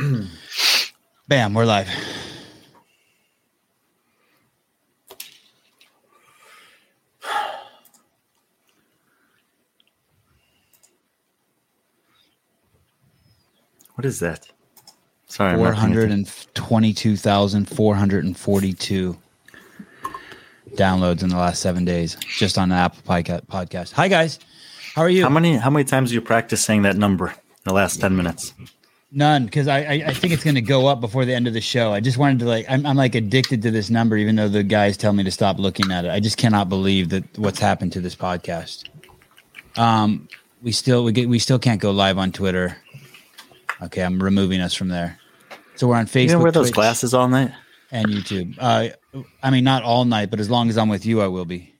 Bam, we're live. What is that? Sorry, I'm Four not paying hundred attention. and twenty-two thousand four hundred and forty-two downloads in the last seven days, just on the Apple podcast. Hi guys, how are you? How many how many times do you practice saying that number in the last ten minutes? None, because I, I I think it's going to go up before the end of the show. I just wanted to like I'm I'm like addicted to this number, even though the guys tell me to stop looking at it. I just cannot believe that what's happened to this podcast. Um, we still we get we still can't go live on Twitter. Okay, I'm removing us from there. So we're on Facebook. You gonna wear those Twitch, glasses all night? and YouTube. Uh, I mean, not all night, but as long as I'm with you, I will be.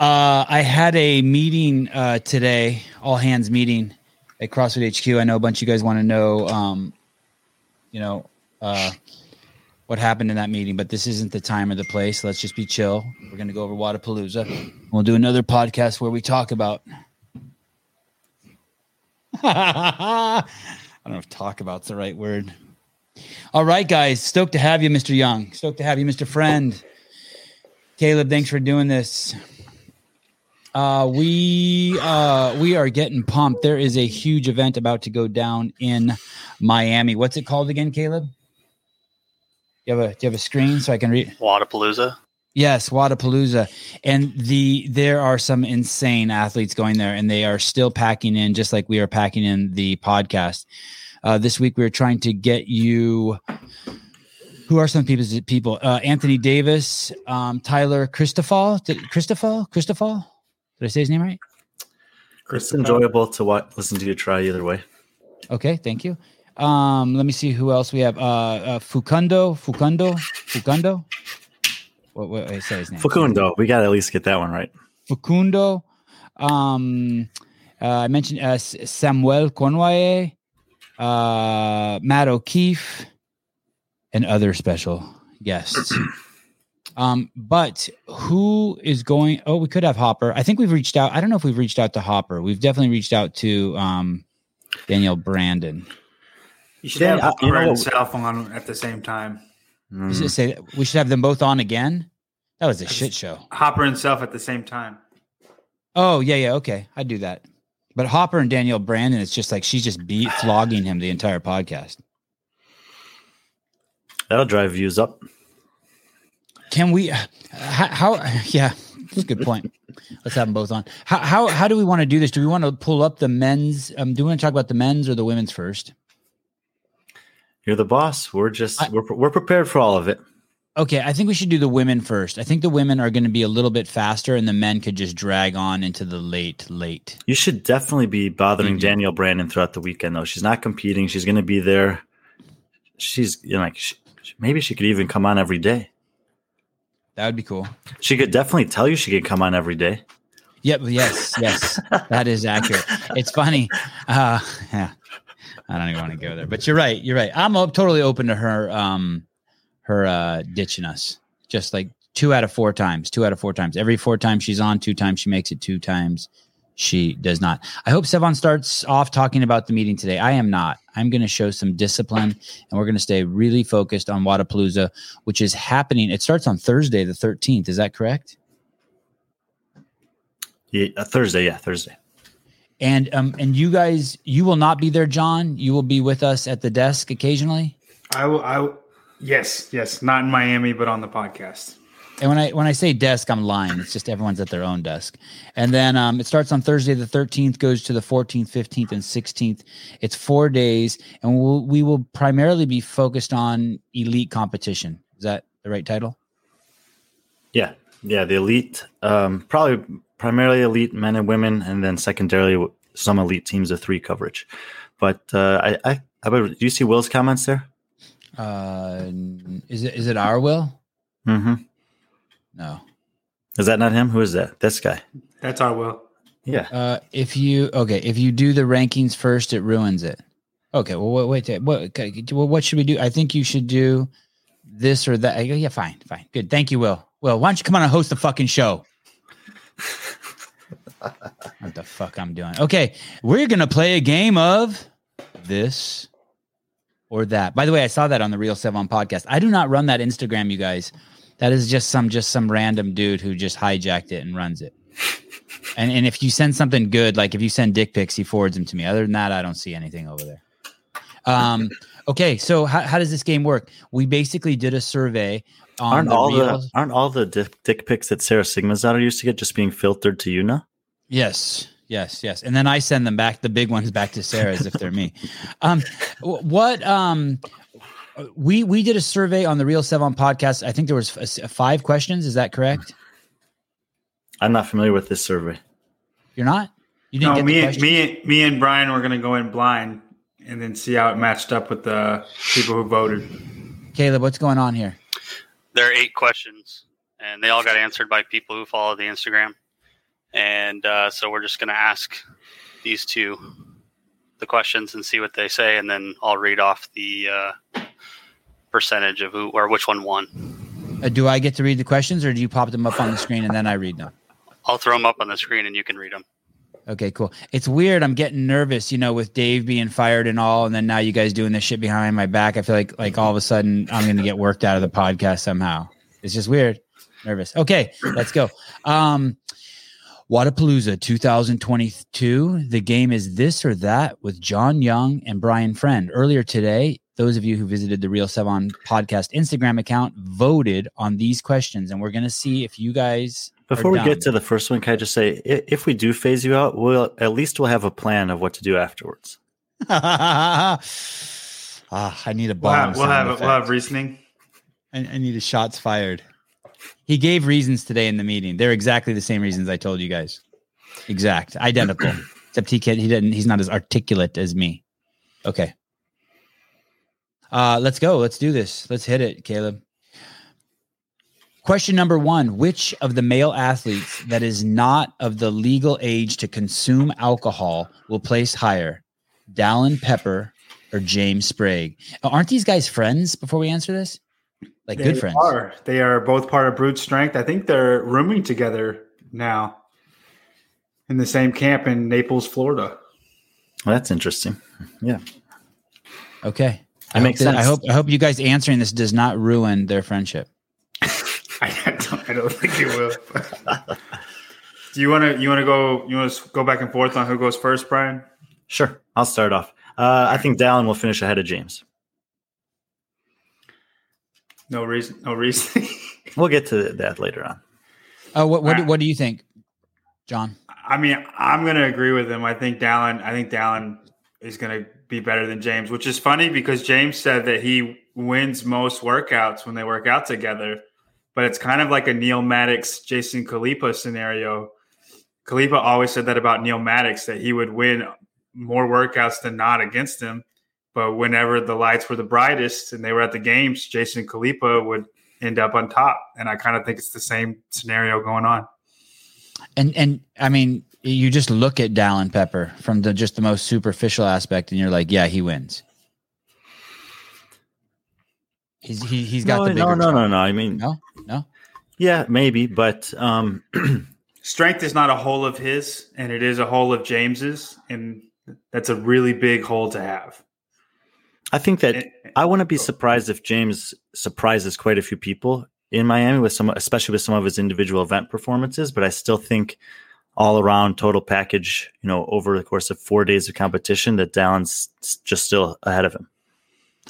Uh, I had a meeting uh, today, all hands meeting at CrossFit HQ. I know a bunch of you guys want to know, um, you know, uh, what happened in that meeting, but this isn't the time or the place. Let's just be chill. We're going to go over Wodapalooza. We'll do another podcast where we talk about. I don't know if talk about's the right word. All right, guys. Stoked to have you, Mr. Young. Stoked to have you, Mr. Friend. Caleb, thanks for doing this. Uh, we uh, we are getting pumped. There is a huge event about to go down in Miami. What's it called again, Caleb? You have a do you have a screen so I can read? Wodapalooza. Yes, Wodapalooza, and the there are some insane athletes going there, and they are still packing in, just like we are packing in the podcast. Uh, this week we are trying to get you. Who are some people? People, uh, Anthony Davis, um, Tyler Christophel, Christophel, Christophel. Did I say his name right? It's enjoyable to watch, listen to you try either way. Okay, thank you. Um, let me see who else we have. Uh, uh Fukundo, Fukundo, Fukundo. What? What? I say his name. Facundo, we got to at least get that one right. Facundo. Um, uh, I mentioned uh, Samuel Conwaye, uh, Matt O'Keefe, and other special guests. Um, but who is going? Oh, we could have Hopper. I think we've reached out. I don't know if we've reached out to Hopper. We've definitely reached out to um, Danielle Brandon. You should Yeah, have I- you Hopper know and what- South on at the same time. Does Mm. it say we should have them both on again? That was a shit show. Hopper and Self at the same time. Oh yeah, yeah, okay, I'd do that. But Hopper and Danielle Brandon, it's just like she's just beat flogging him the entire podcast. That'll drive views up. Can we? How? how yeah, that's a good point. Let's have them both on. How? How? How do we want to do this? Do we want to pull up the men's? Um, do we want to talk about the men's or the women's first? You're the boss. We're just I- we're we're prepared for all of it. Okay, I think we should do the women first. I think the women are going to be a little bit faster, and the men could just drag on into the late, late. You should definitely be bothering Mhm. Danielle Brandon throughout the weekend, though. She's not competing. She's going to be there. She's you know, like she, maybe she could even come on every day. That would be cool. She could definitely tell you she could come on every day. Yep. Yes. Yes. that is accurate. It's funny. Uh, yeah. I don't even want to go there, but you're right. You're right. I'm op- totally open to her, um, her uh, ditching us. Just like two out of four times. Two out of four times. Every four times she's on, two times she makes it. Two times she does not. I hope Sevan starts off talking about the meeting today. I am not. I'm going to show some discipline, and we're going to stay really focused on Wodapalooza, which is happening. It starts on Thursday, the 13th. Is that correct? Yeah, uh, Thursday, yeah, Thursday. And um and you guys, you will not be there, John. You will be with us at the desk occasionally. I will. I will- yes, yes, not in Miami, but on the podcast. And when I when I say desk, I'm lying. It's just everyone's at their own desk. And then um, it starts on Thursday the 13th, goes to the 14th, 15th, and 16th. It's four days, and we'll, we will primarily be focused on elite competition. Is that the right title? Yeah, yeah, the elite, um, probably primarily elite men and women, and then secondarily some elite teams of three coverage. But uh, I, I, how about do you see Will's comments there? Uh, is it is it our will? Mm-hmm. No. Is that not him? Who is that? This guy. That's our will. Yeah. Uh, if you okay, if you do the rankings first, it ruins it. Okay, well, wait, wait, what, okay, well, what should we do? I think you should do this or that. I go, yeah, fine, fine, good. Thank you, Will. Will, why don't you come on and host the fucking show? what the fuck I'm doing? Okay, we're gonna play a game of this or that. By the way, I saw that on the Real Sevan podcast. I do not run that Instagram, you guys. That is just some just some random dude who just hijacked it and runs it. And and if you send something good, like if you send dick pics, he forwards them to me. Other than that, I don't see anything over there. Um. Okay. So how, how does this game work? We basically did a survey. On Aren't the all the aren't all the dick, dick pics that Sarah Sigmundsdottir used to get just being filtered to you now? Yes, yes, yes. And then I send them back, the big ones back to Sarah as if they're me. Um, what um, we we did a survey on the Real Sevan podcast. I think there was f- five questions. Is that correct? I'm not familiar with this survey. You're not. You didn't No, get me the and me and- me and Brian were gonna go in blind and then see how it matched up with the people who voted. Caleb, what's going on here? There are eight questions, and they all got answered by people who follow the Instagram. And uh, so we're just going to ask these two the questions and see what they say, and then I'll read off the uh, percentage of who or which one won. Uh, do I get to read the questions, or do you pop them up on the screen and then I read them? I'll throw them up on the screen, and you can read them. Okay, cool. It's weird. I'm getting nervous, you know, with Dave being fired and all, and then now you guys doing this shit behind my back. I feel like like all of a sudden I'm gonna get worked out of the podcast somehow. It's just weird. Nervous. Okay, let's go. Um Wodapalooza 2022. The game is this or that with John Young and Brian Friend. Earlier today, those of you who visited the Real Sevan podcast Instagram account voted on these questions, and we're gonna see if you guys Before we get to the first one, can I just say, if we do phase you out, we'll at least we'll have a plan of what to do afterwards. ah, I need a We'll bomb. have, we'll have we'll have reasoning. I, I need a shots fired. He gave reasons today in the meeting. They're exactly the same reasons I told you guys. Exact, identical. Except he can't. he didn't. He's not as articulate as me. Okay. Uh, let's go. Let's do this. Let's hit it, Caleb. Question number one Which of the male athletes that is not of the legal age to consume alcohol will place higher? Dallin Pepper or James Sprague? Aren't these guys friends before we answer this? Like good friends. Are. They are both part of Brute Strength. I think they're rooming together now in the same camp in Naples, Florida. Well, that's interesting. Yeah. Okay. I That hope makes that- I hope I hope you guys answering this does not ruin their friendship. I don't, I don't think it will. Do you want to you want to go you want to go back and forth on who goes first, Brian? Sure. I'll start off. Uh, I think Dallin will finish ahead of James. No reason. No reason. We'll get to that later on. Oh, what what, do- Uh, what do you think, John? I mean, I'm going to agree with him. I think Dallin. I think Dallin is going to be better than James, which is funny because James said that he wins most workouts when they work out together. But it's kind of like a Neal Maddox, Jason Khalipa scenario. Khalipa always said that about Neal Maddox that he would win more workouts than not against him. But whenever the lights were the brightest and they were at the games, Jason Khalipa would end up on top. And I kind of think it's the same scenario going on. And and I mean, you just look at Dallin Pepper from the just the most superficial aspect, and you're like, yeah, he wins. He's he, he's got no, the bigger no, no, no, no. I mean, no, no. yeah, maybe, but um, strength is not a hole of his and it is a hole of james's and that's a really big hole to have I think that It- I wouldn't be surprised if James surprises quite a few people in Miami with some, especially with some of his individual event performances. But I still think all around total package, you know, over the course of four days of competition, that Dallin's just still ahead of him.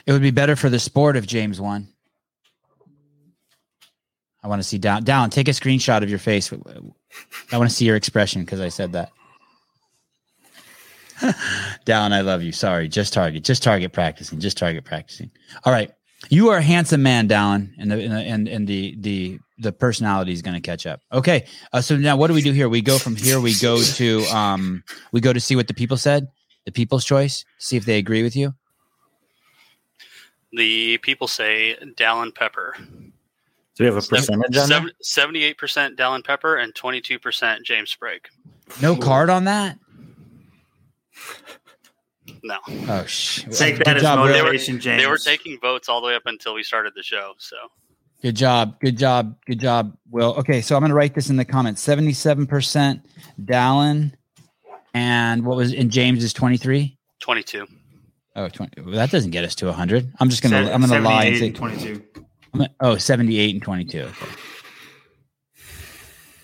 It would be better for the sport if James won. I want to see down down. Take a screenshot of your face. I want to see your expression because I said that. down, I love you. Sorry, just target, just target practicing, just target practicing. All right, you are a handsome man, Down, and the and and the the the personality is going to catch up. Okay, uh, so now what do we do here? We go from here. We go to um, we go to see what the people said, the people's choice. See if they agree with you. The people say Dallin Pepper. Do we have a percentage on that? Seventy-eight percent Dallin Pepper and twenty-two percent James Sprague. No card on that. No, Oh sh! take Good that as job, Will. motivation james they were taking votes all the way up until we started the show. So Good job. Good job. Good job, Will. Okay, so I'm going to write this in the comments. Seventy-seven percent Dallin, and what was in James is twenty-three. twenty-two. Oh, 20. Well, that doesn't get us to 100. I'm just gonna. I'm gonna lie and say. and 22. I'm gonna- oh, 78 and 22. Okay.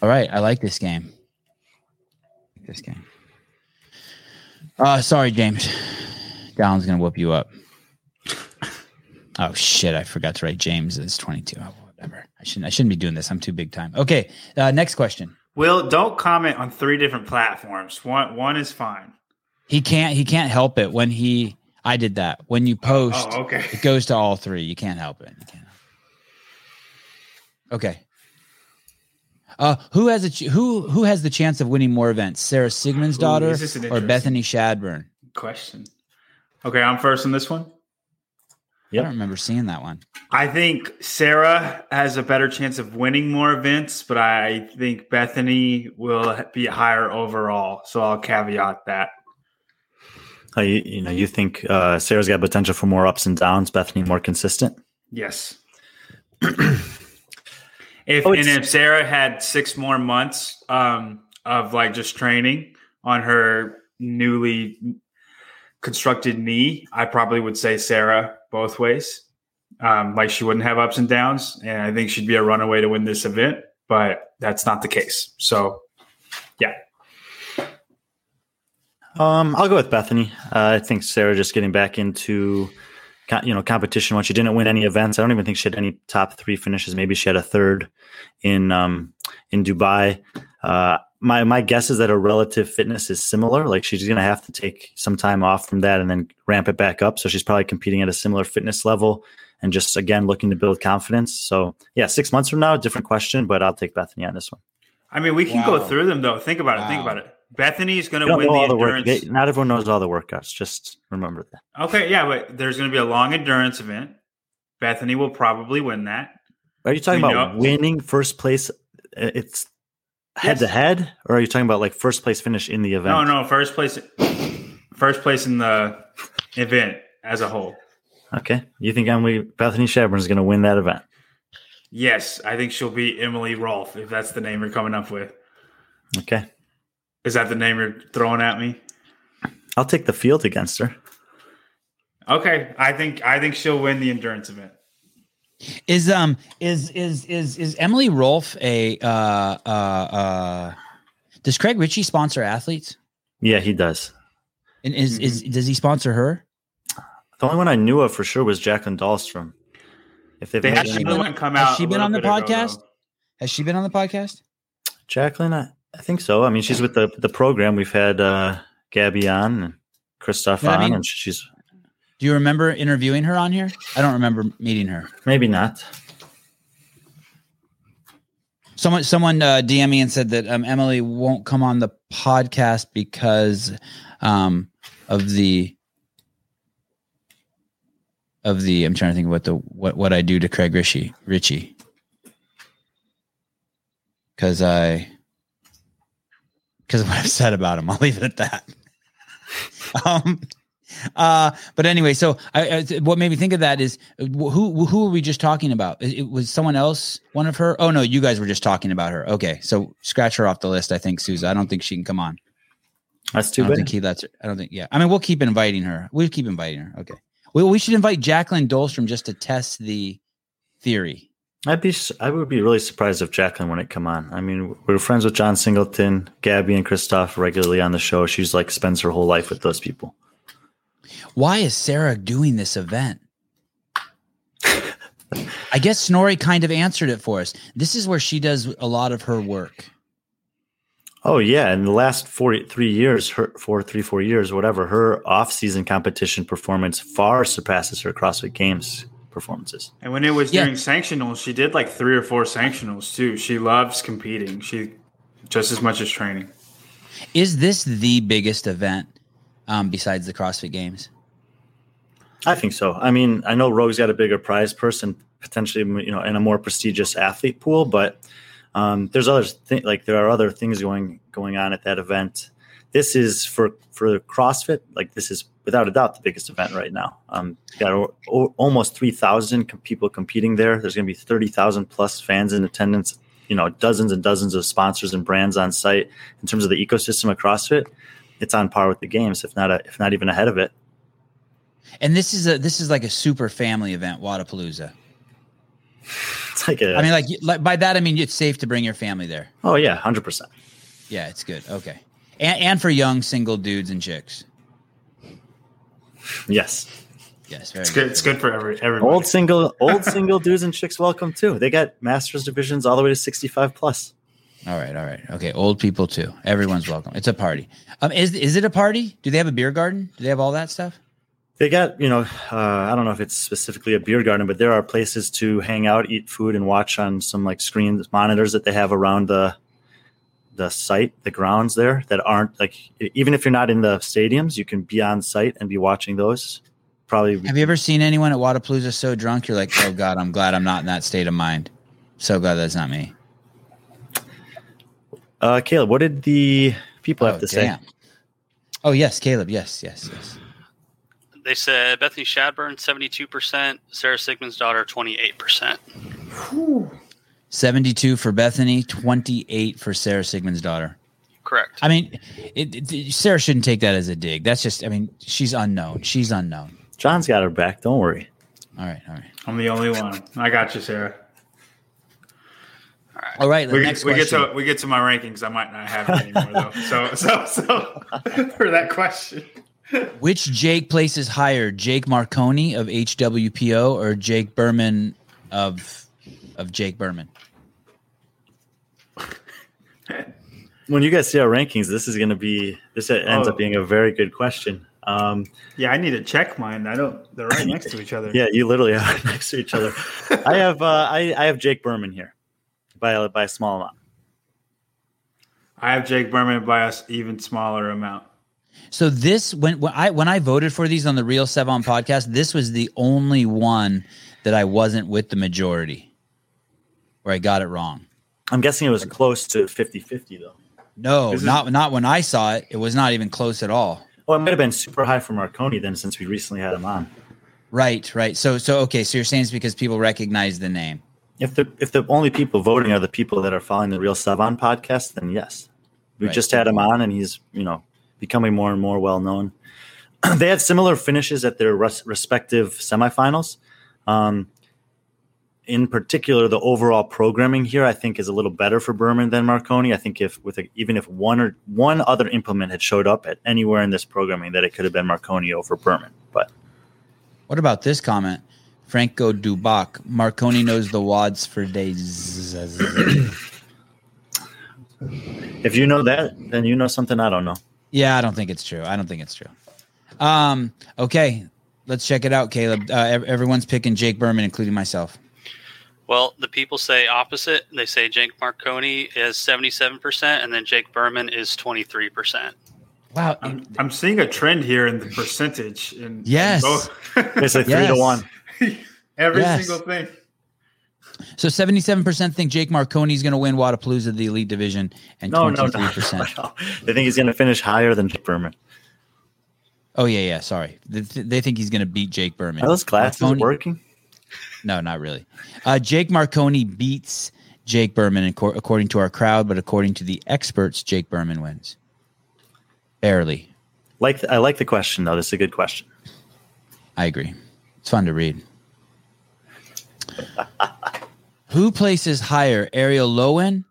All right. I like this game. Like This game. Uh, sorry, James. Dallin's gonna whoop you up. Oh shit! I forgot to write James is 22. Oh, whatever. I shouldn't. I shouldn't be doing this. I'm too big time. Okay. Uh, next question. Will, don't comment on three different platforms. One one is fine. He can't. He can't help it when he. I did that. When you post, Oh, okay. it goes to all three. You can't help it. You can't. Okay. Uh, who has a ch- who who has the chance of winning more events? Sarah Sigmundsdottir an or Bethany Shadburn? Question. Okay, I'm first on this one. I don't remember seeing that one. I think Sarah has a better chance of winning more events, but I think Bethany will be higher overall. So I'll caveat that. Uh, you, you know, you think uh, Sarah's got potential for more ups and downs. Bethany more consistent. Yes. if Oh, and if Sarah had six more months um, of like just training on her newly constructed knee, I probably would say Sarah both ways. Um, like she wouldn't have ups and downs, and I think she'd be a runaway to win this event. But that's not the case. So yeah. Um, I'll go with Bethany. Uh, I think Sarah just getting back into, you know, competition when she didn't win any events. I don't even think she had any top three finishes. Maybe she had a third in um, in Dubai. Uh, my my guess is that her relative fitness is similar. Like she's going to have to take some time off from that and then ramp it back up. So she's probably competing at a similar fitness level and just again looking to build confidence. So yeah, six months from now, different question, but I'll take Bethany on this one. I mean, we can go through them though. Think about it. Think about it. Bethany's going to win the all the work. endurance. they- Not everyone knows all the workouts. Just remember that. Okay, yeah, but there's going to be a long endurance event. Bethany will probably win that. Are you talking We about know- winning first place? It's head to head, or are you talking about like first place finish in the event? No, no, first place, first place in the event as a whole. Okay, you think Emily Bethany Shadburn is going to win that event? Yes, I think she'll be Emily Rolfe if that's the name you're coming up with. Okay, Is that the name you're throwing at me? I'll take the field against her. Okay, I think I think she'll win the endurance event. Is um is is is is Emily Rolfe a uh uh uh? Does Craig Richey sponsor athletes? Yeah, he does. And is is does he sponsor her? The only one I knew of for sure was Jacqueline Dahlstrom. If they've They made had any- another one come has she been on the bit ago, podcast? Has she been on the podcast? Jacqueline, I, I think so. I mean, she's with the the program. We've had uh, Gabby on and Christoph But I on, mean- and she's Do you remember interviewing her on here? I don't remember meeting her. maybe not. Someone someone uh, DM me and said that um, Emily won't come on the podcast because um, of the of the. I'm trying to think what the what what I do to Craig Richey Richey because I because of what I've said about him. I'll leave it at that. um. Uh, but anyway, so I, I, what made me think of that is who who were we just talking about? It, it was someone else, one of her. Oh no, you guys were just talking about her. Okay, so scratch her off the list. I think Souza. I don't think she can come on. That's too. I don't bad. think he lets her. I don't think. Yeah, I mean, we'll keep inviting her. We'll keep inviting her. Okay. Well, we should invite Jacqueline Dahlstrom just to test the theory. I'd be I would be really surprised if Jacqueline wouldn't come on. I mean, we're friends with John Singleton, Gabby, and Christoph regularly on the show. She's like spends her whole life with those people. Why is Sarah doing this event? I guess Snorri kind of answered it for us. This is where she does a lot of her work. Oh yeah, in the last four three years, her four three four years, whatever, her off season competition performance far surpasses her CrossFit Games performances. And when it was Yeah. during sanctionals, she did like three or four sanctionals too. She loves competing. She just as much as training. Is this the biggest event um, besides the CrossFit Games? I think so. I mean, I know Rogue's got a bigger prize purse and potentially, you know, in a more prestigious athlete pool, but um, there's other things like there are other things going going on at that event. This is for for CrossFit. Like this is without a doubt the biggest event right now. Um, got o- o- almost three thousand com- people competing there. There's going to be thirty thousand plus fans in attendance. You know, dozens and dozens of sponsors and brands on site. In terms of the ecosystem of CrossFit, it's on par with the games, if not a, if not even ahead of it. And this is a this is like a super family event, Wodapalooza. It's like a. I mean, like, like by that I mean it's safe to bring your family there. oh yeah, hundred percent. Yeah, it's good. Okay, and and for young single dudes and chicks. Yes, Yes, very It's good. It's good for every everybody. old single, old single dudes and chicks welcome too. They got masters divisions all the way to sixty-five plus. All right, all right, okay. Old people too. Everyone's welcome. It's a party. Um, is is it a party? Do they have a beer garden? Do they have all that stuff? They got, you know, uh, I don't know if it's specifically a beer garden, but there are places to hang out, eat food, and watch on some like screens, monitors that they have around the the site, the grounds there that aren't like even if you're not in the stadiums, you can be on site and be watching those. Probably, Have you ever seen anyone at Wodapalooza so drunk you're like, oh god, I'm glad I'm not in that state of mind. So glad that's not me. uh, Caleb. What did the people have Oh, to say? Oh yes, Caleb. Yes, yes, yes. They said Bethany Shadburn 72%, Sarah Sigmundsdottir 28%. Seventy-two for Bethany, twenty-eight for Sarah Sigmundsdottir. Correct. I mean, it, it, Sarah shouldn't take that as a dig. That's just, I mean, she's unknown. She's unknown. John's got her back. Don't worry. All right, all right, I'm the only one. I got you, Sarah. all right. The We, next get, we get to we get to my rankings. I might not have it anymore though. So so so for that question, Which Jake places higher, Jake Marconi of HWPO or Jake Berman of of Jake Berman? When you guys see our rankings, this is going to be this ends Oh. up being a very good question. Um, yeah, I need to check mine. I don't. They're right next to each other. Yeah, you literally are next to each other. I have uh, I, I have Jake Berman here by a, by a small amount. I have Jake Berman by a s- even smaller amount. So this when when I when I voted for these on the Real Sevan podcast, this was the only one that I wasn't with the majority, where I got it wrong. I'm guessing it was close to 50-50 though. No, This is- not not when I saw it. It was not even close at all. Well, it might have been super high for Marconi then, since we recently had him on. Right, right. So so okay. So you're saying it's because people recognize the name. If the if the only people voting are the people that are following the Real Sevan podcast, then yes, we Right. just had him on, and he's you know becoming more and more well known. they had similar finishes at their res- respective semifinals. Um, in particular, the overall programming here, I think, is a little better for Berman than Marconi. I think if with a, even if one or one other implement had showed up at anywhere in this programming, that it could have been Marconi over Berman. But What about this comment? Franco Dubac. Marconi knows the wads for days. if you know that, then you know something I don't know. Yeah, I don't think it's true. I don't think it's true. Um. Okay, let's check it out, Caleb. Uh, everyone's picking Jake Berman, including myself. Well, the people say opposite. They say Jake Marconi is 77%, and then Jake Berman is 23%. Wow. I'm, I'm seeing a trend here in the percentage. In, in Yes. both- It's a three Yes. to one. every Yes. single thing. So seventy-seven percent think Jake Marconi is going to win Wodapalooza, the elite division, and No, no, no, twenty-three no, percent. no. They think he's going to finish higher than Jake Berman. Oh yeah, yeah. Sorry, they, they think he's going to beat Jake Berman. Are those glasses Marconi- working? No, not really. Uh, Jake Marconi beats Jake Berman acor- according to our crowd, but according to the experts, Jake Berman wins. Barely. Like I like the question though. This is a good question. I agree. It's fun to read. Who places higher, Arielle Loewen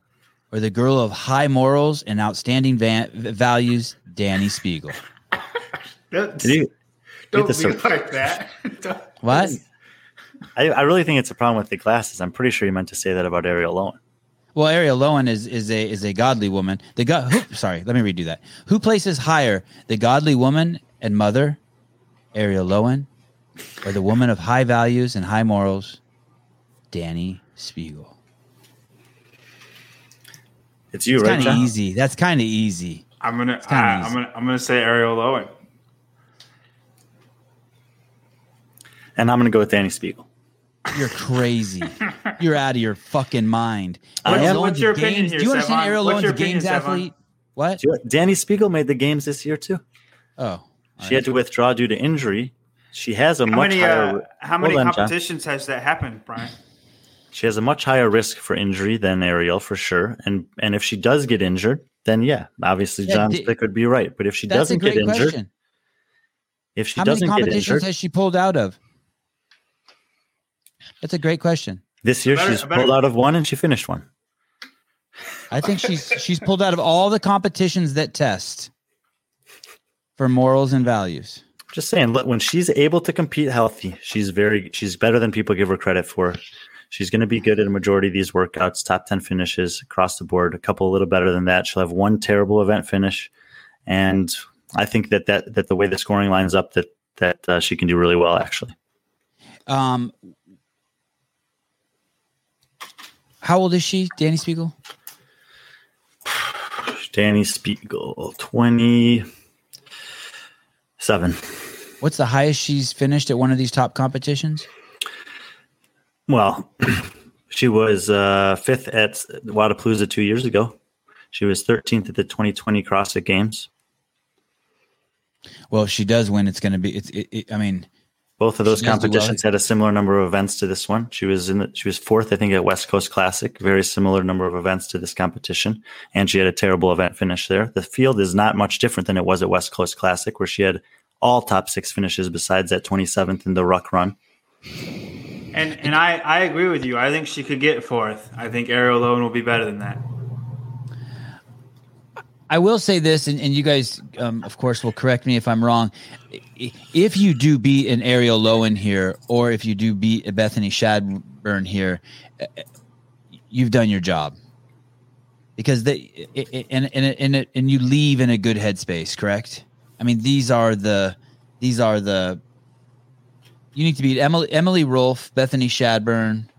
or the girl of high morals and outstanding va- values, Dani Speegle? Don't, you? don't this be up. like that. What? I, I really think it's a problem with the glasses. I'm pretty sure you meant to say that about Arielle Loewen. Well, Arielle Loewen is is a is a godly woman. The God, who, sorry, let me redo that. Who places higher, the godly woman and mother, Arielle Loewen, or the woman of high values and high morals, Dani Speegle? It's you, It's right, kind of easy. That's kind of easy. I'm gonna. kinda I, easy. I'm gonna. I'm gonna say Arielle Loewen. And I'm going to go with Dani Speegle. You're crazy. You're out of your fucking mind. I Ariel What's your opinion games- here, Do you understand Ariel What's Lowen's a games opinion, Sevan? athlete? What? Dani Speegle made the games this year too. Oh, She had to withdraw due to injury. She has a How much many? higher. Uh, how many Hold on, John. competitions has that happened, Brian? She has a much higher risk for injury than Ariel for sure. And and if she does get injured, then yeah, obviously Yeah, John's di- pick would be right. But if she that's doesn't get great injured, question. If she How many doesn't get competitions injured has she pulled out of? That's a great question. this year, better- she's better- pulled out of one and she finished one. I think she's she's pulled out of all the competitions that test for morals and values. Just saying, when she's able to compete healthy, she's very she's better than people give her credit for. She's going to be good at a majority of these workouts, top 10 finishes across the board, a couple a little better than that. She'll have one terrible event finish. And I think that that, that the way the scoring lines up that that uh, she can do really well actually. Um, how old is she, Dani Speegle? Dani Speegle, 27. What's the highest she's finished at one of these top competitions? Well, she was uh, fifth at Wodapalooza two years ago. She was 13th at the 2020 CrossFit Games. Well, she does win, it's going to be. It's. It, it, I mean, Both of those well. competitions had a similar number of events to this one. She was in the, she was fourth, I think, at West Coast Classic. Very similar number of events to this competition, and she had a terrible event finish there. The field is not much different than it was at West Coast Classic, where she had all top six finishes besides that 27th in the ruck run. And and I, I agree with you. I think she could get fourth. I think Arielle Loewen will be better than that. I will say this, and, and you guys, um, of course, will correct me if I'm wrong. If you do beat an Arielle Loewen here, or if you do beat a Bethany Shadburn here, you've done your job. Because they and and and, and you leave in a good headspace, correct? I mean, these are the these are the you need to beat Emily Emily Rolfe, Bethany Shadburn,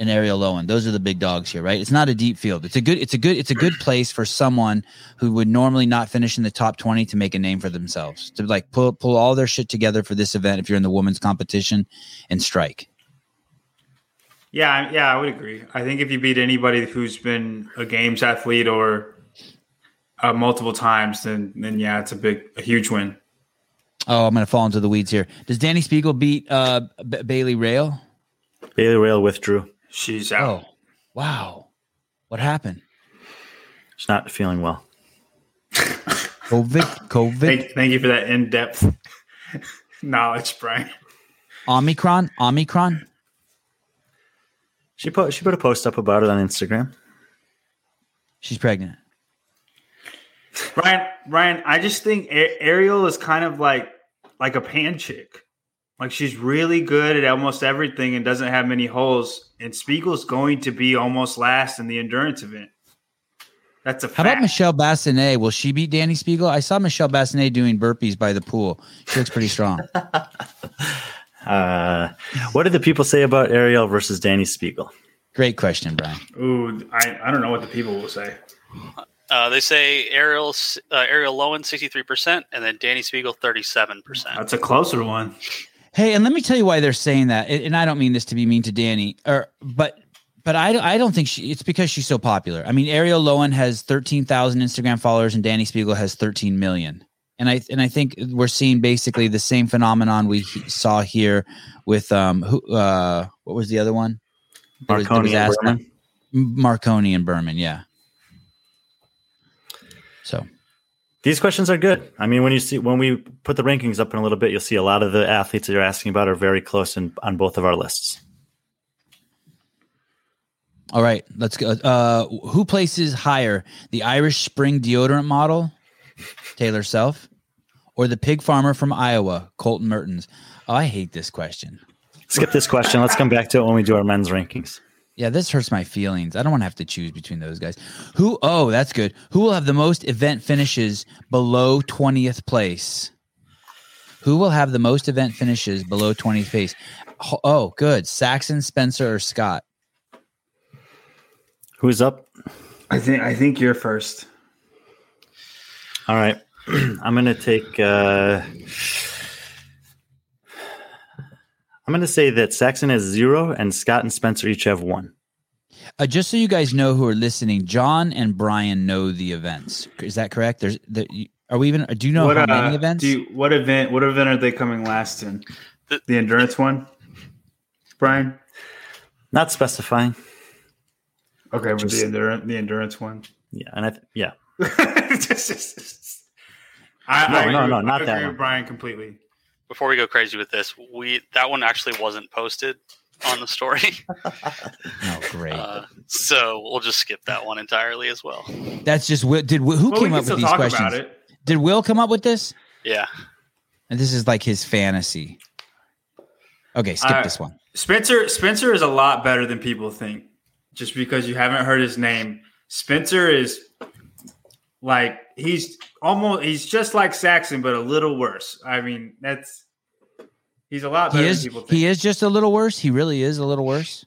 and Arielle Loewen. Those are the big dogs here, right? It's not a deep field. It's a good it's a good it's a good place for someone who would normally not finish in the top 20 to make a name for themselves. To like pull pull all their shit together for this event if you're in the women's competition and strike. Yeah, yeah, I would agree. I think if you beat anybody who's been a games athlete or uh, multiple times, then then yeah, it's a big, a huge win. Oh, I'm going to fall into the weeds here. Does Dani Speegle beat uh B- Bailey Rail? Bailey Rail withdrew. She's out. Oh. Wow. What happened? She's not feeling well. COVID COVID Thank, thank you for that in depth knowledge, Brian. Omicron Omicron She put she put a post up about it on Instagram. She's pregnant. Ryan, Ryan, I just think A- Ariel is kind of like like a pan chick. Like she's really good at almost everything and doesn't have many holes. And Speegle's going to be almost last in the endurance event. That's a How fact. about Michelle Basnett? Will she beat Dani Speegle? I saw Michelle Basnett doing burpees by the pool. She looks pretty strong. Uh, what did the people say about Ariel versus Dani Speegle? Great question, Brian. Ooh, I, I don't know what the people will say. Uh, they say Ariel uh, Arielle Loewen sixty three percent, and then Dani Speegle thirty seven percent. That's a closer one. Hey, and let me tell you why they're saying that. And and I don't mean this to be mean to Danny, or but but I don't, I don't think she. It's because she's so popular. I mean, Ariel Lowen has thirteen thousand Instagram followers, and Dani Speegle has thirteen million. And I and I think we're seeing basically the same phenomenon we he- saw here with um who uh what was the other one? That was- was Marconi and asked- Berman? Marconi and Berman, yeah. So These questions are good. I mean, when you see when we put the rankings up in a little bit, you'll see a lot of the athletes that you're asking about are very close in, on both of our lists. All right, let's go. Uh, who places higher, the Irish Spring deodorant model, Taylor Self, or the pig farmer from Iowa, Colton Mertens? Oh, I hate this question. Skip this question. Let's come back to it when we do our men's rankings. Yeah, this hurts my feelings. I don't want to have to choose between those guys. Who? Oh, that's good. Who will have the most event finishes below twentieth place? Who will have the most event finishes below twentieth place? Oh, good. Saxon, Spencer, or Scott? Who's up? I think I think you're first. All right. I'm going to take. Uh, I'm going to say that Saxon has zero and Scott and Spencer each have one. Uh, just so you guys know who are listening, John and Brian know the events. Is that correct? There's the, are we even? Do you know what how uh, many events? Do you, what event? What event are they coming last in? The- The endurance one, Brian. Not specifying. Okay, with Just- the endurance, the endurance one. Yeah, and I th- yeah, I I, No, I no, agree- no, not I that agree one. with Brian completely. Before we go crazy with this, we that one actually wasn't posted on the story, Oh, great. uh, so we'll just skip that one entirely as well. That's just Will. Did who Well, came up with these questions? about. Did Will come up with this? Yeah, And this is like his fantasy. Okay, skip Uh, this one. Spencer Spencer is a lot better than people think. Just because you haven't heard his name, Spencer is like he's almost he's just like Saxon, but a little worse. I mean, that's he's a lot He better is than people think. he is just a little worse. He really is a little worse.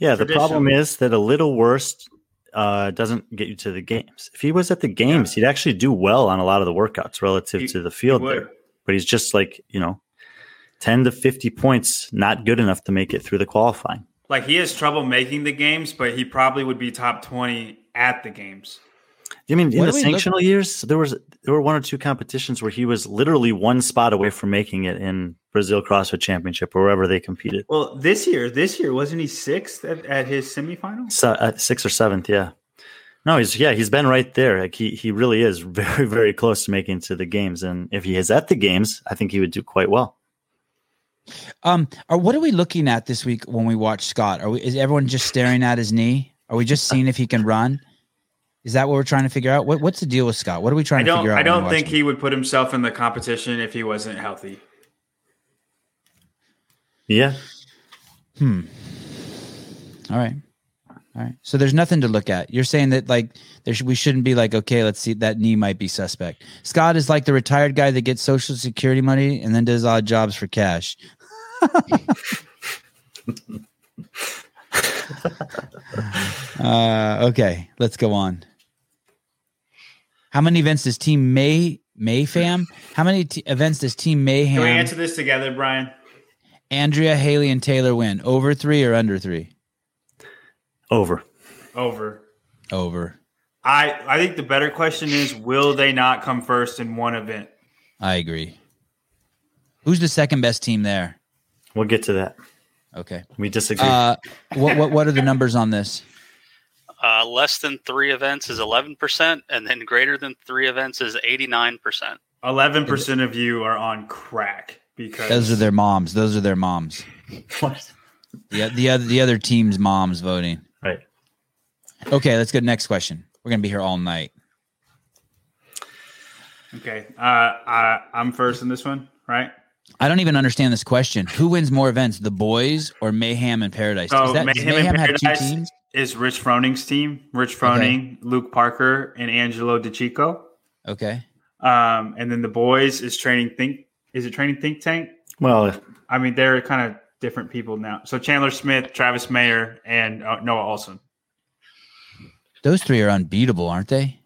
Yeah, the problem is that a little worse uh, doesn't get you to the games. If he was at the games, he'd actually do well on a lot of the workouts relative He- to the field there. But he's just like, you know, 10 to 50 points, not good enough to make it through the qualifying. Like he has trouble making the games, but he probably would be top twenty at the games. I mean, in the do look- sanctional years, there was there were one or two competitions where he was literally one spot away from making it in Brazil CrossFit Championship or wherever they competed. Well, this year, this year wasn't he sixth at, at his semifinals? So, uh, sixth or seventh, yeah. No, he's yeah, he's been right there. Like he he really is very very close to making it to the games, and if he is at the games, I think he would do quite well. Um, or what are we looking at this week when we watch Scott? Are we is everyone just staring at his knee? Are we just seeing if he can run? Is that what we're trying to figure out? What, what's the deal with Scott? What are we trying to figure out? I don't think he would put himself in the competition if he wasn't healthy. Yeah, Hmm. All right. All right. So there's nothing to look at. You're saying that like there should, we shouldn't be like okay, let's see that knee might be suspect. Scott is like the retired guy that gets social security money and then does odd jobs for cash. uh, okay, let's go on. How many events does Team May Mayfam? How many t- events does Team Mayhem? Can we answer this together, Brian? Andrea, Haley, and Taylor win over three or under three? over. Over. Over. I I think the better question is, will they not come first in one event? I agree. Who's the second best team there? We'll get to that. Okay. We disagree. Uh, what what what are the numbers on this? Uh, less than three events is eleven percent, and then greater than three events is eighty nine percent. Eleven percent of you are on crack because Those are their moms. Those are their moms. what? Yeah, the other the other team's moms voting. Right. Okay, let's go to next question. We're gonna be here all night. okay. Uh, I I'm first in this one, right? I don't even understand this question. Who wins more events, the boys or Mayhem and Paradise? So Is that, does Mayhem and Mayhem two Paradise- teams? Is Rich Froning's team? Rich Froning, Luke Parker, and Angelo DiCicco. Okay. Um, and then the boys is training think. Is it training think tank? Well, I mean, they're kind of different people now. So Chandler Smith, Travis Mayer, and uh, Noah Ohlsen. Those three are unbeatable, aren't they?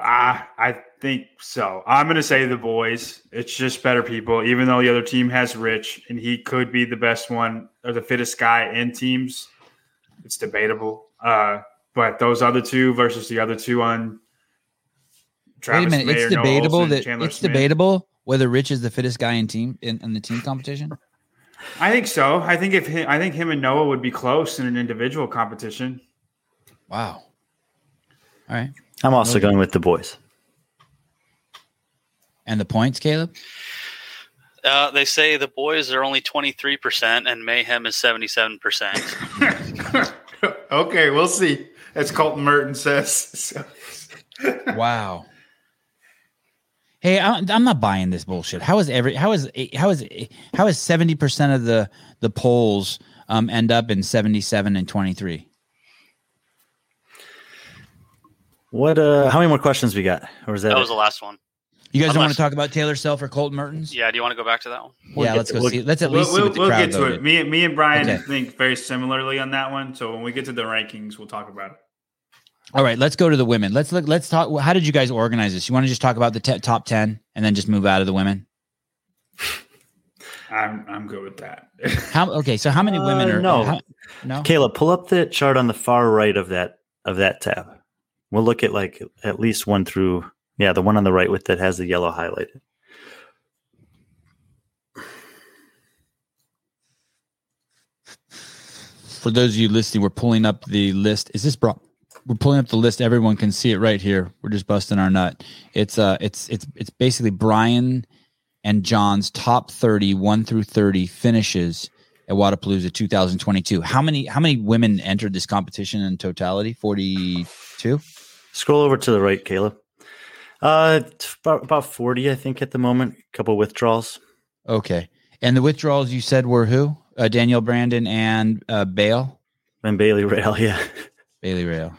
Ah, I think so. I'm going to say the boys. It's just better people, even though the other team has Rich and he could be the best one or the fittest guy in teams. It's debatable. Uh, but those other two versus the other two on Travis Wait a minute. Mayer, it's Noah debatable Olson, that Chandler it's Smith. debatable whether Rich is the fittest guy in team in, in the team competition. I think so. I think if he, I think him and Noah would be close in an individual competition. Wow. All right. I'm also going with the boys. And the points, Caleb? Uh, they say the boys are only twenty three percent, and Mayhem is seventy seven percent. okay, we'll see. As Colton Merton says. Wow. Hey, I, I'm not buying this bullshit. How is every how is how is how is seventy percent of the the polls um end up in seventy seven and twenty three? What? Uh, how many more questions we got? Or is that? That it? was the last one. You guys don't want to talk about Taylor Self or Colton Mertens? Yeah, do you want to go back to that one? We'll yeah, let's to- go we'll- see. Let's at we'll least see we'll, what the we'll crowd get to voted. it. Me, me and Brian Okay. think very similarly on that one. So when we get to the rankings, we'll talk about it. All right, let's go to the women. Let's look. Let's talk. How did you guys organize this? You want to just talk about the te- top ten and then just move out of the women? I'm I'm good with that. How? Okay, so how many Uh, women are no. how- no. Caleb, pull up the chart on the far right of that of that tab. We'll look at like at least one through. Yeah, the one on the right with that has the yellow highlighted. For those of you listening, we're pulling up the list. Is this brought we're pulling up the list. Everyone can see it right here. We're just busting our nut. It's uh, it's it's it's basically Brian and John's top 30, 1 through 30 finishes at Wodapalooza 2022. How many how many women entered this competition in totality? 42? Scroll over to the right, Caleb. Uh, about, about 40, I think, at the moment. A couple withdrawals. Okay. And the withdrawals you said were who? Uh, Danielle Brandon and uh, Bale? And Bailey Rail, yeah. Bailey Rail.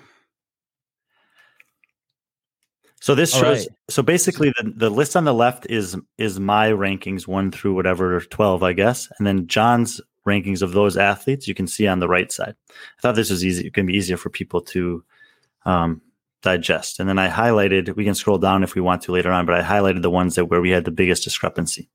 So this All shows. right. So basically, the, the list on the left is is my rankings one through whatever twelve, I guess, and then John's rankings of those athletes you can see on the right side. I thought this was easy. It can be easier for people to um, digest. And then I highlighted. We can scroll down if we want to later on, but I highlighted the ones that where we had the biggest discrepancy.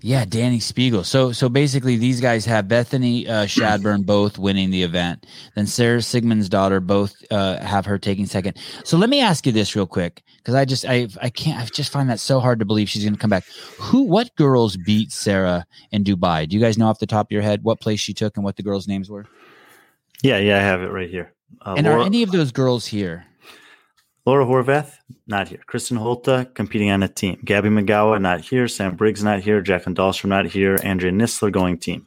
Yeah, Dani Speegle. So so basically these guys have Bethany uh, Shadburne both winning the event. Then Sarah Sigmundsdottir both uh, have her taking second. So let me ask you this real quick because I just I I can't I just find that so hard to believe she's going to come back. Who what girls beat Sarah in Dubai? Do you guys know off the top of your head what place she took and what the girls' names were? Yeah, yeah, I have it right here. Uh, and Laura, are any of those girls here? Laura Horvath, not here. Kristin Holte competing on a team. Gabby McGowan, not here. Sam Briggs, not here. Jacqueline Dahlstrom, not here. Andrea Nisler going team.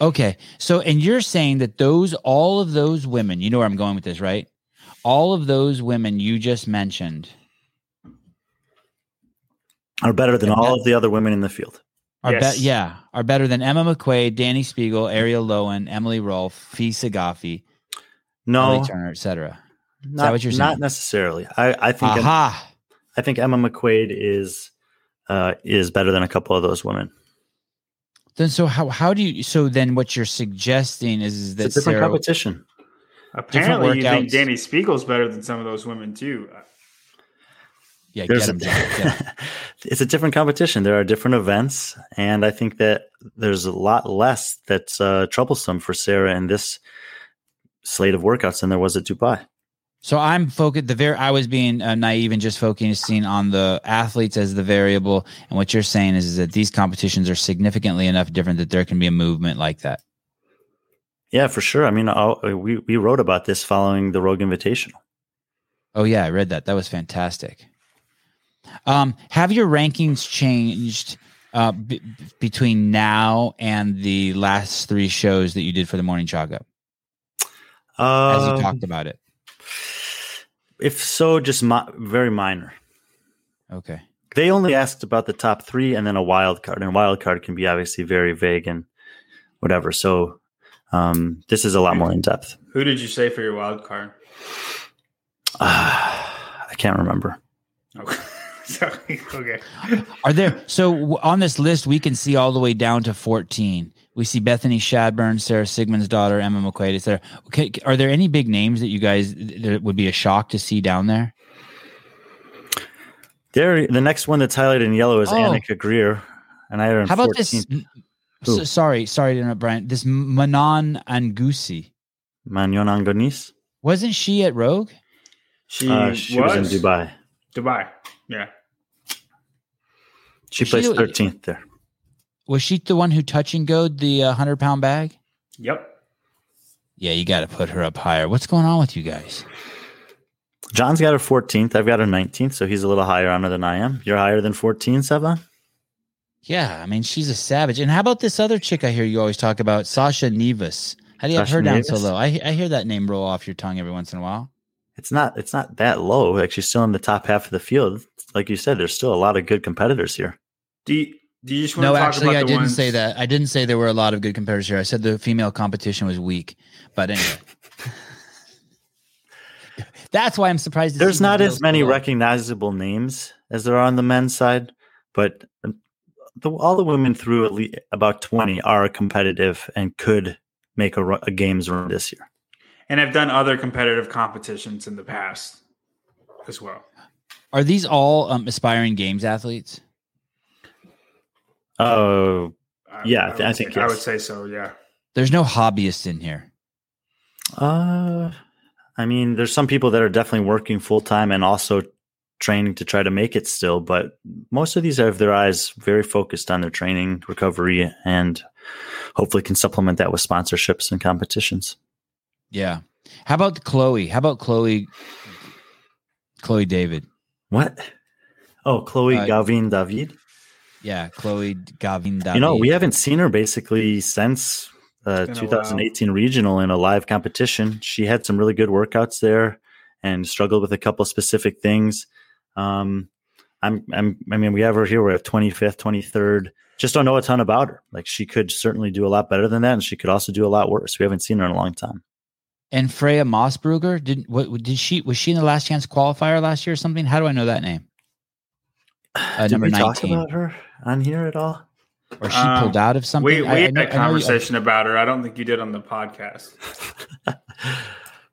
Okay. So, and you're saying that those, all of those women, you know where I'm going with this, right? All of those women you just mentioned Are better than all of the other women in the field. are Yes. be- yeah, are better than Emma McQuaid, Dani Speegle, Arielle Loewen, Emily Rolfe, Fee Saghafi, No, Ellie Turner, etc. not, what you're saying? not necessarily. I, I think Aha. I think Emma McQuaid is uh, is better than a couple of those women. Then so how how do you so then what you're suggesting is, is that It's a different Sarah, competition. Apparently, you think. Dani Speegle's better than some of those women too. yeah, There's get a- him, John, it's a different competition. There are different events, and I think that there's a lot less that's uh, troublesome for Sarah in this slate of workouts than there was at Dubai. So I'm focused. The very I was being uh, naive and just focusing on the athletes as the variable. And what you're saying is, is that these competitions are significantly enough different that there can be a movement like that. Yeah, for sure. I mean, I'll, we we wrote about this following the Rogue Invitational. Oh yeah, I read that. That was fantastic. Um, have your rankings changed uh, b- between now and the last three shows that you did for the morning chalk up, as you Um, talked about it? if so, just mi- very minor. Okay. They only asked about the top three and then a wild card, and wild card can be obviously very vague and whatever. So um, this is a lot more in depth. Who did you say for your wild card? I can't remember. Okay. Sorry. Okay. Are there so on this list we can see all the way down to 14. We see Bethany Shadburne, Sarah Sigmundsdottir, Emma McQuaid. Is there okay, are there any big names that you guys that would be a shock to see down there? There, the next one that's highlighted in yellow is Oh. Annika Greer, and I earned How about 14th. this? Who? So, sorry, sorry to interrupt, Brian. This Manon Angusi Manon Angonese. wasn't she at Rogue? She, Uh, she was. in Dubai. Dubai. Yeah. She She placed 13th there. Was she the one who touch and go the uh, hundred pound bag? Yep. Yeah, you got to put her up higher. What's going on with you guys? John's got her 14th. I've got her 19th, so he's a little higher on her than I am. You're higher than 14, Seba? Yeah, I mean she's a savage. And how about this other chick I hear you always talk about, Sasha Nievas? How do you have Sasha her down so low? I I hear that name roll off your tongue every once in a while. It's not. It's not that low. Like she's still in the top half of the field. Like you said, there's still a lot of good competitors here. Do you, do you just want No, to talk actually, about I the didn't ones- say that. I didn't say there were a lot of good competitors here. I said the female competition was weak. But anyway, that's why I'm surprised. There's not as many below. recognizable names as there are on the men's side, but the, all the women through at least about 20 are competitive and could make a, a games run this year. And I've done other competitive competitions in the past as well. Are these all um, aspiring games athletes? Oh, I- Yeah, I would th- I say- think I would say so. Yeah. There's no hobbyists in here. uh, I mean, there's some people that are definitely working full time and also training to try to make it still, but most of these have their eyes very focused on their training, recovery, and hopefully can supplement that with sponsorships and competitions. Yeah. How about Chloe? How about Chloe? Chloe David. What? Oh, Chloe Uh, Gauvin David. Yeah, Chloe Gauvin. You know, we haven't seen her basically since uh, It's been a while. 2018 regional in a live competition. She had some really good workouts there and struggled with a couple specific things. Um, I'm, I'm, I mean, we have her here. We're at 25th, 23rd. Just don't know a ton about her. Like she could certainly do a lot better than that, and she could also do a lot worse. We haven't seen her in a long time. and Freya Moosbrugger. Did what? Did she? Was she in the last chance qualifier last year or something? How do I know that name? Uh, Did number we talk about her on here at all? Or she Um, pulled out of something? We, we I- I had know- a I know conversation about her. I don't think you did on the podcast.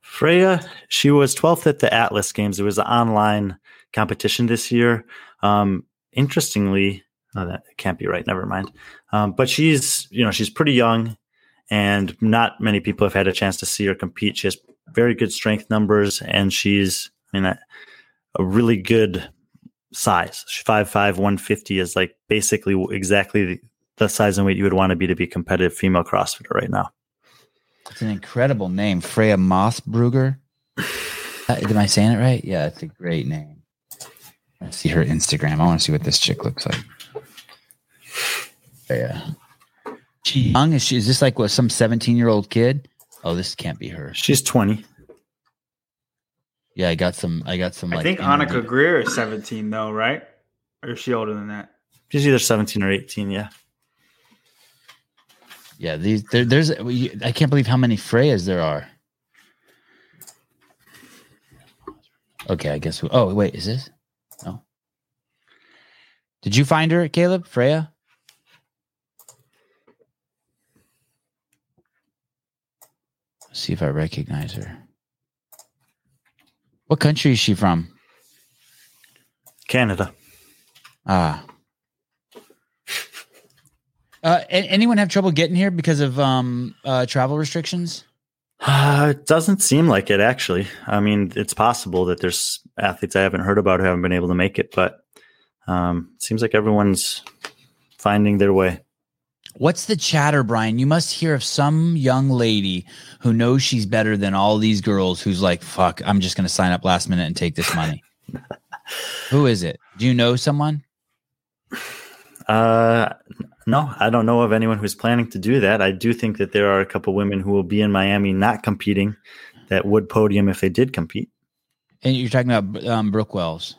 Freya, she was 12th at the Atlas Games. It was an online competition this year. Um, interestingly, oh, that can't be right. Never mind. Um, but she's, you know, she's pretty young, and not many people have had a chance to see her compete. She has very good strength numbers, and she's, I mean, a, a really good size. She's 5'5", 150 is like basically exactly the, the size and weight you would want to be to be a competitive female CrossFitter right now. It's an incredible name, Freya Moosbrugger. Uh, am I saying it right? Yeah, it's a great name. Let's see her Instagram. I want to see what this chick looks like. Yeah. She young? Is she? Is this like what some seventeen-year-old kid? Oh, this can't be her. She's 20. Yeah, I got some. I got some. I Like, think interview- Annika Greer is 17, though, right? Or is she older than that? She's either 17 or 18, yeah. Yeah, these there, there's. I can't believe how many Freyas there are. Okay, I guess. We, oh wait, is this? No. Did you find her, Caleb? Freya? Let's see if I recognize her. What country is she from? Canada. Ah. Uh, anyone have trouble getting here because of um uh, travel restrictions? Uh, it doesn't seem like it, actually. I mean, it's possible that there's athletes I haven't heard about who haven't been able to make it, but um, it seems like everyone's finding their way. What's the chatter, Brian? You must hear of some young lady who knows she's better than all these girls who's like, fuck, I'm just going to sign up last minute and take this money. who is it? Do you know someone? Uh, no, I don't know of anyone who's planning to do that. I do think that there are a couple women who will be in Miami not competing that would podium if they did compete. And you're talking about um, Brooke Wells.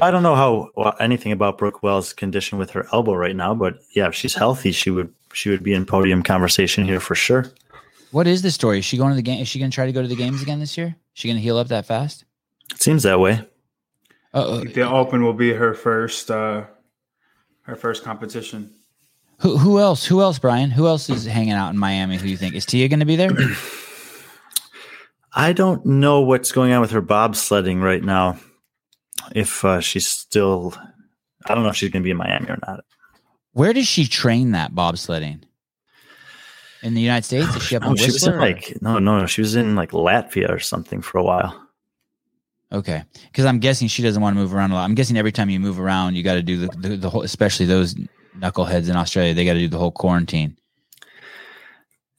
I don't know how well, anything about Brooke Wells' condition with her elbow right now, but yeah, if she's healthy, she would she would be in podium conversation here for sure. What is the story? Is she going to the game? Is she going to try to go to the games again this year? Is she going to heal up that fast? It seems that way. Uh, The Open will be her first uh, her first competition. who who else? Who else, Brian? Who else is hanging out in Miami? Who you think is Tia going to be there? I don't know what's going on with her bobsledding right now. If uh, she's still, I don't know if she's going to be in Miami or not. Where does she train that bobsledding? In the United States? Is she up in No, she was in Whistler? like no, no, she was in like Latvia or something for a while. Okay, because I'm guessing she doesn't want to move around a lot. I'm guessing every time you move around, you got to do the, the the whole, especially those knuckleheads in Australia. They got to do the whole quarantine.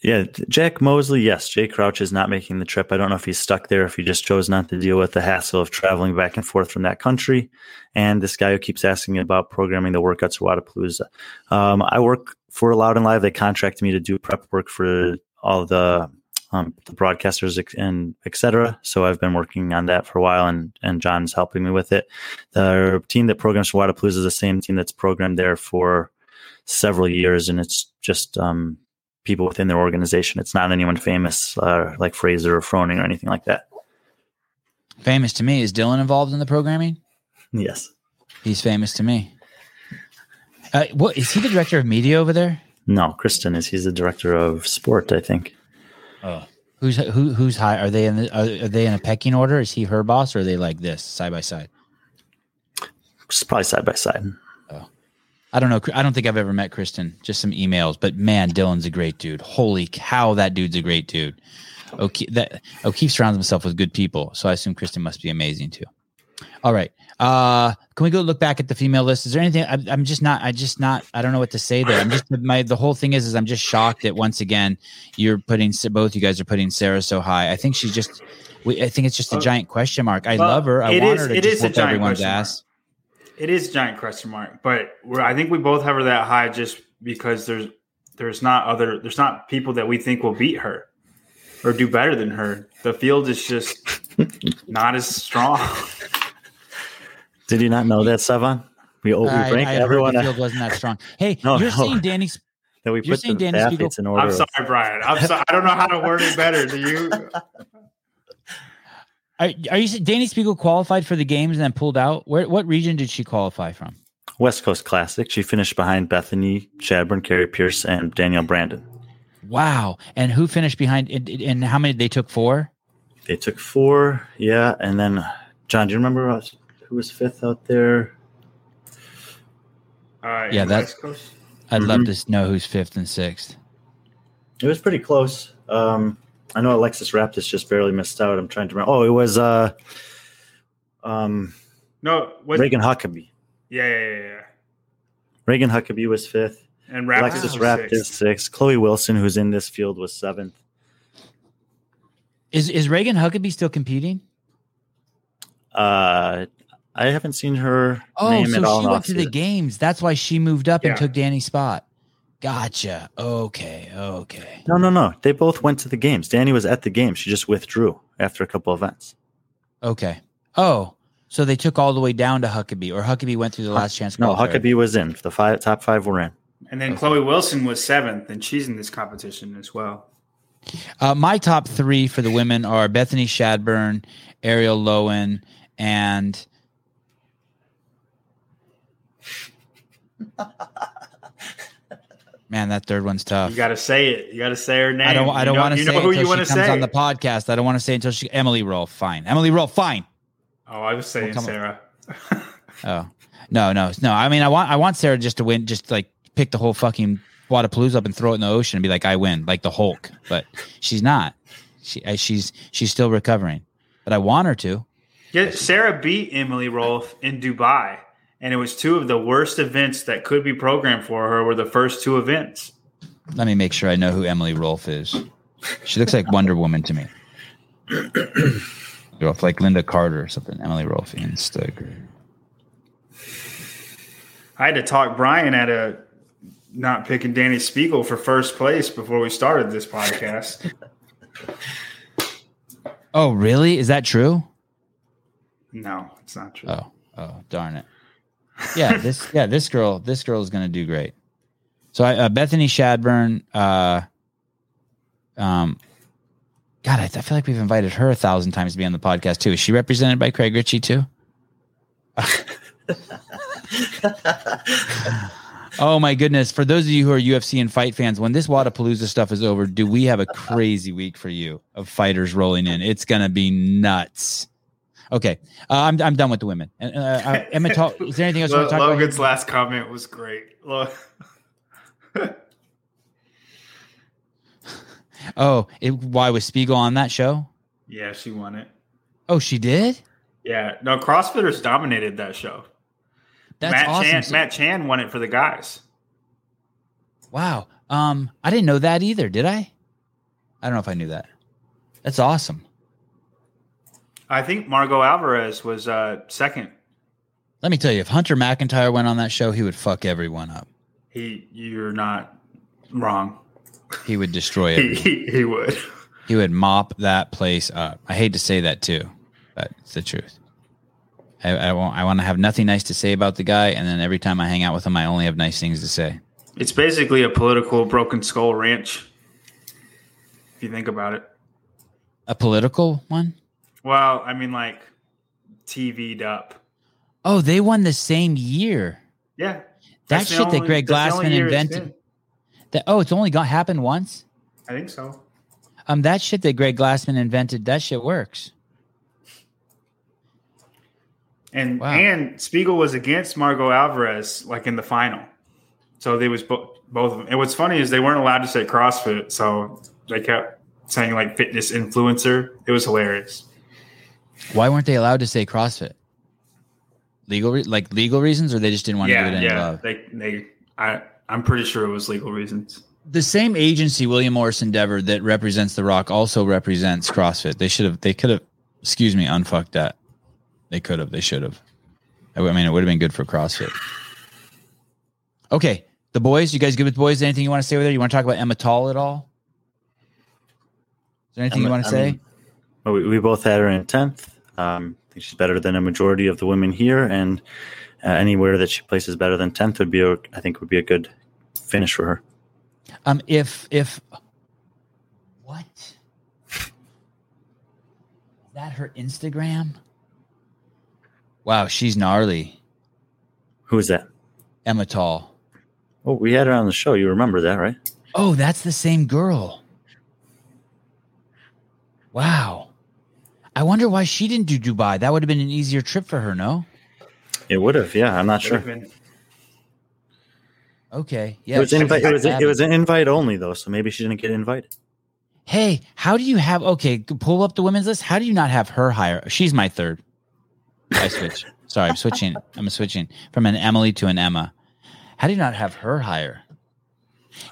Yeah, Jack Mosley. Yes, Jay Crouch is not making the trip. I don't know if he's stuck there, if he just chose not to deal with the hassle of traveling back and forth from that country. And this guy who keeps asking about programming the workouts for Wodapalooza. Um, I work for Loud and Live. They contract me to do prep work for all the um, the broadcasters and et cetera. So I've been working on that for a while, and and John's helping me with it. The team that programs for Wodapalooza is the same team that's programmed there for several years, and it's just um, people within their organization. It's not anyone famous uh, like Fraser or Froning or anything like that. Famous to me is Dylan involved in the programming. Yes. He's famous to me. Uh, what is he the director of media over there? No, Kristen is. He's the director of sport, I think. Oh, who's who? Who's high? Are they in the? Are, are they in a pecking order? Is he her boss, or are they like this side by side? It's probably side by side. I don't know. I don't think I've ever met Kristen. Just some emails, but man, Dylan's a great dude. Holy cow, that dude's a great dude. O'Keefe, that O'Keefe surrounds himself with good people, so I assume Kristen must be amazing too. All right. Uh, can we go look back at the female list? Is there anything? I'm, I'm just not. I just not. I don't know what to say there. I'm just my. The whole thing is, is I'm just shocked that once again you're putting both you guys are putting Sarah so high. I think she's just. We, I think it's just a giant question mark. I Well, love her. I want is- her to it just is a giant everyone's ass. It is a giant question mark, but we're, I think we both have her that high just because there's there's not other there's not people that we think will beat her or do better than her. The field is just not as strong. Did you not know that, Sevan? We, oh, we I, rank I everyone the field wasn't that strong. Hey, No, you're no. saying Danny? that we you're put saying the Danny athletes in order. I'm sorry, Brian. I'm sorry. I don't know how to word it better. Do you? Are, are you saying Dani Speegle qualified for the games and then pulled out? Where? What region did she qualify from? West Coast Classic. She finished behind Bethany Shadburne, Kari Pearce, and Danielle Brandon. Wow. And who finished behind? And, and how many? They took four. They took four, yeah, and then John, do you remember who was- fifth out there? Uh, Yeah, in that- I'd love Mhm. to know who's fifth and sixth. It was pretty close. Um, I know Alexis Raptis just barely missed out. I'm trying to remember. Oh, it was uh, um, No, what? Reagan Huckabee. Yeah, yeah, yeah, yeah. Reagan Huckabee was fifth. And Raptors Alexis was Raptis sixth. sixth. Chloe Wilson, who's in this field, was seventh. Is is Reagan Huckabee still competing? Uh, I haven't seen her Oh, name so at all. she in went to the off-season. games. That's why she moved up Yeah. and took Dani's spot. Gotcha. Okay. Okay. No, no, no. They both went to the games. Dani was at the game. She just withdrew after a couple events. Okay. Oh, so they took all the way down to Huckabee, or Huckabee went through the last chance. No, qualifier. Huckabee was in. The five top five were in. And then Chloe Wilson was seventh, and she's in this competition as well. Uh, my top three for the women are Bethany Shadburne, Arielle Loewen, and man, that third one's tough. You got to say it. You got to say her name. I don't. I don't want to You say know who you want to say on the podcast. I don't want to say until she Emily Roll. Fine, Emily Roll. Fine. Oh, I was saying on. Sarah. Oh no, no, no. I mean, I want I want Sarah just to win. Just like pick the whole fucking Wodapalooza up and throw it in the ocean and be like, I win, like the Hulk. But she's not. She she's she's still recovering. But I want her to. Yeah, Sarah beat Emily Rolfe in Dubai, and it was two of the worst events that could be programmed for her. Were the first two events. Let me make sure I know who Emily Rolfe is. She looks like Wonder Woman to me. Rolfe, like Lynda Carter or something. Emily Rolfe, Instagram. I had to talk Brian out of not picking Dani Speegle for first place before we started this podcast. Oh, really? Is that true? no, it's not true. Oh, oh, darn it. Yeah, this yeah, this girl, this girl is gonna do great. So I, uh, Bethany Shadburne, uh, um, God, I, I feel like we've invited her a thousand times to be on the podcast too. Is she represented by Craig Richey too? oh my goodness! For those of you who are UFC and fight fans, when this Wodapalooza stuff is over, do we have a crazy week for you of fighters rolling in? It's gonna be nuts. Okay, uh, I'm I'm done with the women. And, Uh, uh, Emma, talk, is there anything else you want to talk Logan's last comment was great. Lo- Oh, it, why was Speegle on that show? yeah, she won it. Oh, she did. Yeah, no, CrossFitters dominated that show. That's Matt awesome. Chan, So- Matt Chan won it for the guys. Wow. Um, I didn't know that either. Did I? I don't know if I knew that. That's awesome. I think Margot Alvarez was uh, second. Let me tell you, if Hunter McIntyre went on that show, he would fuck everyone up. He, you're not wrong. He would destroy He, he, he would. he would mop that place up. I hate to say that too, but it's the truth. I, I want I want to have nothing nice to say about the guy, and then every time I hang out with him, I only have nice things to say. It's basically a political broken skull ranch. If you think about it. A political one? Well, I mean, like TV'd up. Oh, they won the same year. Yeah. That shit that Greg only Glassman invented. That oh, it's only got happened once. I think so. Um, that shit that Greg Glassman invented, that shit works. And Wow. and Speegle was against Margot Alvarez like in the final. So they was bo- both of them. And what's funny is they weren't allowed to say CrossFit, so they kept saying like fitness influencer. It was hilarious. Why weren't they allowed to say CrossFit? Legal, re- like legal reasons, or they just didn't want to yeah, give it any yeah. love. They, they, I, I'm pretty sure it was legal reasons. The same agency, William Morris Endeavor, that represents The Rock, also represents CrossFit. They should have. They could have. Excuse me, unfucked that. They could have. They should have. I mean, it would have been good for CrossFit. Okay, the boys. You guys good with the boys? Anything you want to say over there? You want to talk about Emma Tall at all? Is there anything you want to I say? Well, we, we both had her in tenth. Um, I think she's better than a majority of the women here, and uh, anywhere that she places better than tenth would be, a, I think, would be a good finish for her. Um, if if what is that her Instagram? Wow, she's gnarly. Who is that? Emma Tall. Oh, we had her on the show. You remember that, right? Oh, that's the same girl. Wow. I wonder why she didn't do Dubai. That would have been an easier trip for her, no? It would have. Yeah, I'm not sure. Would've been- Okay. it Yeah. was invite. It was. It was an invite only though, so maybe she didn't get invited. Hey, how do you have okay, pull up the women's list. How do you not have her higher? She's my third. I switch. Sorry, I'm switching. I'm switching from an Emily to an Emma. How do you not have her higher?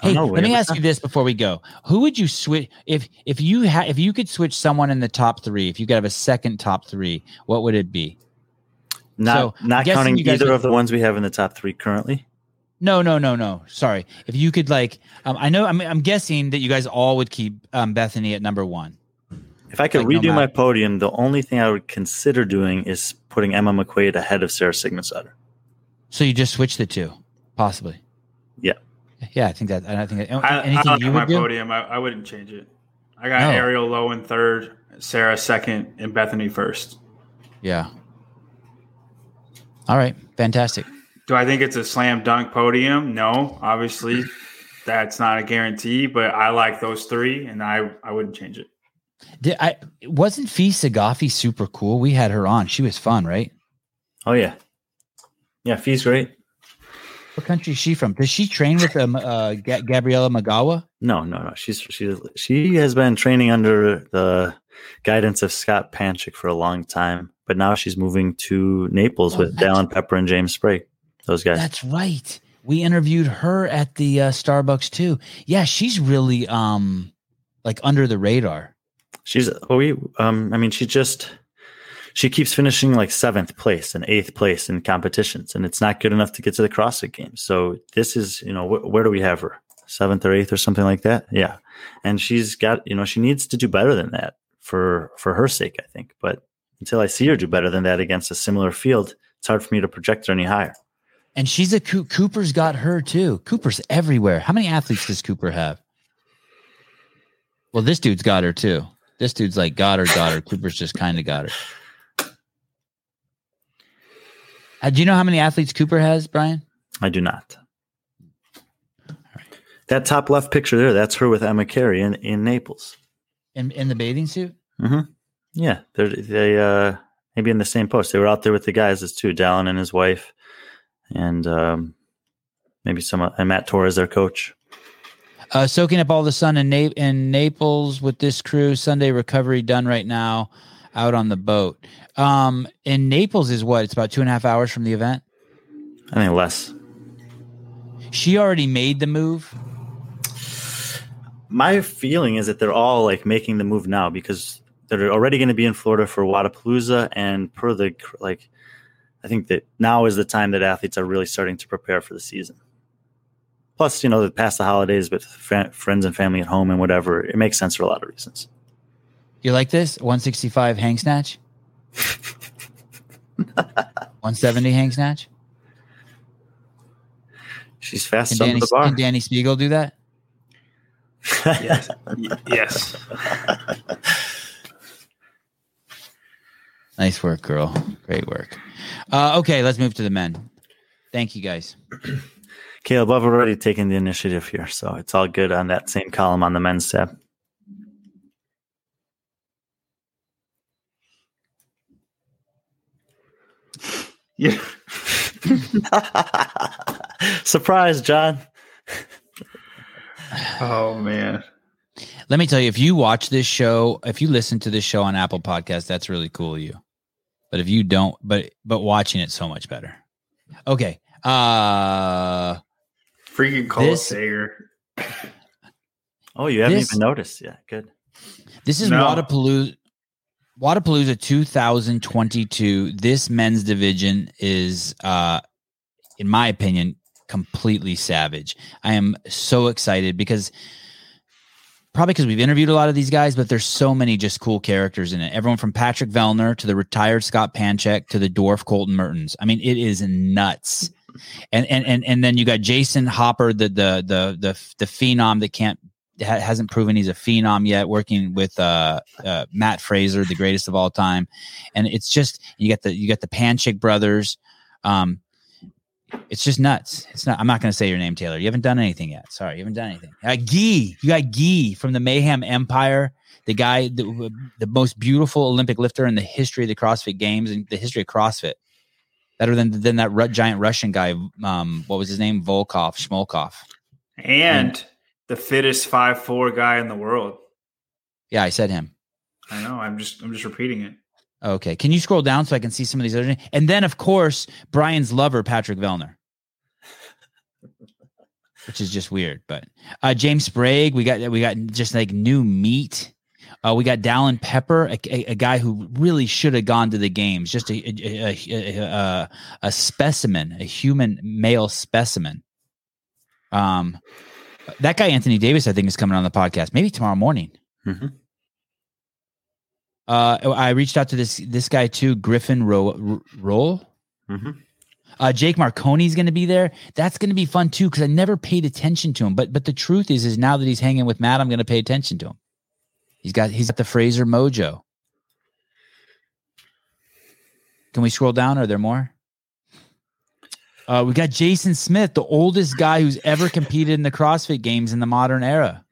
Hey, know, let me ask you this before we go. Who would you switch if if you had if you could switch someone in the top three, if you could have a second top three, what would it be? Not So, not counting either would- of the ones we have in the top three currently. No, no, no, no. Sorry. If you could like um, I know I'm I'm guessing that you guys all would keep um, Bethany at number one. If I could Like, no redo my podium, the only thing I would consider doing is putting Emma McQuaid ahead of Sarah Sigmundsdottir. So you just switch the two, possibly. Yeah. Yeah, I think that. I think that. I, I anything like you my would do? podium. I, I wouldn't change it. I got No. Ariel low in third, Sarah second, and Bethany first. Yeah. All right. Fantastic. Do I think it's a slam dunk podium? No, obviously, that's not a guarantee. But I like those three, and I I wouldn't change it. Did I wasn't Fee Saghafi super cool? We had her on. She was fun, right? Oh yeah, yeah. Fee's great. What country is she from? Does she train with um, uh, Ga- Gabriella Magawa? No, no, no. She's she she has been training under the guidance of Scott Panchik for a long time, but now she's moving to Naples Oh, with Dallin Pepper and James Sprague. Those guys. That's right. We interviewed her at the uh, Starbucks too. Yeah, she's really um like under the radar. She's oh, we um I mean she just she keeps finishing like seventh place and eighth place in competitions, and it's not good enough to get to the CrossFit Games. So this is you know wh- where do we have her seventh or eighth or something like that? Yeah, and she's got you know she needs to do better than that for for her sake, I think. But until I see her do better than that against a similar field, it's hard for me to project her any higher. And she's a Coo- Cooper's got her too. Cooper's everywhere. How many athletes does Cooper have? Well, this dude's got her too. This dude's like got her, got her. Cooper's just kind of got her. Uh, do you know how many athletes Cooper has, Brian? I do not. That top left picture there, that's her with Emma Carey in, in Naples. In in the bathing suit? Mm-hmm. Yeah, they're they uh maybe in the same post. They were out there with the guys as too, Dallin and his wife, and um, maybe some uh, and Matt Torres, their coach. Uh, soaking up all the sun in, Na- in Naples with this crew. Sunday recovery done right now, out on the boat. Um, in Naples is what? It's about two and a half hours from the event. I think less. She already made the move. My feeling is that they're all like making the move now because they're already going to be in Florida for Wodapalooza, and per the like, I think that now is the time that athletes are really starting to prepare for the season. Plus, you know, the past the holidays with fa- friends and family at home and whatever, it makes sense for a lot of reasons. You like this? 165 hang snatch? 170 hang snatch? She's fast Can Dani, the bar. can Dani Speegle do that? Yes, yes. Nice work, girl. Great work. Uh, okay, let's move to the men. Thank you, guys. Caleb, I've already taken the initiative here, so it's all good on that same column on the men's tab. Yeah. Surprise, John. Oh man. Let me tell you, if you watch this show, if you listen to this show on Apple Podcast, that's really cool of you. But if you don't, but but watching it so much better. Okay. Uh Freaking Cole This- Sager. Oh, you haven't This- even noticed. Yeah, good. This is No. Wodapalooza. Wodapalooza 2022. This men's division is, uh, in my opinion, completely savage. I am so excited because probably because we've interviewed a lot of these guys, but there's so many just cool characters in it. Everyone from Patrick Vellner to the retired Scott Panchik to the dwarf Colton Mertens. I mean, it is nuts. And and and and then you got Jayson Hopper, the the the the the phenom that can't ha- hasn't proven he's a phenom yet, working with uh, uh, Matt Fraser, the greatest of all time, and it's just you got the you got the Panchik brothers. Um, it's just nuts. It's not. I'm not going to say your name, Taylor. You haven't done anything yet. Sorry, you haven't done anything. Uh, Guy, you got Guy from the Mayhem Empire, the guy, the, the most beautiful Olympic lifter in the history of the CrossFit Games and the history of CrossFit. Better than than that giant Russian guy. Um, what was his name? Volkov, Shmolkov. And the fittest five four guy in the world. Yeah, I said him. I know. I'm just I'm just repeating it. Okay. Can you scroll down so I can see some of these other names? And then, of course, Brian's lover, Patrick Vellner, which is just weird. But uh, James Sprague, we got we got just like new meat. Uh, we got Dallin Pepper, a, a, a guy who really should have gone to the games. Just a a, a, a a specimen, a human male specimen. Um, that guy Anthony Davis, I think, is coming on the podcast. Maybe tomorrow morning. Mhm. Uh, I reached out to this this guy too, Griffin Ro- Roelle. Mhm. Uh, Jake Marconi's going to be there. That's going to be fun too because I never paid attention to him. But but the truth is, is now that he's hanging with Matt, I'm going to pay attention to him. He's got he's got the Fraser mojo. Can we scroll down? Are there more? Uh, we got Jason Smith, the oldest guy who's ever competed in the CrossFit Games in the modern era.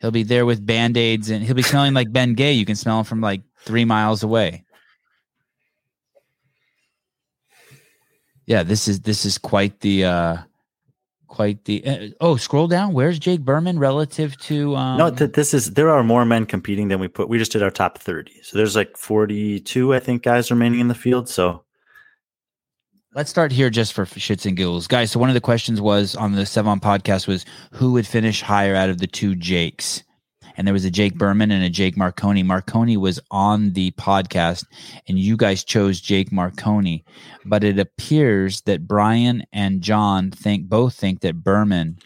He'll be there with band aids and he'll be smelling like Ben Gay. You can smell him from like three miles away. Yeah, this is this is quite the uh quite the uh, oh scroll down where's jake berman relative to um no, th- this is there are more men competing than we put. We just did our top thirty, so there's like forty-two, I think, guys remaining in the field. So let's start here just for shits and giggles. Guys so one of the questions was on the Sevan podcast was who would finish higher out of the two jakes? And there was a jake berman and a jake marconi. Marconi was on the podcast and you guys chose jake marconi. But it appears that brian and john think both think that berman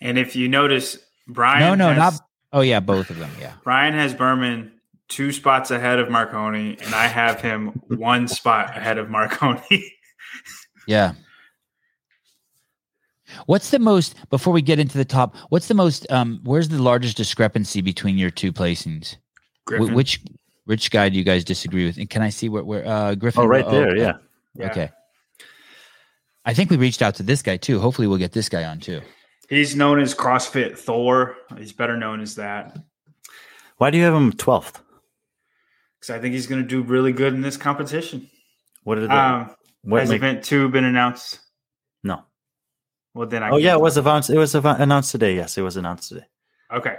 And if you notice, Brian no no has, not oh yeah both of them yeah. Brian has Berman two spots ahead of Marconi, and I have him one spot ahead of Marconi. Yeah. What's the most before we get into the top? What's the most? Um, where's the largest discrepancy between your two placings? Wh- which which guy do you guys disagree with? And can I see where where uh, Griffin? oh, right oh, there, okay. yeah. Yeah. Okay. I think we reached out to this guy too. Hopefully, we'll get this guy on too. He's known as CrossFit Thor. He's better known as that Why do you have him twelfth? because I think he's going to do really good in this competition. What did they, Um, what has make- event two been announced? no? Well, then I Oh yeah, it was announced. It was announced today. Yes, it was announced today. Okay.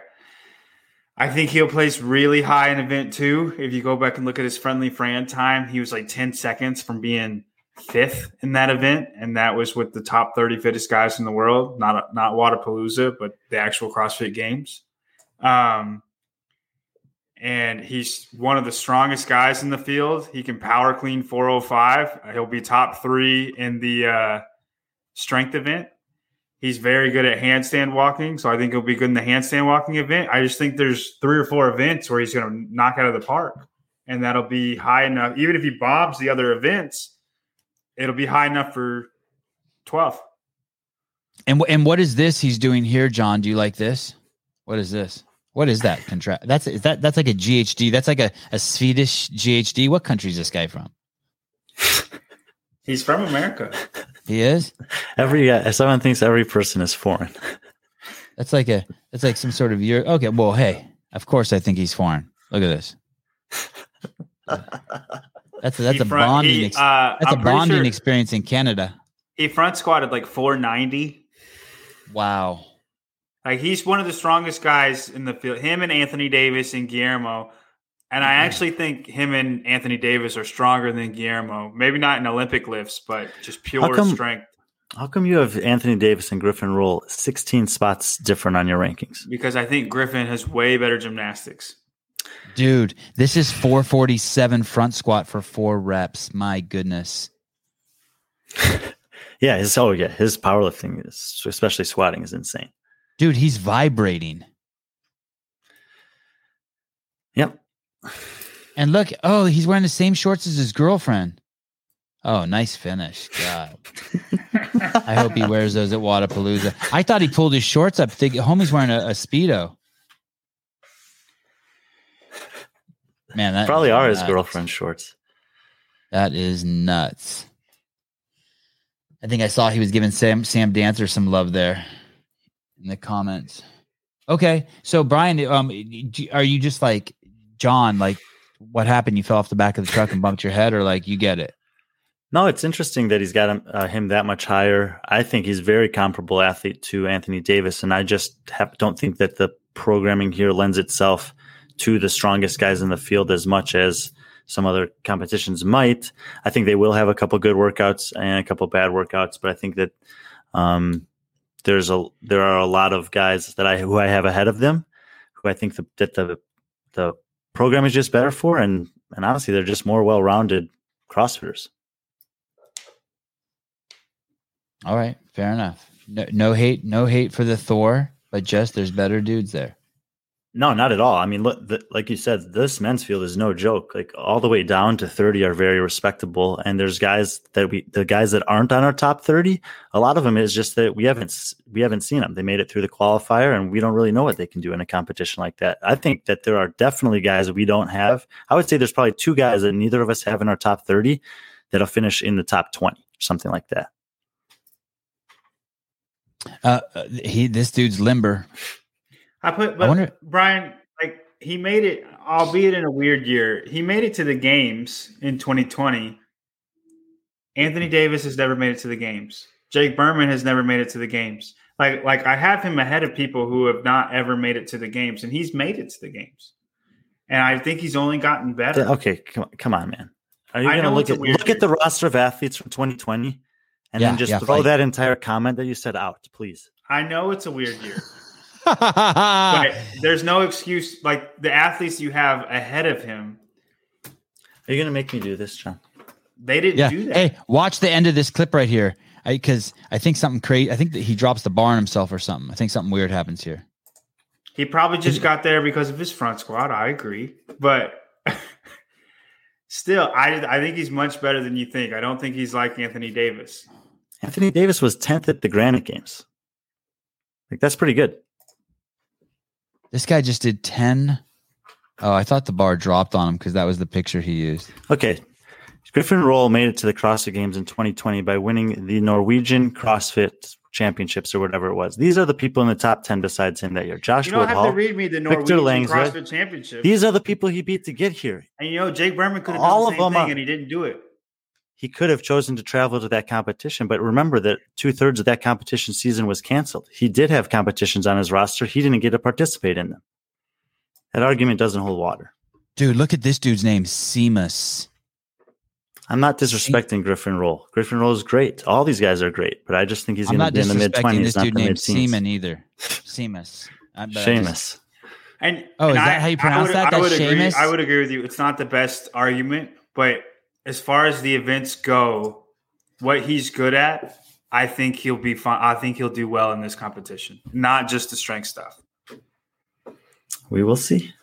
I think he'll place really high in event two. If you go back and look at his friendly Fran time, he was like 10 seconds from being fifth in that event. And that was with the top 30 fittest guys in the world, not not Wodapalooza, but the actual CrossFit games. Um, and he's one of the strongest guys in the field. He can power clean 405. He'll be top three in the uh, strength event. He's very good at handstand walking, so I think he'll be good in the handstand walking event. I just think there's three or four events where he's going to knock out of the park, and that'll be high enough. Even if he bobs the other events, it'll be high enough for 12. And and what is this he's doing here, John? Do you like this? What is this? What is that contract? That's is that that's like a GHD. That's like a, a Swedish GHD. What country is this guy from? He's from America. He is. Every uh, someone thinks every person is foreign. That's like a that's like some sort of year. Okay, well, hey, of course I think he's foreign. Look at this. That's a, that's He a front- bonding. he, uh, that's a I'm pretty bonding sure experience in Canada. He front squatted like 490. Wow. Like he's one of the strongest guys in the field. Him and Anthony Davis and Guilherme And I mm-hmm. actually think him and Anthony Davis are stronger than Guilherme. Maybe not in Olympic lifts, but just pure come- strength. How come you have Anthony Davis and Griffin Roelle 16 spots different on your rankings? Because I think Griffin has way better gymnastics. Dude, this is 447 front squat for four reps. My goodness. Yeah, his oh yeah, his powerlifting is especially squatting is insane. Dude, he's vibrating. Yep. And look, oh, he's wearing the same shorts as his girlfriend. Oh, nice finish. God. I hope he wears those at Wodapalooza. I thought he pulled his shorts up. Think, homie's wearing a, a Speedo. Man, that Probably are his girlfriend's shorts. That is nuts. I think I saw he was giving Sam Sam Dancer some love there in the comments. Okay, so Brian, um, are you just like John? Like, what happened? You fell off the back of the truck and bumped your head, or like you get it? No, it's interesting that he's got him, uh, him that much higher. I think he's very comparable athlete to Anthony Davis, and I just have, don't think that the programming here lends itself to the strongest guys in the field as much as some other competitions might. I think they will have a couple good workouts and a couple bad workouts, but I think that um, there's a there are a lot of guys that I who I have ahead of them, who I think the, that the the program is just better for, and and honestly, they're just more well rounded CrossFitters. All right, fair enough. No, no hate, no hate for the Thor, but just there's better dudes there. No, not at all. I mean, look, the, like you said, this men's field is no joke. Like all the way down to 30 are very respectable. And there's guys that we, the guys that aren't on our top 30, a lot of them is just that we haven't, we haven't seen them. They made it through the qualifier and we don't really know what they can do in a competition like that. I think that there are definitely guys we don't have. I would say there's probably two guys that neither of us have in our top 30 that'll finish in the top 20, something like that. Uh, uh, he, this dude's limber. I put, I but wonder- Brian, like he made it, albeit in a weird year. He made it to the games in 2020. Anthony Davis has never made it to the games. Jake Berman has never made it to the games. Like, like I have him ahead of people who have not ever made it to the games, and he's made it to the games. And I think he's only gotten better. Okay, come, on- come on, man. Are you going to look at weird look at the roster of athletes from 2020 and Yeah, then just yeah, throw fight. that entire comment that you said out, please? I know it's a weird year. But there's no excuse. Like the athletes you have ahead of him, Are you going to make me do this, John? they didn't yeah. do that. Hey, watch the end of this clip right here. Because I, think something crazy. I think that he drops the bar on himself or something. I think something weird happens here. He probably just got there because of his front squat. I agree, but still, I I think he's much better than you think. I don't think he's like Anthony Davis. Anthony Davis was 10th at the Granite Games. Like that's pretty good. This guy just did 10. Oh, I thought the bar dropped on him because that was the picture he used. Okay. Griffin Roelle made it to the CrossFit Games in 2020 by winning the Norwegian CrossFit Championships or whatever it was. These are the people in the top 10 besides him that year. Josh You don't have to read me the Victor Norwegian Langsred. CrossFit Championship. These are the people he beat to get here. and you know, Jake Berman could have All done of the same them thing, are- and he didn't do it. He could have chosen to travel to that competition, but remember that two thirds of that competition season was canceled. He did have competitions on his roster. He didn't get to participate in them. That argument doesn't hold water. Dude, look at this dude's name, Seamus. I'm not disrespecting Griffin Roelle. Griffin Roelle is great. All these guys are great, but I just think he's going to not be in the mid disrespecting this twenties, not dude named. Seaman either. Seamus. I- but I just- Seamus. And Oh, and is that how you I pronounce would- that? I would That's agree. Seamus? I would agree with you. It's not the best argument, but as far as the events go, what he's good at, I think he'll be fine. I think he'll do well in this competition, not just the strength stuff. We will see.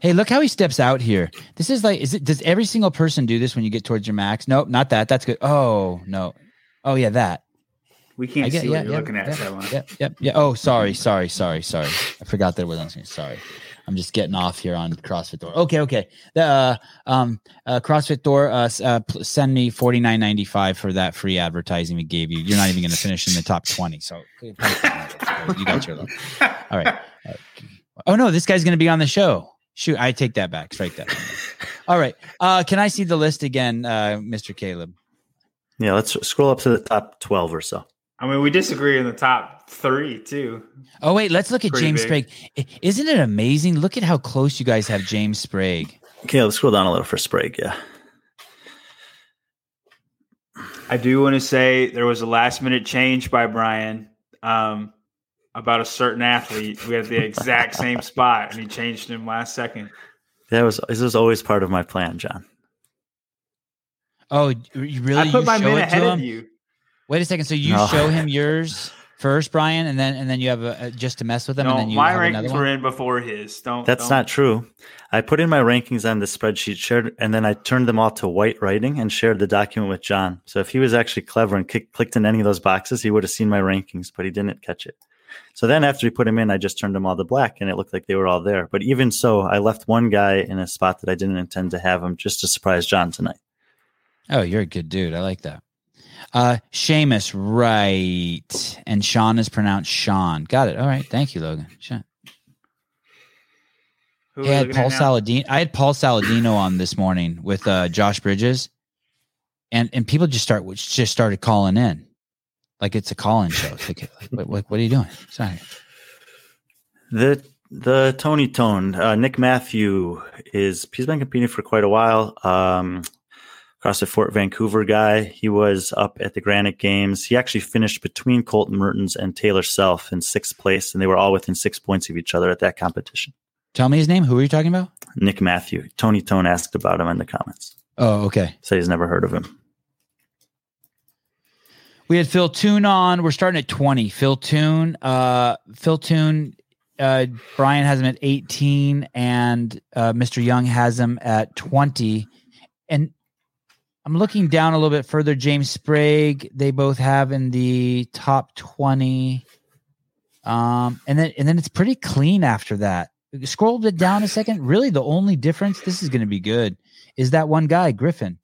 Hey, look how he steps out here. This is like, is it, does every single person do this when you get towards your max? Nope, not that. That's good. Oh, no. Oh, yeah, that. We can't I get, see yeah, what you're yeah, looking at, yeah, Sean. Yep, yep, yeah. Oh, sorry, sorry, sorry, sorry. I forgot that it was on screen. Sorry. I'm just getting off here on CrossFit Thor. Okay, okay. The uh, um, uh, CrossFit Thor, uh, uh, send me forty nine ninety five for that free advertising we gave you. You're not even going to finish in the top twenty, so you got your look. All right. Uh, Oh no, this guy's going to be on the show. Shoot, I take that back. Strike that. All right. Uh, can I see the list again, uh, Mr. Caleb? Yeah, let's scroll up to the top 12 or so. I mean, we disagree in the top three too. Oh wait, let's look at Pretty James big. Sprague. Isn't it amazing? Look at how close you guys have James Sprague. Okay, let's scroll down a little for Sprague. Yeah. I do want to say there was a last minute change by Brian um, about a certain athlete. We had the exact same spot, and he changed him last second. That was this was always part of my plan, John. Oh, you really? I put you my show men ahead of you. Wait a second. So you No. show him yours first, Brian, and then and then you have a, a just to mess with him, No, and then you my have rankings were in before his. Don't. That's don't- not true. I put in my rankings on the spreadsheet, shared, and then I turned them all to white writing and shared the document with John. So if he was actually clever and click, clicked in any of those boxes, he would have seen my rankings, but he didn't catch it. So then after he put them in, I just turned them all to black, and it looked like they were all there. But even so, I left one guy in a spot that I didn't intend to have him, just to surprise John tonight. Oh, you're a good dude. I like that. Uh Seamus, right. And Sean is pronounced Sean. Got it. All right. Thank you, Logan. Sean. Who Hey, I had Paul looking at now? Saladino. I had Paul Saladino on this morning with uh, Josh Bridges, and and people just start which just started calling in, like it's a call-in show. It's like, like, what, what, what are you doing? Sorry. The the Tony Tone, uh, Nick Matthew is he's been competing for quite a while. Um, across the Fort Vancouver guy, he was up at the Granite Games. He actually finished between Colton Mertens and Taylor Self in sixth place, and they were all within six points of each other at that competition. Tell me his name. Who are you talking about? Nick Matthew, Tony Tone asked about him in the comments. Oh, okay. Said he's never heard of him. We had Phil Toon on. We're starting at 20. Phil Toon, uh, Phil Toon, uh, Brian has him at 18, and uh, Mr. Young has him at 20. And I'm looking down a little bit further. James Sprague, they both have in the top 20. Um, and then and then it's pretty clean after that. Scroll it down a second. Really, the only difference, this is going to be good, is that one guy, Griffin.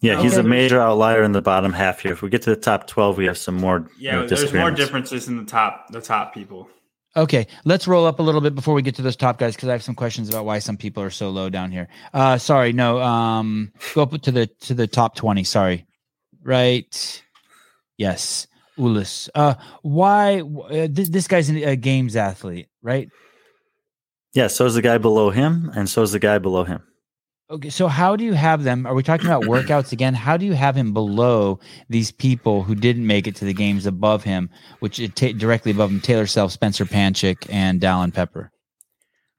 Yeah, he's Okay. a major outlier in the bottom half here. If we get to the top twelve, we have some more. you Yeah, know, there's more differences in the top the top people. Okay, let's roll up a little bit before we get to those top guys because I have some questions about why some people are so low down here. Uh, sorry, no. Um, go up to the to the top twenty. Sorry, right? Yes, Uldis. Uh, why? Uh, th- this guy's a games athlete, right? Yeah, so is the guy below him, and so is the guy below him. Okay, so how do you have them? Are we talking about workouts again? How do you have him below these people who didn't make it to the games above him, which it ta- directly above him? Taylor Self, Spencer Panchik, and Dallin Pepper.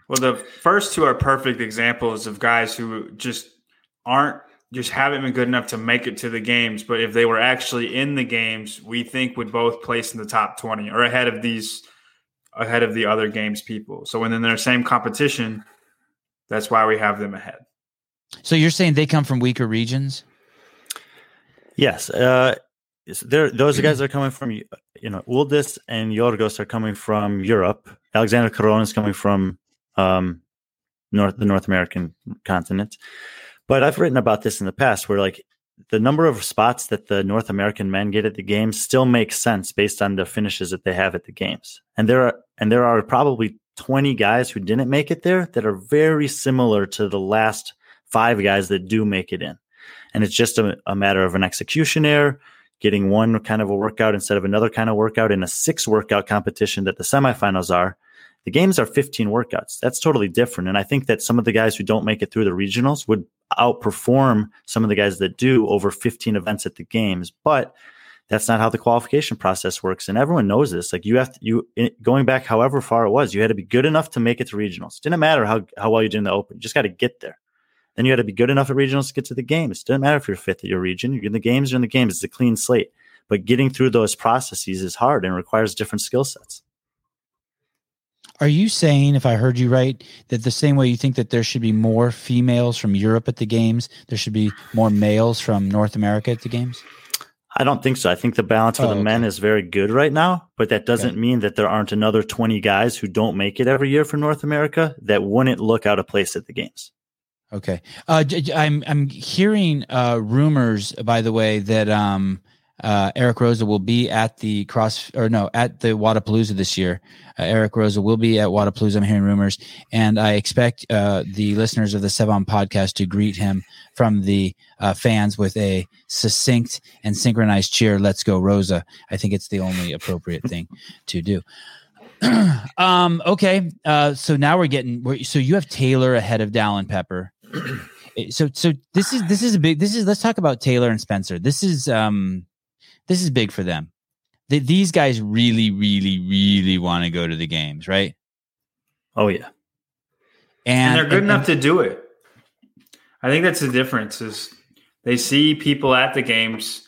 Well, the first two are perfect examples of guys who just aren't just haven't been good enough to make it to the games. But if they were actually in the games, we think would both place in the top twenty or ahead of these ahead of the other games people. So when in their same competition, that's why we have them ahead. So you're saying they come from weaker regions? Yes, uh, those guys are coming from you know Uldis and Yorgos are coming from Europe. Alexander Corona is coming from um, North the North American continent. But I've written about this in the past, where like the number of spots that the North American men get at the games still makes sense based on the finishes that they have at the games, and there are and there are probably twenty guys who didn't make it there that are very similar to the last five guys that do make it in. And it's just a, a matter of an execution error getting one kind of a workout instead of another kind of workout in a six workout competition that the semifinals are. The games are 15 workouts. That's totally different. And i think that some of the guys who don't make it through the regionals would outperform some of the guys that do over 15 events at the games. But that's not how the qualification process works. And everyone knows this. Like you have to you going back however far it was you had to be good enough to make it to regionals. Didn't matter how, how well you did in the open. You just got to get there then you got to be good enough at regionals to get to the games. It doesn't matter if you're fifth at your region. You're in the games, you're in the games. It's a clean slate. But getting through those processes is hard and requires different skill sets. Are you saying, if I heard you right, that the same way you think that there should be more females from Europe at the games, there should be more males from North America at the games? I don't think so. I think the balance for Oh, the men is very good right now, but that doesn't Okay. mean that there aren't another 20 guys who don't make it every year for North America that wouldn't look out of place at the games. Okay. Uh, I'm I'm hearing uh, rumors, by the way, that um, uh, Eric Rosa will be at the cross or no at the Wodapalooza this year. Uh, Eric Rosa will be at Wodapalooza. I'm hearing rumors, and I expect uh, the listeners of the Sevan podcast to greet him from the uh, fans with a succinct and synchronized cheer. Let's go, Rosa! I think it's the only appropriate thing to do. um, okay, uh, so now we're getting. We're, so you have Taylor ahead of Dallin Pepper. So so this is this is a big. This is let's talk about Taylor and Spencer. This is um this is big for them. Th- these guys really, really, really want to go to the games, right? Oh yeah, and, and, they're good and- enough to do it. I think that's the difference is they see people at the games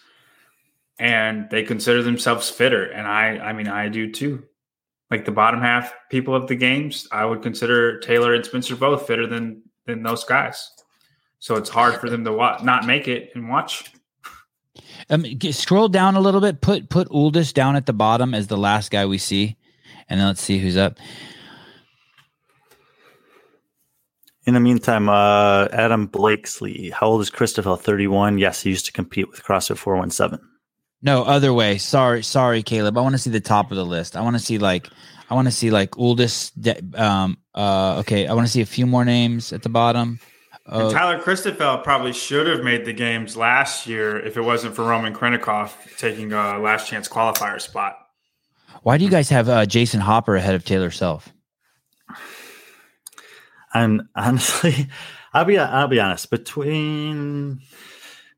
and they consider themselves fitter. And I I mean I do too. Like the bottom half people of the games, I would consider Taylor and Spencer both fitter than than those guys. So it's hard for them to wa- not make it and watch. Um, g- scroll down a little bit. Put put Uldis down at the bottom as the last guy we see, and then let's see who's up. In the meantime, uh, Adam Blakesley, how old is Christophel? 31. Yes, he used to compete with CrossFit 417. No, other way. Sorry, sorry, Caleb. I want to see the top of the list. I want to see like I want to see like Uldis. De- um. Uh. Okay. I want to see a few more names at the bottom. And Uh, Tyler Christophel probably should have made the games last year if it wasn't for Roman Khrennikov taking a last chance qualifier spot. why do you guys have uh, Jayson Hopper ahead of Taylor Self? I'm honestly, I'll be I'll be honest. Between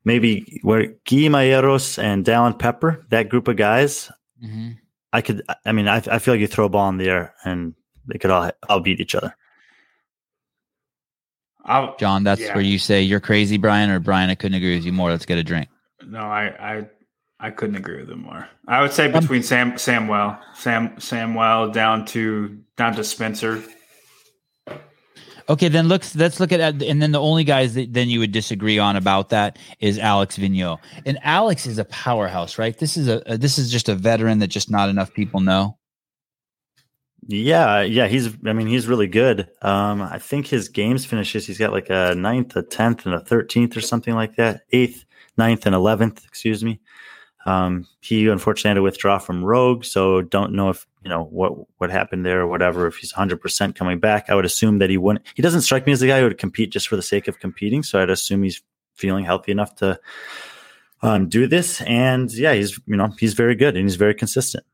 maybe where Guy Malheiros and Dallin Pepper, that group of guys, Mm-hmm. I could. I mean, I, I feel like you throw a ball in the air and they could all all beat each other. I'll, John, that's Yeah. where you say you're crazy, Brian, or Brian, I couldn't agree with you more. Let's get a drink. no, I, I I couldn't agree with him more. I would say um, between Sam Samwell, Sam Samwell down to down to Spencer. Okay, then let's let's look at and then the only guys that then you would disagree on about that is Alex Vigneault. And Alex is a powerhouse, right? This is a, a this is just a veteran that just not enough people know. Yeah, yeah, he's. I mean, he's really good. Um, I think his games finishes. He's got like a ninth, a tenth, and a thirteenth, or something like that. Eighth, ninth, and eleventh. Excuse me. Um, he unfortunately had to withdraw from Rogue, so don't know if you know what what happened there or whatever. If he's hundred percent coming back, I would assume that he wouldn't. He doesn't strike me as the guy who would compete just for the sake of competing. So I'd assume he's feeling healthy enough to um, do this. And yeah, he's you know he's very good and he's very consistent.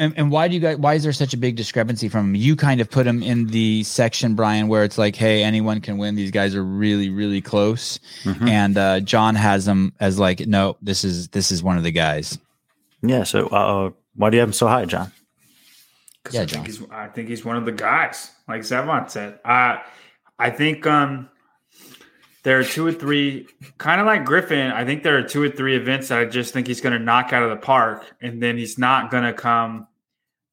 And, and why do you guys? Why is there such a big discrepancy from him? You kind of put him in the section, Brian, where it's like, hey, anyone can win. These guys are really, really close. Mhm. And uh, John has them as like, no, this is this is one of the guys. Yeah. So uh, why do you have him so high, John? 'Cause Yeah, I John. think he's I think he's one of the guys, like Sevan said. Uh, I think um, there are two or three, kind of like Griffin. I think there are two or three events that I just think he's going to knock out of the park, and then he's not going to come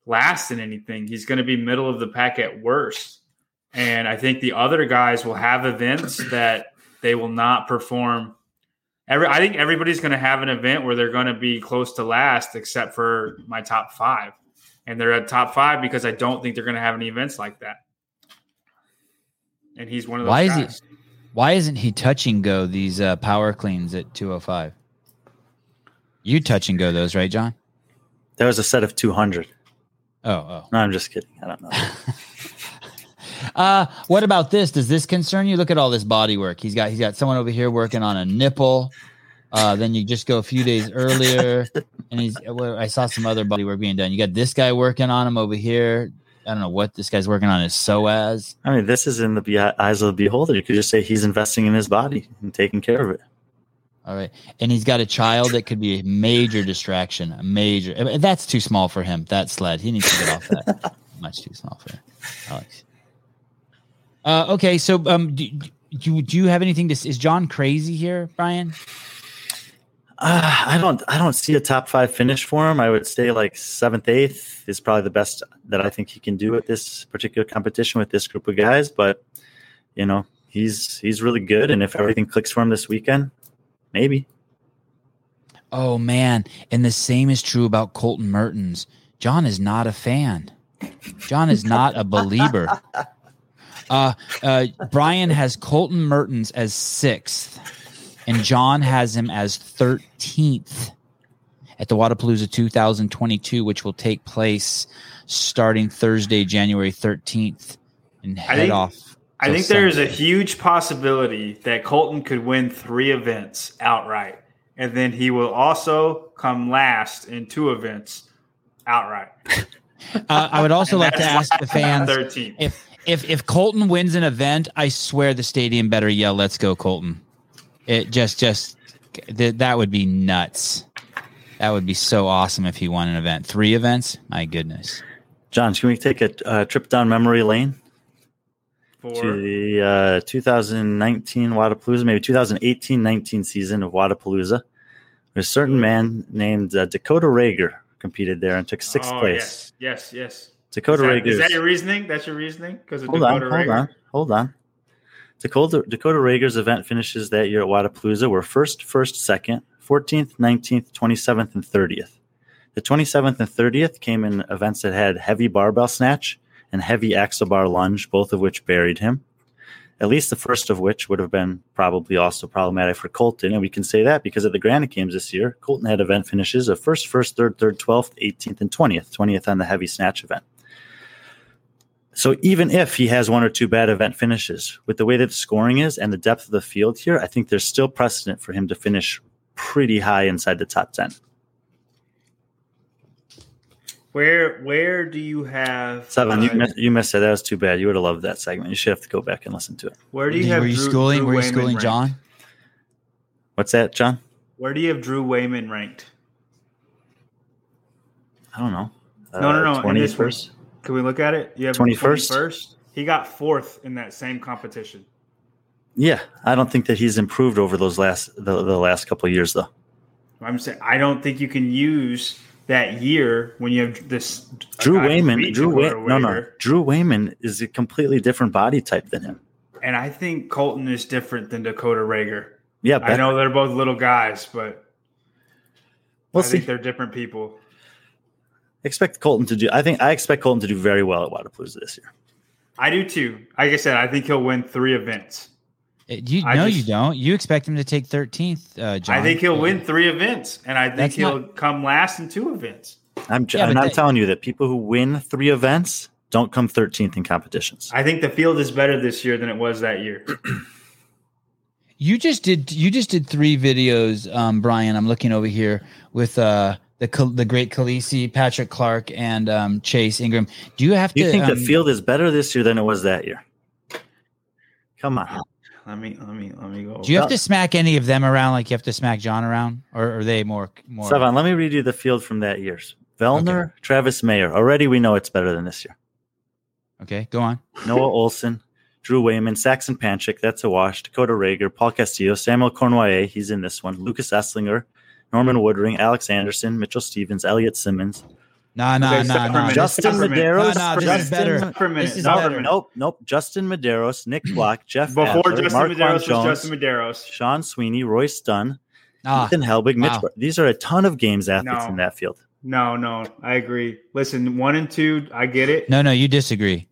last in anything. He's going to be middle of the pack at worst. And I think the other guys will have events that they will not perform. Every, I think everybody's going to have an event where they're going to be close to last, except for my top five and they're at top five because I don't think they're going to have any events like that. And he's one of those Why is he- guys. Why isn't he touch and go these uh, power cleans at 205? You touch and go those, right, John? There was a set of two hundred. Oh, oh. No, I'm just kidding. I don't know. Uh, what about this? Does this concern you? Look at all this body work. He's got he's got someone over here working on a nipple. Uh, then you just go a few days earlier, and he's. Well, I saw some other body work being done. You got this guy working on him over here. I don't know what this guy's working on his psoas. I mean, this is in the be- eyes of the beholder. You could just say he's investing in his body and taking care of it. All right, and he's got a child that could be a major distraction. A major. That's too small for him. That sled. He needs to get off that. Much too small for Alex. Uh, okay, so um, do, do do you have anything to? Is John crazy here, Brian? Uh, I don't. I don't see a top five finish for him. I would say like seventh, eighth is probably the best that I think he can do at this particular competition with this group of guys. But you know, he's he's really good, and if everything clicks for him this weekend, maybe. Oh man, and the same is true about Colton Mertens. John is not a fan. John is not a believer. Uh, uh, Brian has Colton Mertens as sixth, and John has him as thirteenth. at the Wodapalooza 2022, which will take place starting Thursday, January 13th, and head think- off. I think there is a huge possibility that Colton could win three events outright, and then he will also come last in two events outright. Uh, I would also like to ask the fans Thirteen. if if if Colton wins an event, I swear the stadium better yell "Let's go, Colton!" It just just th- that would be nuts. That would be so awesome if he won an event. Three events, my goodness. John, can we take a uh, trip down memory lane to the uh, 2019 Wodapalooza, maybe 2018-19 season of Wodapalooza? A certain man named uh, Dakota Rager competed there and took sixth Oh, place. Yes, yes, yes. Dakota is, that, Rager. is that your reasoning? That's your reasoning? Because of hold on, Dakota hold on, hold on. Dakota Dakota Rager's event finishes that year at Wodapalooza were first, first, second, 14th, 19th, 27th, and 30th. The 27th and 30th came in events that had heavy barbell snatch and heavy axle bar lunge, both of which buried him. At least the first of which would have been probably also problematic for Colton. And we can say that because at the Granite Games this year, Colton had event finishes of first, first, third, third, 12th, 18th, and 20th. 20th on the heavy snatch event. So even if he has one or two bad event finishes, with the way that the scoring is and the depth of the field here, I think there's still precedent for him to finish pretty high inside the top 10. Where where do you have Sevan, you uh, missed, you missed it. That was too bad. You would have loved that segment. You should have to go back and listen to it. where do you you, have were you Drew, schooling? Drew were you Wayman schooling ranked? John? What's that, John? Where do you have Drew Wayman ranked? I don't know. Uh, No, no, no, in this 21st. Can we look at it? You have 21st? 21st? He got fourth in that same competition. Yeah, I don't think that he's improved over those last the, the last couple of years though. I'm saying I don't think you can use that year when you have this Drew Wayman, Drew Way- no, no, Drew Wayman is a completely different body type than him. And I think Colton is different than Dakota Rager. Yeah, I know they're both little guys, but we'll I see. think they're different people. Expect Colton to do. I think I expect Colton to do very well at Wodapalooza this year. I do too. Like I said, I think he'll win three events. Uh, You I no, just- you don't. You expect him to take 13th, uh, John. I think he'll win three events, and I think That's he'll not- come last in two events. I'm, Yeah, I'm that- telling you that people who win three events don't come 13th in competitions. I think the field is better this year than it was that year. You just did. You just did three videos, um, Brian. I'm looking over here with uh, the the great Khaleesi, Patrick Clark, and um, Chase Ingram. Do you have Do to? you think um, the field is better this year than it was that year? Come on. Let me let me let me go. do you have to smack any of them around like you have to smack John around, or are they more more? Sevan, let me read you the field from that year. Vellner, Travis Mayer. Already we know it's better than this year. Okay, go on. Noah Ohlsen, Drew Wayman, Saxon Panchik, that's a wash. Dakota Rager, Paul Castillo, Samuel Cournoyer, he's in this one. Lucas Esslinger, Norman Woodring, Alex Anderson, Mitchell Stevens, Elliot Simmons, Nah, nah, Okay, nah, stop for a nah. Justin Stop for a minute. Medeiros. No, no, this is Justin- better. For. This is Stop Nope, for nope, nope. Justin Medeiros, Nick Block, Jeff Before Adler, Justin Marquand Medeiros was Jones, Justin Medeiros. Sean Sweeney, Royce Dunn, Ah, Ethan Helbig, Mitch. wow. Br- These are a ton of games athletes No. in that field. No, no, I agree. Listen, one and two, I get it. no, no, you disagree.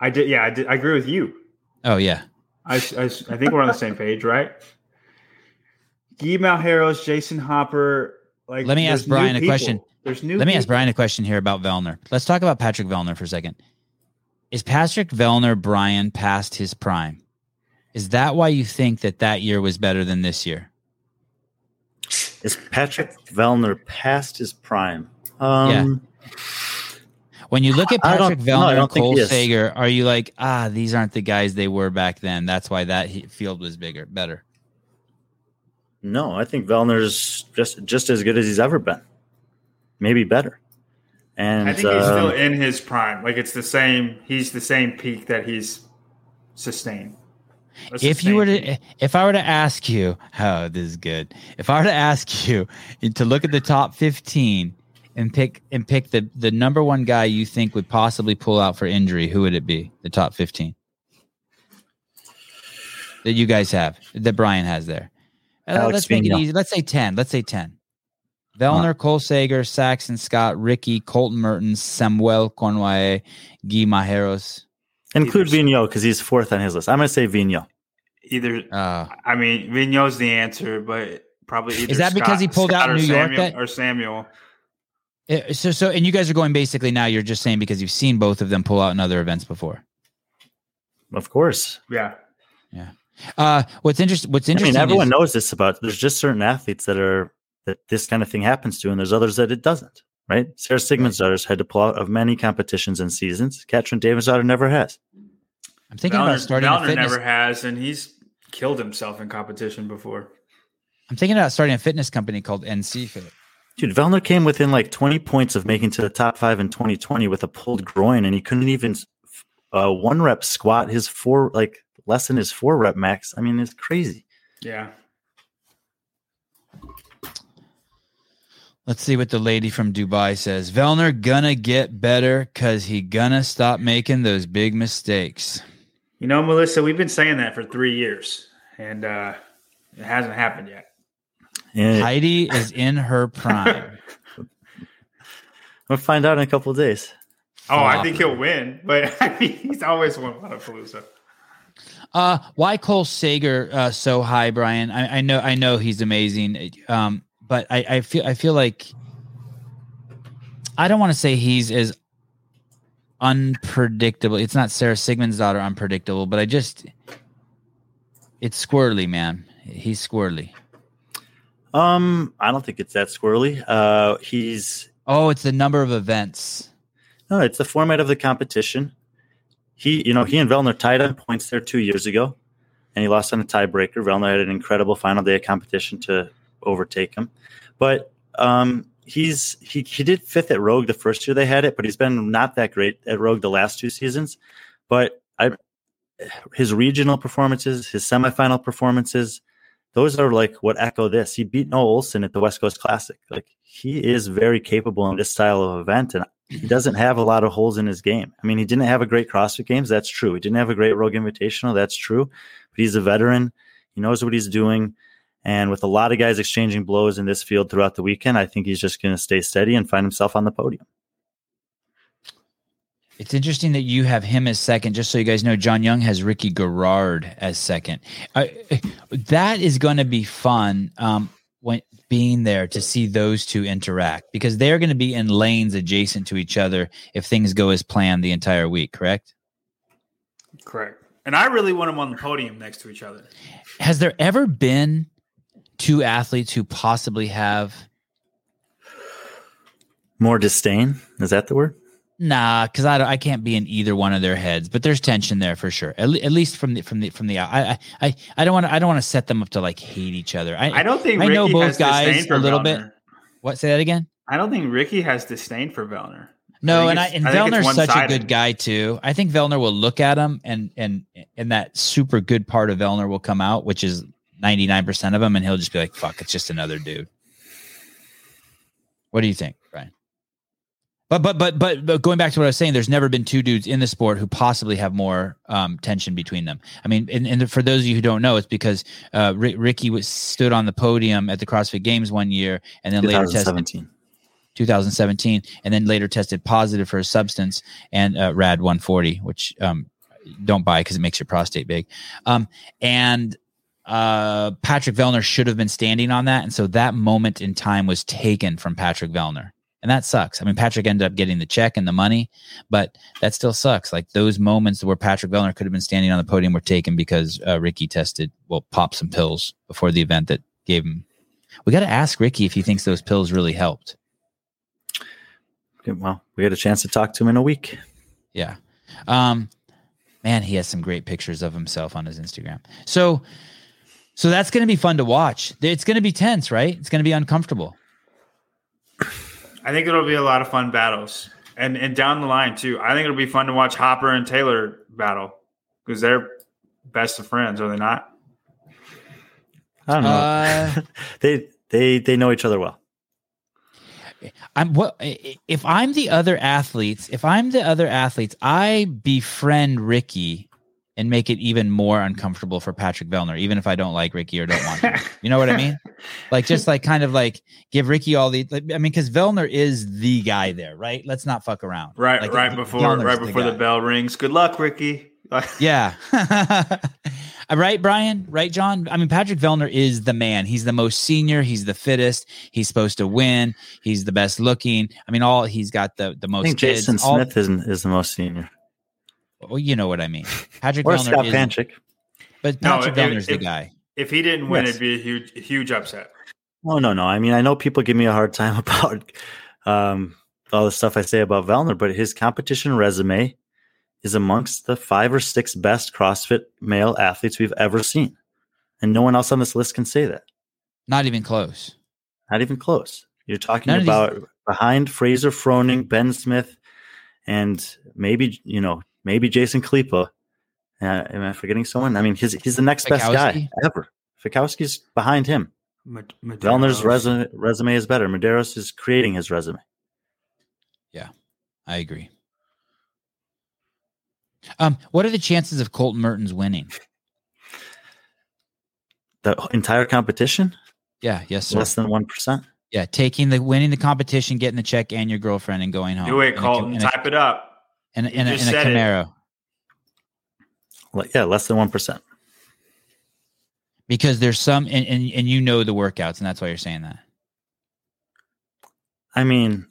I did. Yeah, I did. I agree with you. Oh yeah. I, I, I think we're on the same page, right? Guy Malheiros, Jayson Hopper. Like, Let me ask Brian a people. question. There's new. Let me ask. Brian a question here about Vellner. Let's talk about Patrick Vellner for a second. Is Patrick Vellner Brian past his prime? Is that why you think that that year was better than this year? Is Patrick Vellner past his prime? Um, When you look at I don't- Patrick no, and Cole. Sager, are you like, ah, these aren't the guys they were back then? That's why that field was bigger, better. No, I think Vellner's just just as good as he's ever been. Maybe better. And I think he's um, still in his prime. Like it's the same. He's the same peak that he's sustained. A if you were to if i were to ask you oh this is good if i were to ask you to look at the top 15 and pick and pick the the number one guy you think would possibly pull out for injury who would it be the top 15 that you guys have that brian has there Uh, Alex let's make it easy let's say 10 let's say 10 Vellner, Cole Sager, Saxon Scott, Ricky, Colton Mertens, Samuel Cournoyer, Guy Malheiros. include Either- Vigneault because he's fourth on his list. I'm going to say Vigneault. either, Uh, I mean, Vigneault's the answer, but probably either Is that because he pulled out or New York Samuel, that- or Samuel. Eh, So, so, and you guys are going basically now. You're just saying because you've seen both of them pull out in other events before. Of course. Yeah, yeah, Uh, what's interesting? What's interesting? I mean, everyone is- knows this about. There's just certain athletes that are that this kind of thing happens to, and there's others that it doesn't. Right? Sarah Sigmundsdottir's had to pull out of many competitions and seasons. Katrin Davidsdottir never has. I'm thinking Vellner, about starting a Vellner fitness. never has, and he's killed himself in competition before. I'm thinking about starting a fitness company called NC Fit. Dude, Vellner came within like 20 points of making to the top five in 2020 with a pulled groin, and he couldn't even uh, one rep squat his four like less than his four rep max. I mean, it's crazy. Yeah, Let's see what the lady from Dubai says. Vellner gonna get better because he gonna stop making those big mistakes. you know, Melissa, we've been saying that for three years, and uh, it hasn't happened yet. And Heidi is in her prime. we'll find out in a couple of days. Oh, I think he'll win, but I mean, he's always won Wodapalooza. Uh, why Cole Sager uh, so high, Brian? I, I know, I know he's amazing. Um, but I, I feel, I feel like I don't want to say he's as unpredictable. It's not Sarah Sigmundsdottir unpredictable, but I just it's squirrely, man. He's squirrely. Um, I don't think it's that squirrely. Uh, he's Oh, it's the number of events. no, it's the format of the competition. He, you know, he and Vellner tied on points there two years ago, and he lost on a tiebreaker. Vellner had an incredible final day of competition to overtake him, but um, he's he he did fifth at Rogue the first year they had it, but he's been not that great at Rogue the last two seasons. But I, his regional performances, his semifinal performances, those are like what echo this. He beat Noah Ohlsen at the West Coast Classic. Like he is very capable in this style of event, and he doesn't have a lot of holes in his game. I mean, he didn't have a great CrossFit Games. That's true. He didn't have a great Rogue Invitational. That's true. But he's a veteran. He knows what he's doing. And with a lot of guys exchanging blows in this field throughout the weekend, I think he's just going to stay steady and find himself on the podium. It's interesting that you have him as second. Just so you guys know, John Young has Ricky Garrard as second. Uh, that is going to be fun. Um, being there to see those two interact because they're going to be in lanes adjacent to each other if things go as planned the entire week. Correct? Correct. And I really want them on the podium next to each other. Has there ever been two athletes who possibly have? More disdain. Is that the word? Nah, because I don't, I can't be in either one of their heads, but there's tension there for sure. At, le- at least from the from the from the I I I, I don't want to I don't want to set them up to like hate each other. I, I don't think I Ricky know both has guys a little bit. What say that again? I don't think Ricky has disdain for Vellner. No, and I and I such a good guy too. I think Vellner will look at him and and and that super good part of Vellner will come out, which is ninety nine percent of him, and he'll just be like, "Fuck, it's just another dude." What do you think? But but but but but going back to what I was saying, there's never been two dudes in the sport who possibly have more um, tension between them. I mean, and, and for those of you who don't know, it's because uh, Ri- Ricky was stood on the podium at the CrossFit Games one year, and then later tested 2017. 2017, and then later tested positive for a substance and uh, RAD 140, which um, don't buy because it makes your prostate big. Um, and uh, Patrick Vellner should have been standing on that, and so that moment in time was taken from Patrick Vellner, and that sucks. I mean, Patrick ended up getting the check and the money, but that still sucks. Like those moments where Patrick Vellner could have been standing on the podium were taken because uh, Ricky tested, well, popped some pills before the event that gave him. We got to ask Ricky if he thinks those pills really helped. Well, we had a chance to talk to him in a week. Yeah. Um man, he has some great pictures of himself on his Instagram. So so that's going to be fun to watch. It's going to be tense, right? It's going to be uncomfortable. I think it'll be a lot of fun battles, and and down the line too. I think it'll be fun to watch Hopper and Taylor battle because they're best of friends, are they not? I don't know. Uh, they they they know each other well. I'm what if I'm the other athletes, if I'm the other athletes, I befriend Ricky and make it even more uncomfortable for Patrick Vellner, even if I don't like Ricky or don't want to. You know what I mean? Like just like kind of like give Ricky all the like, I mean, because Vellner is the guy there, right? Let's not fuck around. Right, Like, right before Vellner's right before the, guy. bell rings. Good luck, Ricky. Yeah. Uh, right, Brian? Right, John? I mean, Patrick Vellner is the man. He's the most senior. He's the fittest. He's supposed to win. He's the best looking. I mean, all he's got the the most. I think kids. Jason All- Smith is is the most senior. Well, you know what I mean. Patrick Or Vellner Scott is, Panchik. but No, Patrick if- Vellner's the if- guy. If he didn't win, Yes. it'd be a huge, huge upset. Oh no, no. I mean, I know people give me a hard time about um, all the stuff I say about Vellner, but his competition resume is amongst the five or six best CrossFit male athletes we've ever seen, and no one else on this list can say that. Not even close. Not even close. You're talking None of these- about behind Fraser Froning, Ben Smith, and maybe you know maybe Jason Khalipa. Uh, am I forgetting someone? I mean, he's he's the next best guy ever. Fikowski's behind him. Ma- Vellner's resume, resume is better. Medeiros is creating his resume. Yeah, I agree. Um, what are the chances of Colton Mertens winning? The entire competition, Yeah, yes, sir. less than one percent. Yeah, taking the winning the competition, getting the check, and your girlfriend, and going home. Do it, In a- Colton. a- Type it up. In a, in a, in a said it. Camaro Yeah, less than one percent. because there's some, and, and and you know the workouts, and that's why you're saying that. I mean,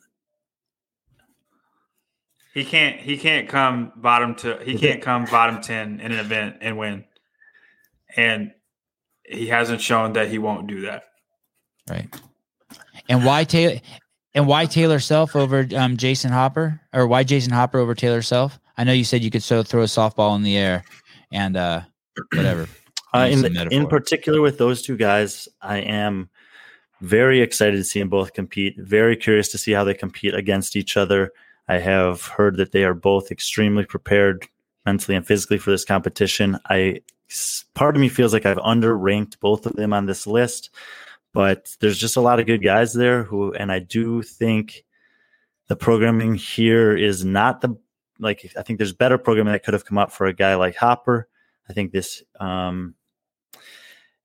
He can't. He can't come bottom to. He can't come bottom ten in an event and win. And he hasn't shown that he won't do that. Right. And why Taylor? And why Taylor Self over um, Jayson Hopper, or why Jayson Hopper over Taylor Self? I know you said you could so throw a softball in the air, and uh, whatever. uh, in in particular with those two guys, I am very excited to see them both compete. Very curious to see how they compete against each other. I have heard that they are both extremely prepared mentally and physically for this competition. I part of me feels like I've underranked both of them on this list, but there's just a lot of good guys there who, and I do think the programming here is not the like. I think there's better programming that could have come up for a guy like Hopper. I think this, um,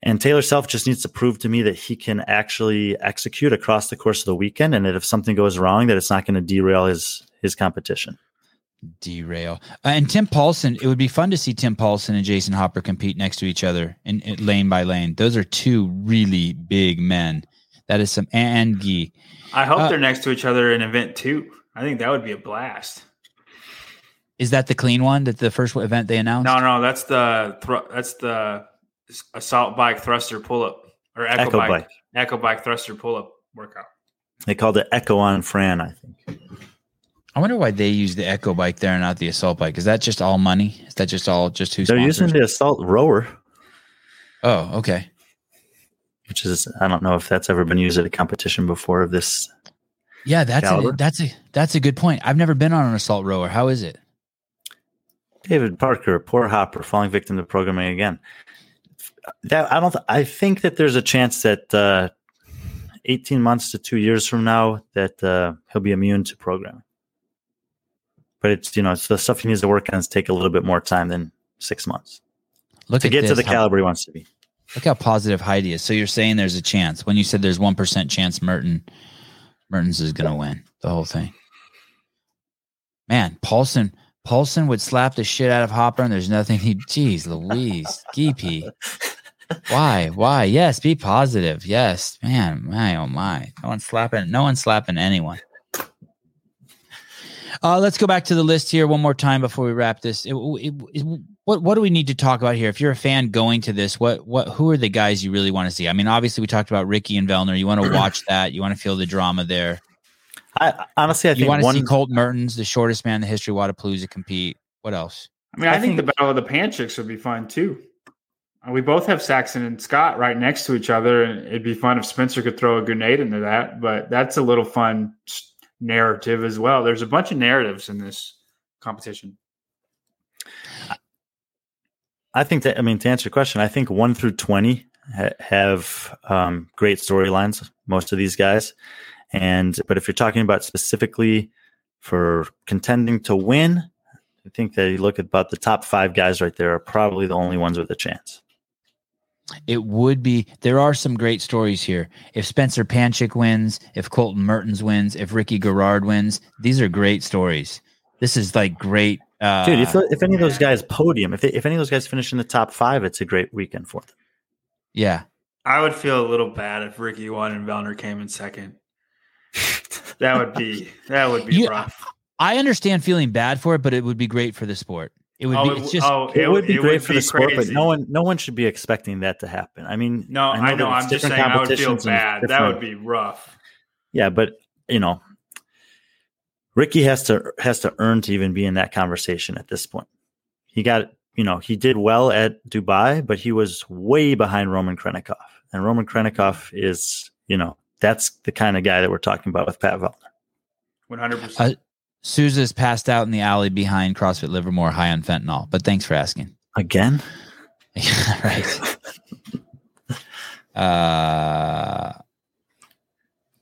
and Taylor Self just needs to prove to me that he can actually execute across the course of the weekend, and that if something goes wrong, that it's not going to derail his his competition. Derail. Uh, and Tim Paulson, it would be fun to see Tim Paulson and Jayson Hopper compete next to each other in, in lane by lane. Those are two really big men. That is some and Gee. I hope Uh, they're next to each other in event two. I think that would be a blast. Is that the clean one? That the first event they announced? No, no, that's the thru- that's the assault bike thruster pull up or echo, Echo bike, bike. echo bike thruster pull up workout. They called it Echo on Fran, I think. I wonder why they use the Echo bike there and not the Assault bike. Is that just all money? Is that just all just who They're sponsors? using the Assault Rower, oh, okay. which is I don't know if that's ever been used at a competition before of this. Yeah, that's a, that's a that's a good point. I've never been on an assault rower. How is it? David Parker, poor Hopper, falling victim to programming again. That I don't. th- I think that there's a chance that uh, 18 months to two years from now that uh, he'll be immune to programming. But it's you know it's the stuff he needs to work on is take a little bit more time than six months Look to get to this, the how- caliber he wants to be. Look how positive Heidi is. So you're saying there's a chance. When you said there's one percent chance Merton Mertens is gonna win the whole thing. Man, Paulson Paulson would slap the shit out of Hopper, and there's nothing he. Jeez, Louise, Geepy. Why? Why? Yes, be positive. Yes, man. My oh my. No one's slapping. No one's slapping anyone. Uh, let's go back to the list here one more time before we wrap this. It- it- it- what what do we need to talk about here? If you're a fan going to this, what what who are the guys you really want to see? I mean, obviously we talked about Ricky and Vellner. You want to watch that. You want to feel the drama there. I honestly, I You think want to one. see Colt Mertens, the shortest man in the history of Wodapalooza, compete. What else? I mean, I, I think, think- the battle of the Panchicks would be fun too. Uh, We both have Saxon and Scott right next to each other, and it'd be fun if Spencer could throw a grenade into that. But that's a little fun s- narrative as well. There's a bunch of narratives in this competition. I think that I mean to answer your question, I think one through twenty ha- have um, great storylines. Most of these guys, and but if you're talking about specifically for contending to win, I think that you look at about the top five guys right there are probably the only ones with a chance. It would be. There are some great stories here. If Spencer Panchik wins, if Colton Mertens wins, if Ricky Garrard wins, these are great stories. This is like great Uh, Dude, if, if any of those guys podium, if they, if any of those guys finish in the top five, it's a great weekend for them. yeah, I would feel a little bad if Ricky won and Vellner came in second. That would be that would be You- rough. I understand feeling bad for it, but it would be great for the sport. It would Oh, be. It's just oh, It, would be great would for be the sport, but no one no one should be expecting that to happen. I mean, No, I know. that I'm just saying I would feel bad. That would be rough. Yeah, but you know, Ricky has to has to earn to even be in that conversation at this point. He got you know he did well at Dubai, but he was way behind Roman Khrennikov, and Roman Khrennikov is you know that's the kind of guy that we're talking about with Pat Vellner. One hundred percent. Sousa's passed out in the alley behind CrossFit Livermore, high on fentanyl. But thanks for asking. Again, right. Uh,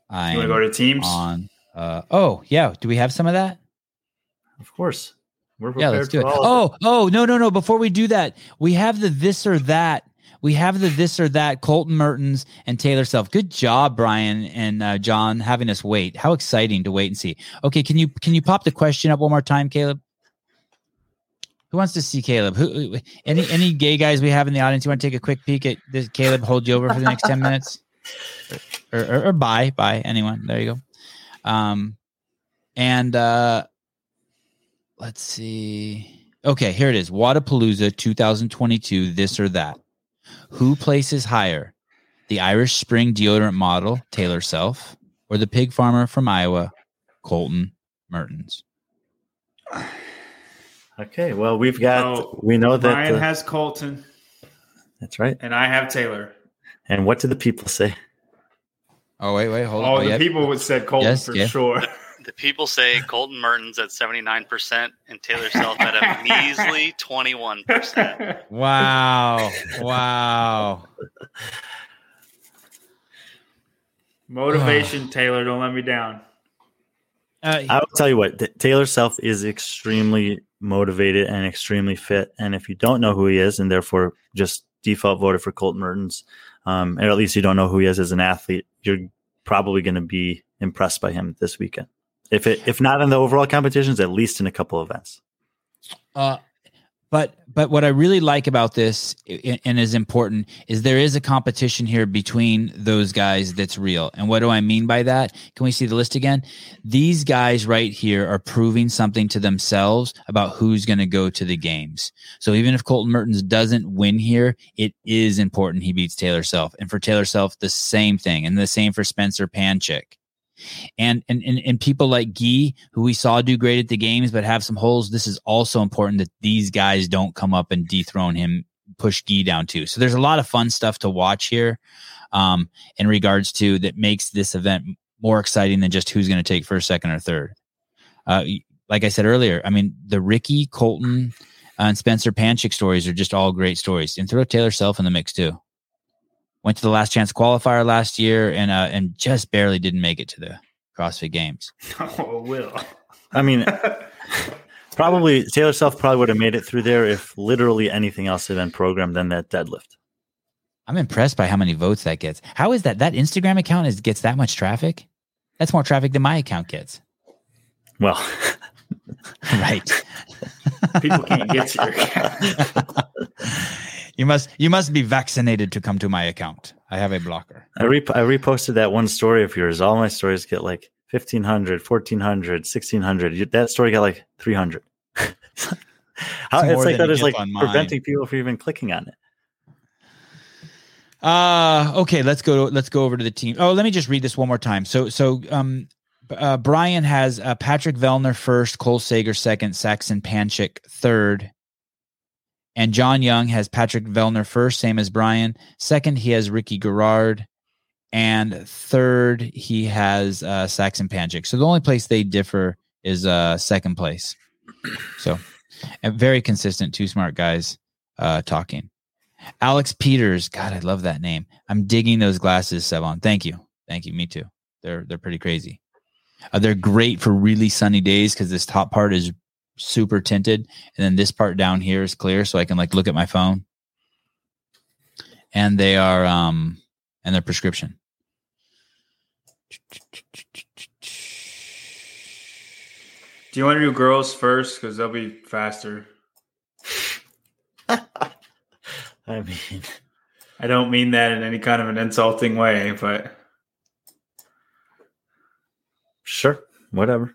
I'm want to go to teams? on. Uh, oh yeah, do we have some of that? of course, we're Yeah, let's do it. Oh, oh, no, no, no. Before we do that, we have the this or that. We have the this or that. Colton Mertens and Taylor Self. Good job, Brian and uh, John, having us wait. How exciting to wait and see. Okay, can you can you pop the question up one more time, Caleb? Who wants to see Caleb? Who? Any any gay guys we have in the audience? You want to take a quick peek at this? Caleb, hold you over for the next ten minutes, or or, or bye bye anyone. There you go. Um, and uh, let's see. Okay, here it is. Wodapalooza 2022, this or that. Who places higher? The Irish Spring deodorant model, Taylor Self, or the pig farmer from Iowa, Colton Mertens? Okay, well we've got we know that Brian uh, has Colton, that's right. and I have Taylor. And what do the people say? Oh, wait, wait, hold on. Oh, Oh, the yeah. people would said Colton Yes, for yeah. sure. The people say Colton Mertens at 79% and Taylor Self at a measly 21%. Wow. Wow. Motivation, Taylor. Don't let me down. Uh, I will tell you what, T- Taylor Self is extremely motivated and extremely fit. And if you don't know who he is, and therefore just default voted for Colton Mertens, um, or at least you don't know who he is as an athlete, you're probably going to be impressed by him this weekend. If it, if not in the overall competitions, at least in a couple events. Uh, but but what I really like about this and is important is there is a competition here between those guys that's real. And what do I mean by that? Can we see the list again? These guys right here are proving something to themselves about who's going to go to the games. So even if Colton Mertens doesn't win here, it is important he beats Taylor Self. And for Taylor Self, the same thing, and the same for Spencer Panchik. And, and and and people like Gee, who we saw do great at the games but have some holes. This is also important that these guys don't come up and dethrone him, push Gee down too. So there's a lot of fun stuff to watch here, um, in regards to that makes this event more exciting than just who's going to take first, second, or third. Uh, like I said earlier, I mean the Ricky Colton and Spencer Panchik stories are just all great stories, and throw Taylor Self in the mix too. Went to the last chance qualifier last year and uh, and just barely didn't make it to the CrossFit Games. Oh, Will. I mean, probably Taylor Self probably would have made it through there if literally anything else had been programmed than that deadlift. I'm impressed by how many votes that gets. How is that? That Instagram account is gets that much traffic? That's more traffic than my account gets. Well, Right. People can't get to your account. You must you must be vaccinated to come to my account. I have a blocker. I, re- I reposted that one story of yours. All my stories get like 1500, 1400, 1600. That story got like 300. How, It's it's, like that is like mine. preventing people from even clicking on it. Uh okay, let's go let's go over to the team. Oh, let me just read this one more time. So so um uh, Brian has uh, Patrick Vellner first, Cole Sager second, Saxon Panchik third, and John Young has Patrick Vellner first, same as Brian. Second, he has Ricky Garrard, and third, he has uh, Saxon Panchik. So the only place they differ is uh, second place. So, very consistent, two smart guys uh, talking. Alex Peters, God, I love that name. I'm digging those glasses, Sevan. Thank you, thank you. Me too. They're they're pretty crazy. Uh, they're great for really sunny days because this top part is super tinted, and then this part down here is clear, so I can like look at my phone. And they are um and they're prescription. Do you want to do girls first? Because they'll be faster. I mean, I don't mean that in any kind of an insulting way, but sure, whatever.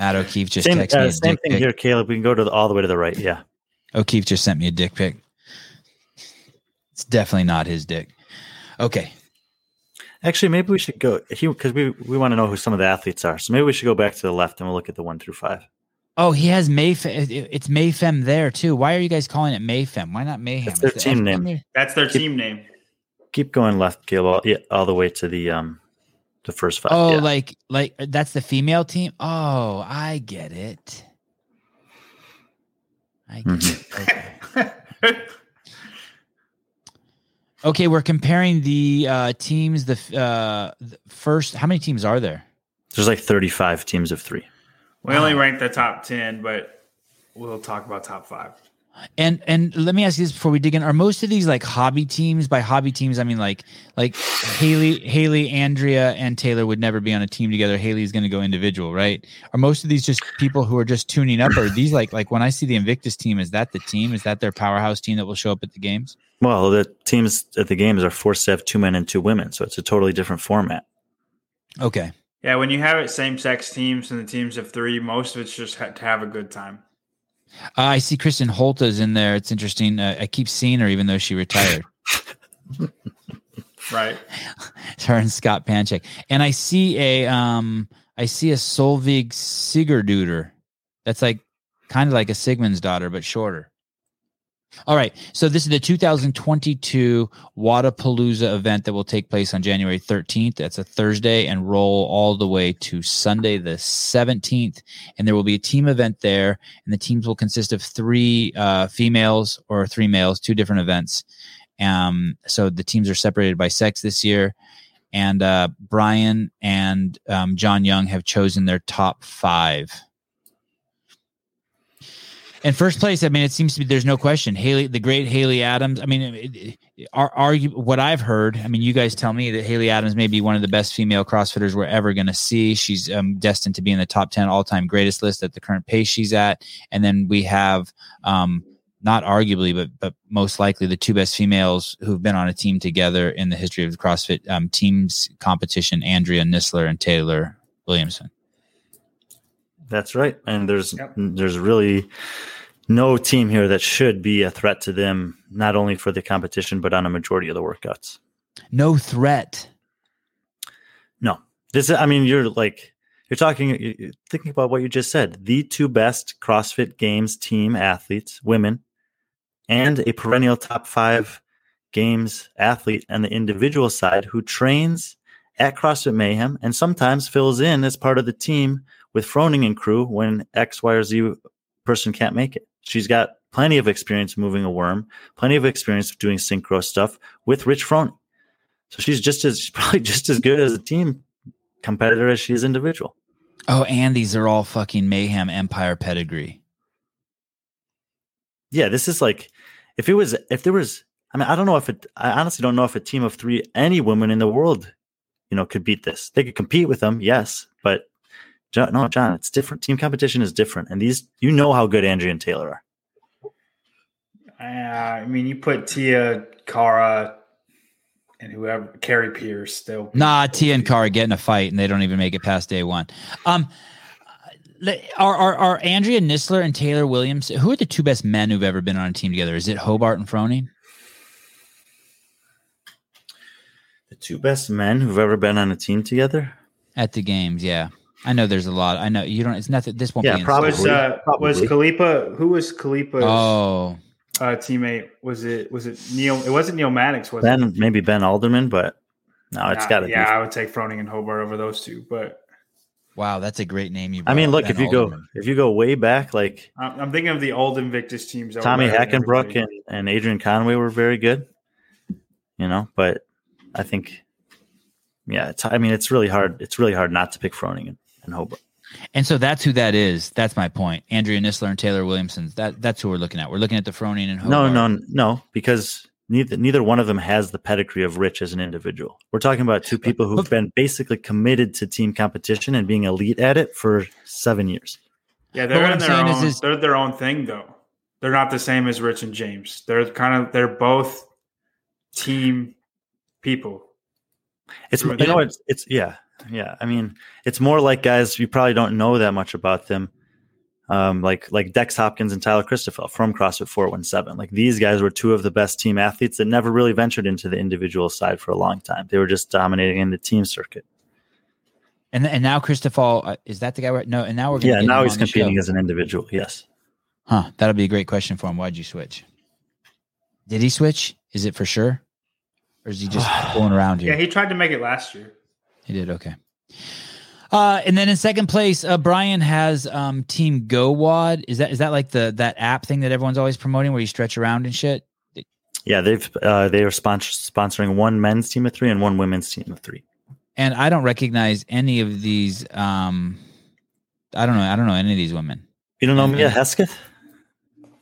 Matt O'Keefe just Same, texted me uh, a same dick thing pic. here, Caleb. We can go to the, all the way to the right. Yeah. O'Keefe just sent me a dick pic. It's definitely not his dick. Okay. Actually, maybe we should go because we we want to know who some of the athletes are. So maybe we should go back to the left and we'll look at the one through five. Oh, he has Mayfem. It's Mayfem there too. Why are you guys calling it Mayfem? Why not Mayhem? That's their Is team F name. that's their Keep- team name. Keep going left, Caleb, all, yeah, all the way to the um the first five. Oh, yeah. like like that's the female team. Oh, I get it. I get Mhm. it. Okay. okay, we're comparing the uh teams. The uh the first. How many teams are there? There's like 35 teams of three. we only Wow. ranked the top ten, but we'll talk about top five. And and let me ask you this before we dig in: Are most of these like hobby teams? By hobby teams, I mean like like Haley, Haley, Andrea, and Taylor would never be on a team together. Haley's going to go individual, right? Are most of these just people who are just tuning up? Or are these like like when I see the Invictus team, is that the team? Is that their powerhouse team that will show up at the games? Well, the teams at the games are forced to have two men and two women, so it's a totally different format. Okay, Yeah, when you have it same sex teams and the teams of three, most of it's just ha- to have a good time. Uh, I see Kristin Holte's in there. It's interesting. Uh, I keep seeing her even though she retired. Right. It's her and Scott Panchik. And I see a um I see a Solvig Sigurduder. That's like kind of like a Sigmund's daughter, but shorter. All right. So this is the 2022 Wodapalooza event that will take place on January 13th. That's a Thursday and roll all the way to Sunday the 17th. And there will be a team event there. And the teams will consist of three uh, females or three males, two different events. Um, so the teams are separated by sex this year. And uh, Brian and um, John Young have chosen their top five. In first place, I mean, it seems to be there's no question. Haley, the great Haley Adams. I mean, it- are argue what I've heard. I mean, you guys tell me that Haley Adams may be one of the best female CrossFitters we're ever going to see. She's um, destined to be in the top ten all time greatest list at the current pace she's at. And then we have, um, not arguably, but but most likely the two best females who've been on a team together in the history of the CrossFit um, teams competition: Andrea Nissler and Taylor Williamson. That's right. And there's Yep. there's really no team here that should be a threat to them, not only for the competition but on a majority of the workouts. No threat. No, this is, I mean, you're like you're talking, you're thinking about what you just said. The two best CrossFit Games team athletes, women, and a perennial top five Games athlete on the individual side who trains at CrossFit Mayhem and sometimes fills in as part of the team with Froning and crew when X, Y, or Z person can't make it. She's got plenty of experience moving a worm, plenty of experience doing synchro stuff with Rich Froning. So she's just as she's probably just as good as a team competitor as she is individual. Oh, and these are all fucking mayhem empire pedigree. Yeah, this is like if it was if there was I mean I don't know if it I honestly don't know if a team of three any woman in the world you know could beat this. They could compete with them, yes, John, no, John, it's different. Team competition is different, and these you know how good Andrea and Taylor are. Uh, I mean, you put Tia, Cara, and whoever, Kari Pearce. They'll Nah, Tia and Cara get in a fight and they don't even make it past day one. Um, are, are are Andrea Nissler and Taylor Williams? Who are the two best men who've ever been on a team together? Is it Hobart and Froning? The two best men who've ever been on a team together. at the games? Yeah, I know there's a lot. I know you don't. It's nothing. This won't Yeah, be. in- probably. was uh, was. Khalipa? Who was Khalipa's Oh, uh, teammate? Was it was it Neal? It wasn't Neal Maddox, was it? Ben maybe Ben Alderman, but no, it's Nah, got to yeah, be. I would take Froning and Hobart over those two. But wow, that's a great name. You. I mean, look up, if Ben you go if you go way back, like I'm, I'm thinking of the old Invictus teams. that Tommy better Hackenbruck and, and Adrian Conway were very good, you know. But I think, yeah, it's. I mean, it's really hard. It's really hard not to pick Froning and, and Hobart. And so that's who that is. That's my point. Andrea Nissler and Taylor Williamson. That that's who we're looking at. We're looking at the Froning and No, Hobart. no, no, no, because neither neither one of them has the pedigree of Rich as an individual. We're talking about two people who've been basically committed to team competition and being elite at it for seven years. Yeah, But they're what in I'm their saying own. is- is- they're their own thing, though. They're not the same as Rich and James. They're kind of they're both team people. It's you know it's it's yeah yeah. I mean, it's more like guys you probably don't know that much about them. Um, like like Dex Hopkins and Tyler Christophel from CrossFit 417. Like these guys were two of the best team athletes that never really ventured into the individual side for a long time. They were just dominating in the team circuit. And and now Christophel uh, is that the guy? We're, no, and now we're gonna Yeah, now he's competing as an individual. Yes. Huh? That'll be a great question for him. Why'd you switch? Did he switch? Is it for sure, or is he just fooling around here? Yeah, he tried to make it last year. He did okay. Uh, and then in second place, uh, Brian has um, Team Go Wad. Is that is that like the that app thing that everyone's always promoting where you stretch around and shit? Yeah, they've uh, they are sponsor- sponsoring one men's team of three and one women's team of three. And I don't recognize any of these. Um, I don't know. I don't know any of these women. You don't know And- Mia and- Hesketh?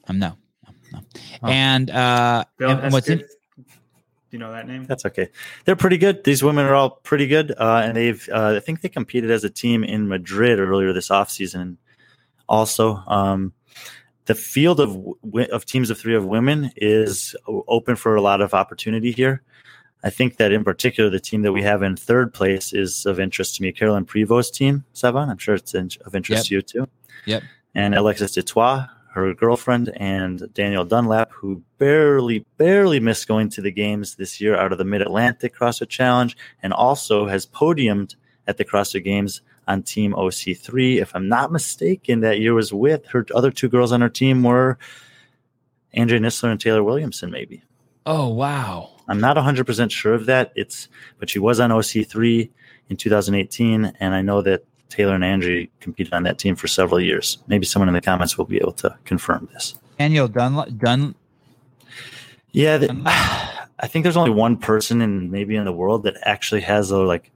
Um, no, no, no. Oh. And uh, Bill and, and what's in, Hesketh. Do you know that name? That's okay. They're pretty good. These women are all pretty good, uh, and they've uh, I think they competed as a team in Madrid earlier this offseason. Also, um, the field of of teams of three of women is open for a lot of opportunity here. I think that in particular, the team that we have in third place is of interest to me. Carolyne Prevost's team, Sevan. I'm sure it's in, of interest Yep. to you too. Yep. And Alexis Detroit, her girlfriend, and Danielle Dunlap, who barely, barely missed going to the games this year out of the Mid Atlantic CrossFit Challenge, and also has podiumed at the CrossFit Games on Team OC3. If I'm not mistaken, that year was with her other two girls on her team were Andrea Nissler and Taylor Williamson, maybe. oh wow, I'm not 100% sure of that. It's but she was on OC3 in 2018 and I know that Taylor and Andrew competed on that team for several years. Maybe someone in the comments will be able to confirm this. Daniel Dun Dun. Yeah, the, I think there's only one person in maybe in the world that actually has a, like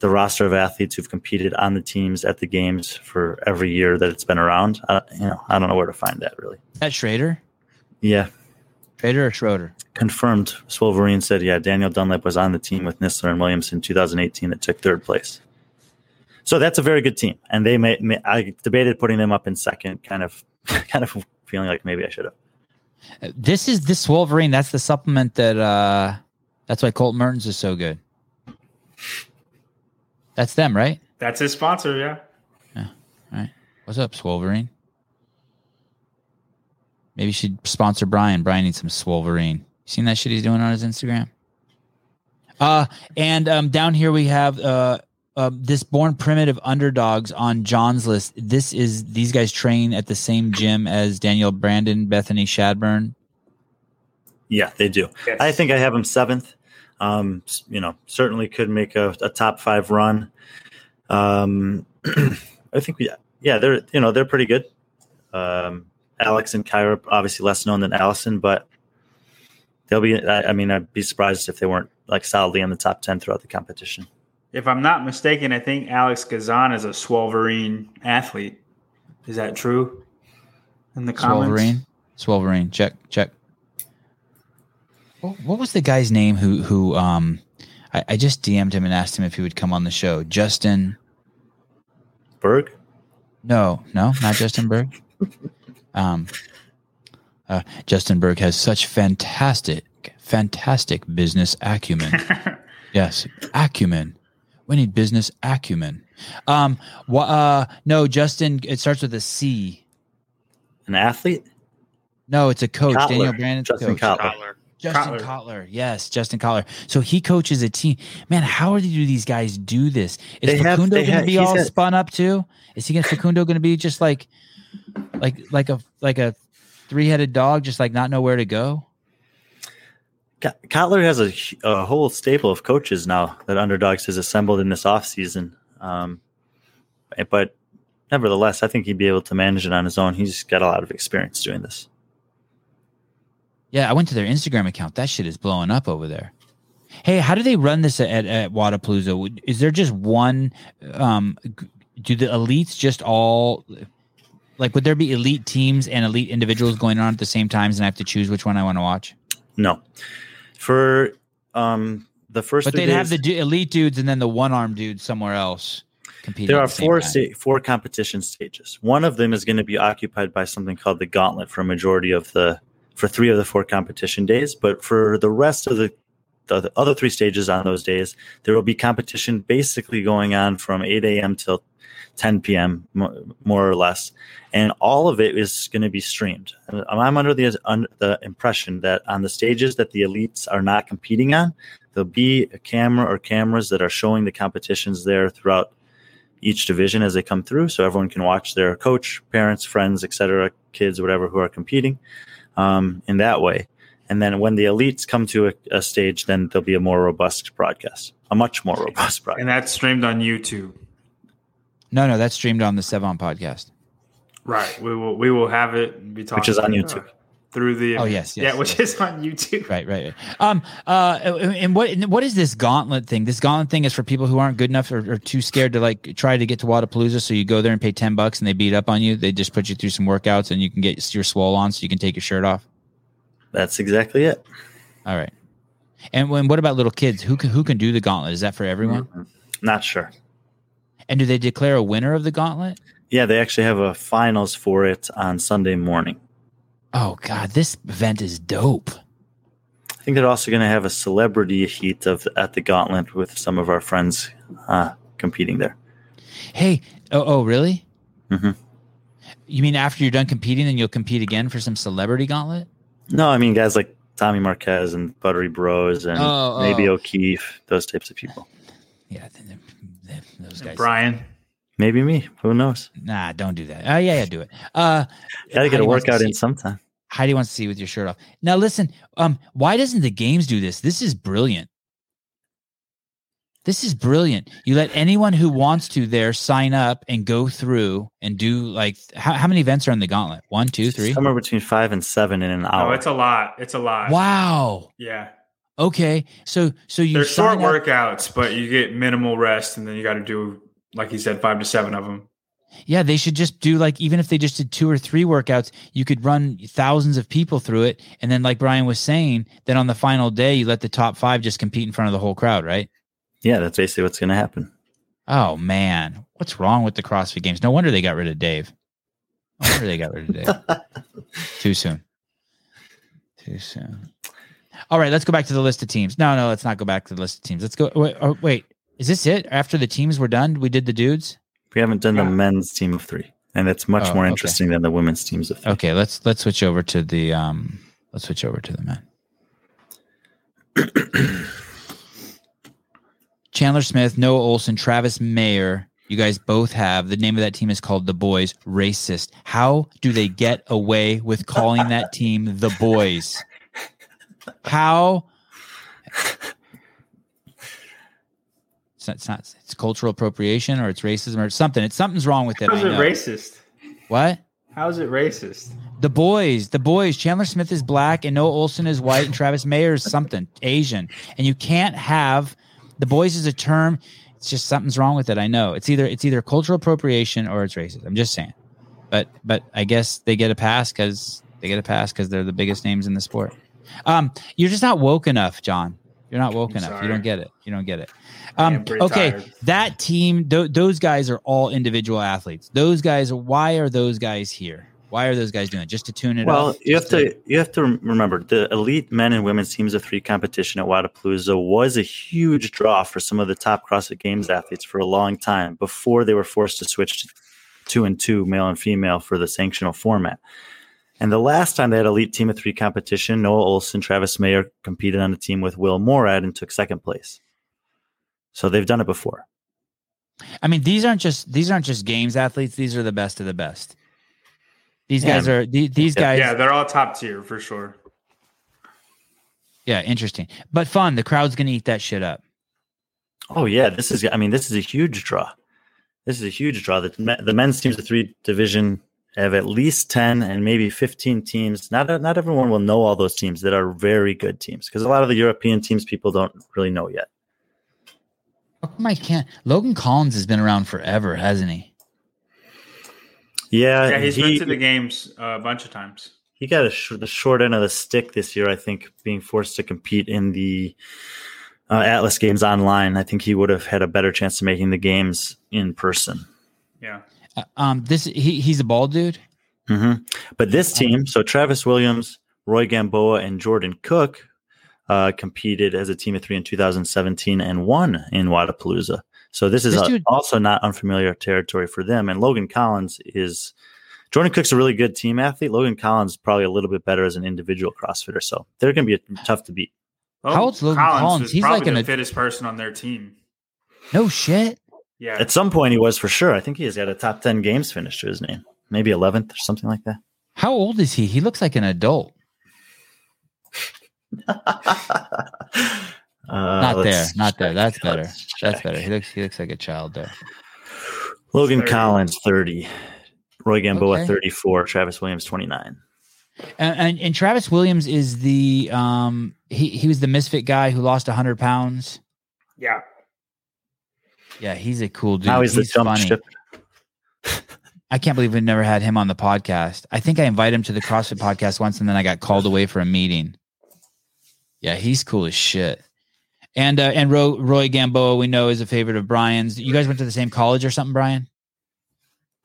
the roster of athletes who've competed on the teams at the games for every year that it's been around. Uh, you know, I don't know where to find that really. Is that Schrader, Yeah, Schrader or Schroeder? confirmed. Swolverine said, yeah, Danielle Dunlap was on the team with Nissler and Williamson in 2018 that took third place. So that's a very good team, and they may, may I debated putting them up in second, kind of, kind of feeling like maybe I should have. This is this Wolverine. That's the supplement that. uh That's why Colt Mertens is so good. That's them, right? That's his sponsor. Yeah. Yeah. All right. What's up, Swolverine? Maybe you should sponsor Brian. Brian needs some Swolverine. You seen that shit he's doing on his Instagram? Uh, and um, down here we have uh, uh, this born primitive underdogs on John's list. This is these guys train at the same gym as Danielle Brandon, Bethany Shadburne. Yeah, they do. Yes. I think I have them seventh. Um, you know, certainly could make a, a top five run. Um, I think we, yeah, they're you know they're pretty good. Um, Alex and Kyra obviously less known than Allison, but they'll be. I, I mean, I'd be surprised if they weren't like solidly in the top ten throughout the competition. If I'm not mistaken, I think Alex Gazan is a Swolverine athlete. Is that true? In the comments. Swolverine. Swolverine. Check. Check. What, what was the guy's name who who um I, I just DM'd him and asked him if he would come on the show. Justin Bergh, No, no, not Justin Bergh. Um uh, Justin Bergh has such fantastic, fantastic business acumen. yes, acumen. We need business acumen. Um, wha- uh, no, Justin. It starts with a C. an athlete, No, it's a coach. Cotler. Danielle Brandon's Justin coach. Cotler. Cotler. Justin Cotler. Cotler. Yes, Justin Cotler. So he coaches a team. Man, how do these guys do this? Is They Facundo going to be all had- spun up too? Is he going to Facundo going to be just like, like, like a like a three headed dog, just like not know where to go? Ko- Cotler has a, a whole staple of coaches now that Underdogs has assembled in this offseason. Um, eh, but nevertheless, I think he'd be able to manage it on his own. He's got a lot of experience doing this. Yeah, I went to their Instagram account. That shit is blowing up over there. Hey, how do they run this at, at Wodapalooza? Is there just one? Um, do the elites just all like? Would there be elite teams and elite individuals going on at the same times, and I have to choose which one I want to watch? No, for um, the first, But they'd have the du- elite dudes and then the one arm dude somewhere else. competing? There are the four sta- four competition stages. One of them is going to be occupied by something called the Gauntlet for a majority of the for three of the four competition days. But for the rest of the the, the other three stages on those days, there will be competition basically going on from 8 a.m. till 10 p.m. more or less, and all of it is going to be streamed. I'm under the under the impression that on the stages that the elites are not competing on, there'll be a camera or cameras that are showing the competitions there throughout each division as they come through, so everyone can watch their coach, parents, friends, etc., kids, whatever, who are competing um, in that way. And then when the elites come to a, a stage, then there'll be a more robust broadcast, a much more robust broadcast. And that's streamed on YouTube. No, no, that's streamed on the Sevan podcast. Right. We will we will have it and be talking Which is on YouTube. it through the Oh, yes, yes, yeah, which is on YouTube. Right, right. right. Um, uh, and what and what is this gauntlet thing? This gauntlet thing is for people who aren't good enough or, or too scared to like try to get to Wodapalooza. So you go there and pay ten bucks, and they beat up on you. They just put you through some workouts, and you can get your swole on, so you can take your shirt off. That's exactly it. All right. And when what about little kids? Who can who can do the gauntlet? Is that for everyone? Mhm. Not sure. And do they declare a winner of the gauntlet? Yeah, they actually have a finals for it on Sunday morning. Oh God, this event is dope. I think they're also going to have a celebrity heat of at the Gauntlet with some of our friends uh, competing there. Hey, oh, oh really? Mhm. You mean after you're done competing, then you'll compete again for some celebrity gauntlet? No, I mean guys like Tommy Marquez and Buttery Bros and Oh, maybe oh. O'Keefe, those types of people. Yeah, th- th- th- those guys. Brian. Maybe me. Who knows? Nah, don't do that. Oh yeah, yeah, do it. Uh, Got to get Heidi a workout in sometime. Heidi wants to see you with your shirt off. Now listen, um, why doesn't the games do this? This is brilliant. This is brilliant. You let anyone who wants to there sign up and go through and do like how, how many events are in the gauntlet? One, two, three. Somewhere between five and seven in an hour. Oh, hour. it's a lot. It's a lot. Wow. Yeah. Okay. So so you They're short up- workouts, but you get minimal rest, and then you got to do, like you said, five to seven of them. Yeah, they should just do like even if they just did two or three workouts, you could run thousands of people through it, and then like Brian was saying, then on the final day you let the top five just compete in front of the whole crowd, right? Yeah, that's basically what's going to happen. Oh man, what's wrong with the CrossFit Games? No wonder they got rid of Dave. No wonder they got rid of Dave. Too soon. Too soon. All right, let's go back to the list of teams. No, no, let's not go back to the list of teams. Let's go. Wait, oh, wait is this it? After the teams were done, we did the dudes. We haven't done the men's team of three, and it's much Oh, more okay. interesting than the women's teams of three. Okay, let's let's switch over to the um. Let's switch over to the men. Chandler Smith, Noah Ohlsen, Travis Mayer. You guys both have the name of that team is called the Boys. Racist. How do they get away with calling that team the Boys? How? It's not, it's not. It's cultural appropriation, or it's racism, or something. It's something's wrong with it. How's I it racist? What? How's it racist? The boys, the boys. Chandler Smith is black, and Noah Ohlsen is white, and Travis Mayer is something Asian. And you can't have the boys is a term. It's just something's wrong with it. I know. It's either it's either cultural appropriation or it's racist. I'm just saying. But but I guess they get a pass because they get a pass because they're the biggest names in the sport. Um, you're just not woke enough, John. You're not woke I'm enough. You don't get it. You don't get it. Um, okay, tired. that team, th- those guys are all individual athletes. Those guys, why are those guys here? Why are those guys doing it? Just to tune it Well, up? you have Just to you have to remember the elite men and women's teams of three competition at Wodapalooza was a huge draw for some of the top CrossFit Games athletes for a long time before they were forced to switch to two and two, male and female, for the sanctional format. And the last time they had elite team of three competition, Noah Ohlsen, Travis Mayer competed on a team with Will Moorad and took second place. So they've done it before. I mean, these aren't just these aren't just games athletes. These are the best of the best. These Yeah. guys are the- these guys. Yeah, they're all top tier for sure. Yeah, interesting, but fun. The crowd's gonna eat that shit up. Oh yeah, this is. I mean, this is a huge draw. This is a huge draw. The, the men's teams of three division have at least ten and maybe fifteen teams. Not not everyone will know all those teams that are very good teams because a lot of the European teams people don't really know yet. Oh How come I can't? Logan Collins has been around forever, hasn't he? Yeah, Yeah, he's he, been to the games uh, a bunch of times. he got a sh- the short end of the stick this year. I think being forced to compete in the uh, Atlas games online, I think he would have had a better chance of making the games in person. Yeah. Uh, um, this he he's a bald dude. hmm But this team, so Travis Williams, Roy Gamboa, and Jordan Cook uh, competed as a team of three in 2017 and won in Wodapalooza. So this is This uh, dude- also not unfamiliar territory for them. And Logan Collins is Jordan Cook's a really good team athlete. Logan Collins is probably a little bit better as an individual CrossFitter. So they're going to be tough to beat. How old's Logan Collins? is He's probably like an the ad- fittest person on their team. No shit. Yeah. At some point, he was for sure. I think he has got a top 10 games finish to his name, maybe 11th or something like that. How old is he? He looks like an adult. Uh, Not there. let's Not there. check. That's better. Let's That's check. better. He looks he looks like a child there. Logan 30. Collins, 30. Roy Gamboa, Okay. 34. Travis Williams, 29. And, and and Travis Williams is the um he he was the misfit guy who lost hundred pounds. yeah. Yeah, he's a cool dude. now he's, the jump funny. ship. I can't believe we never had him on the podcast. I think I invited him to the CrossFit podcast once, and then I got called away for a meeting. Yeah, he's cool as shit. And uh, and Roy, Roy Gamboa, we know is a favorite of Brian's. You guys went to the same college or something, Brian?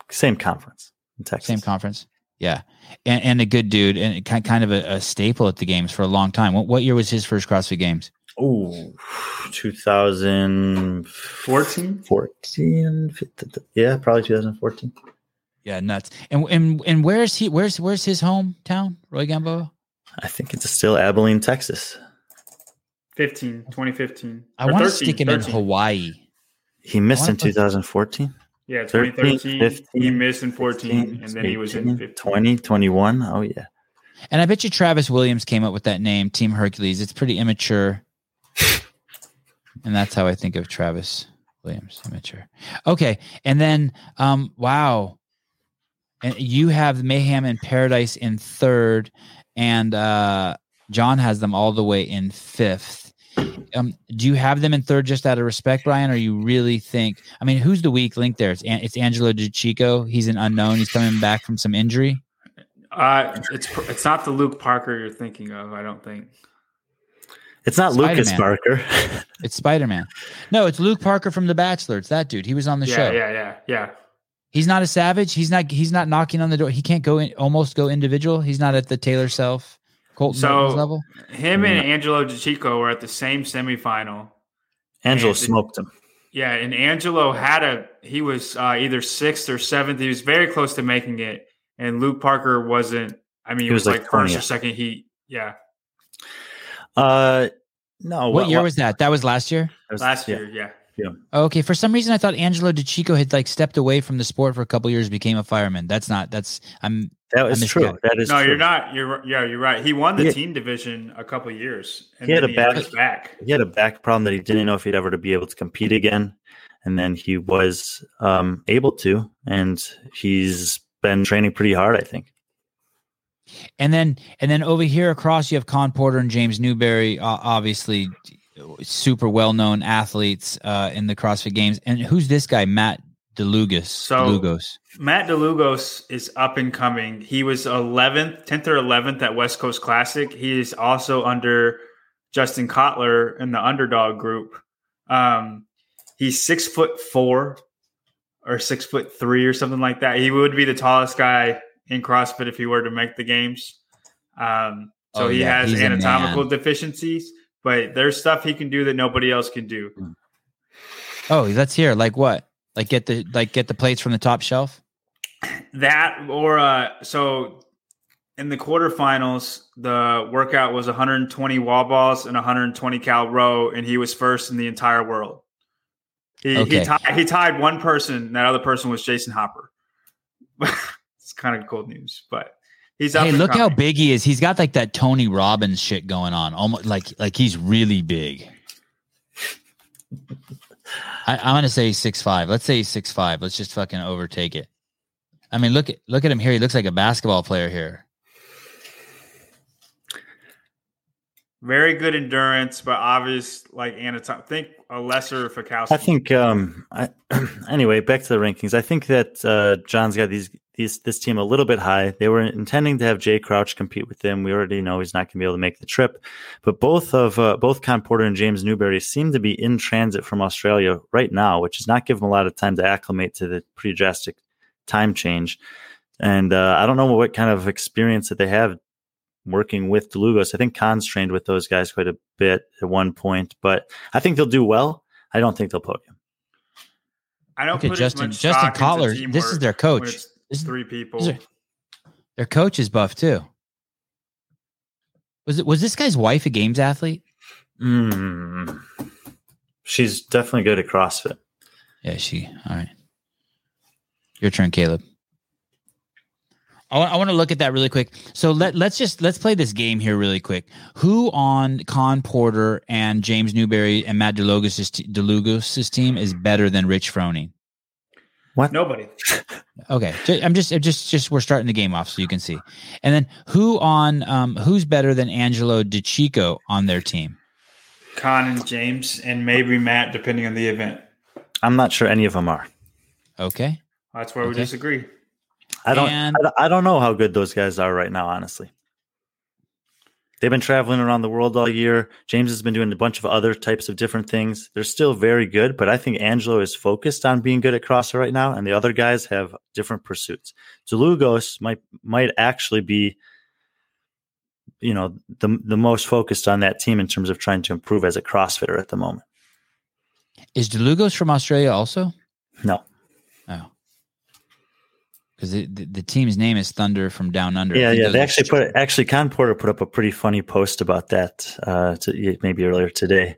Same conference in Texas. Same conference. Yeah, and and a good dude, and kind kind of a, a staple at the games for a long time. What what year was his first CrossFit Games? Oh, 2014? 14? Yeah, probably 2014. Yeah, nuts. And and and where's he? Where's where's his hometown? Roy Gamboa. I think it's still Abilene, Texas. 15, 2015. I Or want to stick him in Hawaii. He missed in 2014. Yeah, 13, 2013. he missed in 14, and then he was in 18, 15. 20, 21. Oh, yeah. And I bet you Travis Williams came up with that name, Team Hercules. It's pretty immature. and that's how I think of Travis Williams, immature. Okay. And then, um, wow. And you have Mayhem and Paradise in third, and uh, John has them all the way in fifth. Um, do you have them in third just out of respect, Brian, or you really think? I mean, who's the weak link there? It's An- it's Angelo DiCicco. He's an unknown. He's coming back from some injury. Uh, it's it's not the Luke Parker you're thinking of, I don't think. It's not Lucas Spider-Man. Barker. It's Spider Man. No, it's Luke Parker from The Bachelor. It's that dude. He was on the yeah, show. yeah, yeah, yeah. He's not a savage. He's not. He's not knocking on the door. He can't go in. Almost go individual. He's not at the Taylor Self, Colton So- level. Him and Angelo DiCicco were at the same semifinal. Angelo And- smoked him. Yeah, and Angelo had a he was uh, either sixth or seventh. He was very close to making it, and Luke Parker wasn't. I mean, he, He was, was like like, first or second heat. Yeah, Uh, no. What year was that? That was last year. last yeah. year. Yeah, Okay. For some reason, I thought Angelo DiCicco had like stepped away from the sport for a couple years, became a fireman. That's not. That's. I'm. That was missed true. that. That is no, true. you're not. You're yeah, you're right. He won the Yeah. team division a couple years, and He had a he back- was back. He had a back problem that he didn't know if he'd ever to be able to compete again, and then he was um, able to, and he's been training pretty hard. I think. And then and then over here across, you have Khan Porter and James Newberry, uh, obviously super well known athletes uh, in the CrossFit Games. And who's this guy, Matt DeLugos? So- DeLugos. Matt DeLugos is up and coming. He was 11th, 10th or 11th at West Coast Classic. He is also under Justin Cotler in the underdog group. Um, he's six foot four or six foot three or something like that. He would be the tallest guy in CrossFit if he were to make the games. Um, so Oh, he yeah, has he's anatomical deficiencies, but there's stuff he can do that nobody else can do. Oh, let's hear. Like what? Like get the like get the plates from the top shelf. That or uh so in the quarterfinals, the workout was 120 wall balls and 120 cal row, and he was first in the entire world. He Okay. he, tied, he tied one person. That other person was Jason Hopper. it's kind of cool news, but he's up. Hey, and look how big he is. He's got like that Tony Robbins shit going on. Almost like like he's really big. I, I'm gonna say six five. Let's say six five. Let's just fucking overtake it. I mean, look at look at him here. He looks like a basketball player here. very good endurance, but obvious like anatom. Think a lesser Fikowski. I think. Um, I, anyway, back to the rankings. I think that uh, John's got these these this team a little bit high. They were intending to have Jay Crouch compete with them. We already know he's not going to be able to make the trip, but both of uh, both Khan Porter and James Newberry seem to be in transit from Australia right now, which is not giving them a lot of time to acclimate to the pretty drastic time change. And uh, I don't know what kind of experience that they have working with DeLugos. I think Khan's trained with those guys quite a bit at one point, but I think they'll do well. I don't think they'll podium. I don't Okay, put Justin- as much Justin stock into Collar, this is their coach. When it's This is- three people. Their coach is buff too. Was it was this guy's wife a games athlete? Mm. She's definitely good at CrossFit. Yeah, she. All right. Your turn, Caleb. I want, I want to look at that really quick. So let let's just let's play this game here really quick. Who on Khan Porter and James Newberry and Matt DeLugos' team is better than Rich Froning? Nobody. Okay, I'm just I'm just just we're starting the game off so you can see. And then who on um who's better than Angelo DiCicco on their team? Khan and James and maybe Matt, depending on the event. I'm not sure any of them are. Okay. That's where we disagree. I don't. And- I, don't- I don't know how good those guys are right now. Honestly, they've been traveling around the world all year. James has been doing a bunch of other types of different things. They're still very good, but I think Angelo is focused on being good at CrossFit right now, and the other guys have different pursuits. Zalugos might might actually be, you know, the the most focused on that team in terms of trying to improve as a CrossFitter at the moment. Is DeLugos from Australia also? No, Oh. Because the, the, the team's name is Thunder from Down Under. Yeah, yeah. They actually str- put actually Khan Porter put up a pretty funny post about that uh, to, maybe earlier today,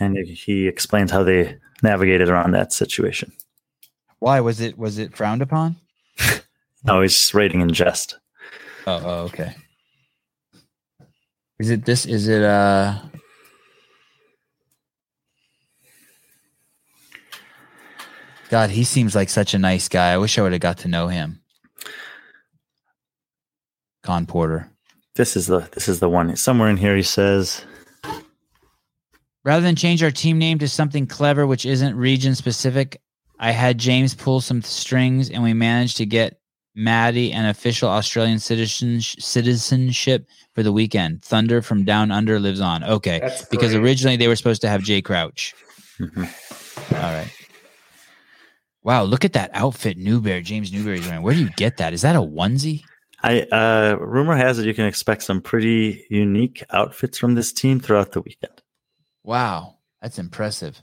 and he explained how they navigated around that situation. Why was it was it frowned upon? No, he's rating in jest. Oh, oh, okay. Is it this? Is it uh? God, he seems like such a nice guy. I wish I would have got to know him. Khan Porter. This is the this is the one. Somewhere in here he says, Rather than change our team name to something clever which isn't region specific, I had James pull some strings and we managed to get Maddie an official Australian citizen citizenship for the weekend. Thunder from Down Under lives on. Okay. That's Because great. originally they were supposed to have Jay Crouch. Mhm. All right. Wow, look at that outfit Newberry, James Newberry's wearing. Where do you get that? Is that a onesie? "I uh, rumor has it you can expect some pretty unique outfits from this team throughout the weekend." Wow, that's impressive.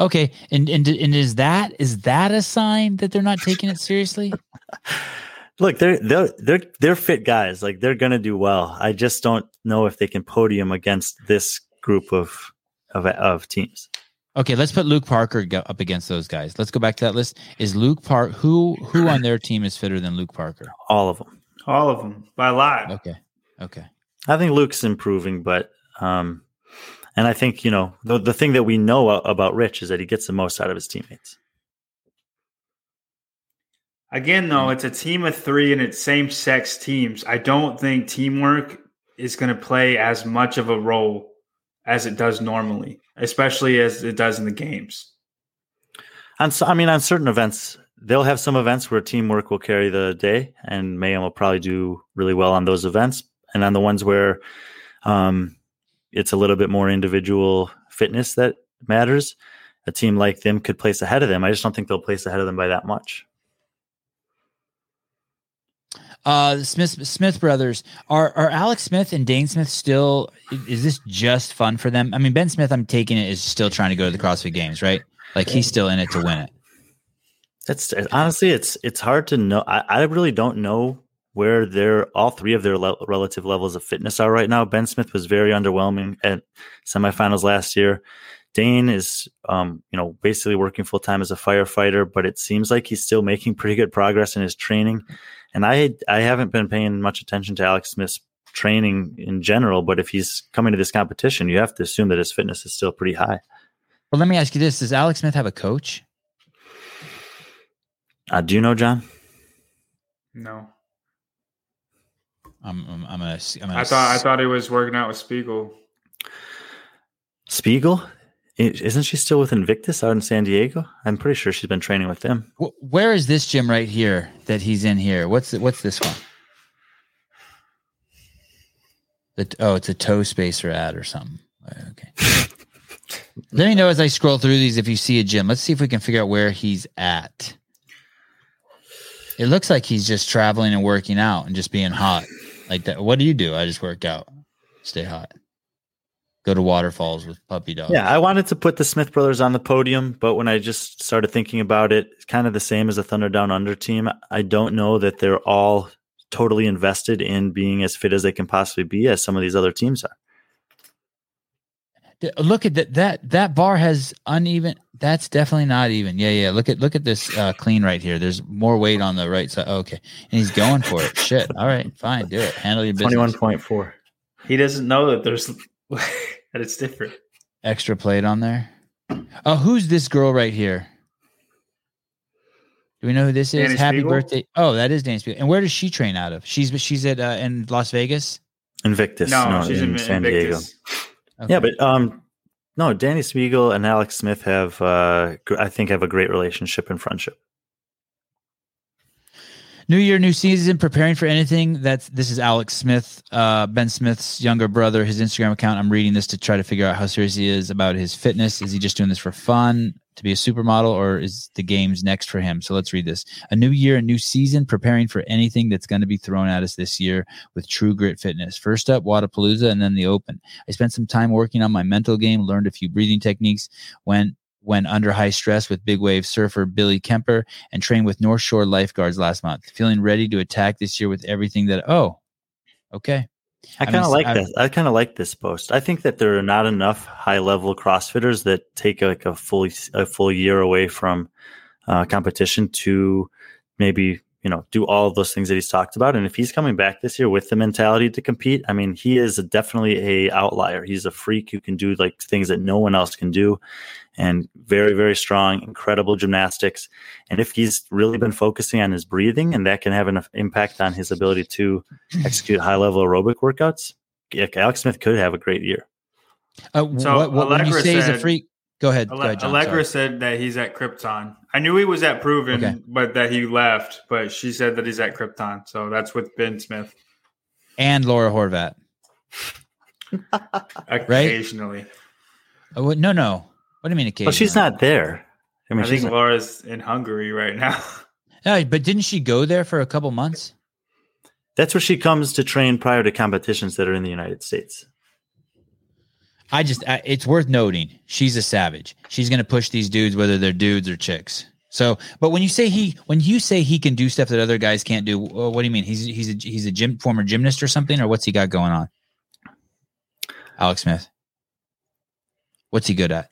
Okay, and and and is that is that a sign that they're not taking it seriously? Look, they're they're they're they're fit guys. Like they're gonna do well. I just don't know if they can podium against this group of of, of teams. Okay, let's put Luke Parker up against those guys. Let's go back to that list. Is Luke Park who who on their team is fitter than Luke Parker? All of them. All of them by a lot. Okay, okay. I think Luke's improving, but um, and I think you know the the thing that we know about Rich is that he gets the most out of his teammates. Again, though, it's a team of three and it's same sex teams. I don't think teamwork is going to play as much of a role as it does normally, especially as it does in the games. On so, I mean, on certain events, they'll have some events where teamwork will carry the day, and Mayhem will probably do really well on those events. And on the ones where um, it's a little bit more individual fitness that matters, a team like them could place ahead of them. I just don't think they'll place ahead of them by that much. Uh, Smith Smith brothers are are Alex Smith and Dane Smith still? Is this just fun for them? I mean, Ben Smith, I'm taking it is still trying to go to the CrossFit Games, right? Like he's still in it to win it. That's honestly, it's it's hard to know. I, I really don't know where their all three of their le- relative levels of fitness are right now. Ben Smith was very underwhelming at semifinals last year. Dane is, um, you know, basically working full time as a firefighter, but it seems like he's still making pretty good progress in his training. And I I haven't been paying much attention to Alex Smith's training in general, but if he's coming to this competition, you have to assume that his fitness is still pretty high. Well, let me ask you this: Does Alex Smith have a coach? Uh, do you know, John? No, I'm I'm, I'm gonna. I'm gonna I thought I thought he was working out with Speegle. Speegle? Isn't she still with Invictus out in San Diego? I'm pretty sure she's been training with them. Where is this gym right here that he's in here? What's what's this one? The, oh, it's a toe spacer ad or something. Uh, okay. Let me know as I scroll through these if you see a gym. Let's see if we can figure out where he's at. It looks like he's just traveling and working out and just being hot like that. What do you do? I just work out, stay hot, go to waterfalls with puppy dogs. Yeah, I wanted to put the Smith brothers on the podium, but when I just started thinking about it, it's kind of the same as a Thunder Down Under team. I don't know that they're all totally invested in being as fit as they can possibly be as some of these other teams are. Look at that that that bar has uneven. That's definitely not even. Yeah, yeah. Look at look at this uh, clean right here. There's more weight on the right side. okay, and he's going for it. Shit. All right, fine. Do it. Handle your business. Twenty one point four. He doesn't know that there's that it's different. Extra plate on there. Oh, who's this girl right here? Do we know who this is? Dani Happy Speegle? birthday! Oh, that is Dani Speegle. And where does she train out of? She's she's at uh, in Las Vegas. Invictus. No, she's in, in, San Invictus. Diego. Okay. Yeah, but um, no, Dani Speegle and Alex Smith have, uh, I think, have a great relationship and friendship. New year, new season, preparing for anything. That's this is Alex Smith, uh, Ben Smith's younger brother. His Instagram account. I'm reading this to try to figure out how serious he is about his fitness. Is he just doing this for fun to be a supermodel, or is the games next for him? So let's read this. A new year, a new season, preparing for anything that's going to be thrown at us this year with True Grit Fitness. First up, Wodapalooza, and then the Open. I spent some time working on my mental game, learned a few breathing techniques, went when under high stress with big wave surfer Billy Kemper and trained with North Shore lifeguards last month. Feeling ready to attack this year with everything that oh, okay. I kind of like I- this. I kind of like this post. I think that there are not enough high level CrossFitters that take like a full a full year away from uh, competition to maybe you know do all of those things that he's talked about. And if he's coming back this year with the mentality to compete, I mean, he is definitely a outlier. He's a freak who can do like things that no one else can do, and very very strong, incredible gymnastics. And if he's really been focusing on his breathing, and that can have an impact on his ability to execute high level aerobic workouts, Alex Smith could have a great year. Uh, So what, what when you Allegra say he's a freak? Go ahead. Go ahead, John. Allegra Sorry. said that he's at Krypton. I knew he was at Proven, Okay. but that he left. But she said that he's at Krypton. So that's with Ben Smith And Laura Horvath. occasionally. Oh, no, no. What do you mean occasionally? Well, she's not there. I I, mean, she's think Laura's in Hungary right now. No, but didn't she go there for a couple months? that's where she comes to train prior to competitions that are in the United States. I just, I, it's worth noting she's a savage. She's going to push these dudes, whether they're dudes or chicks. So, but when you say he, when you say he can do stuff that other guys can't do, what do you mean? He's he's a, he's a gym former gymnast or something, or what's he got going on? Alex Smith. What's he good at?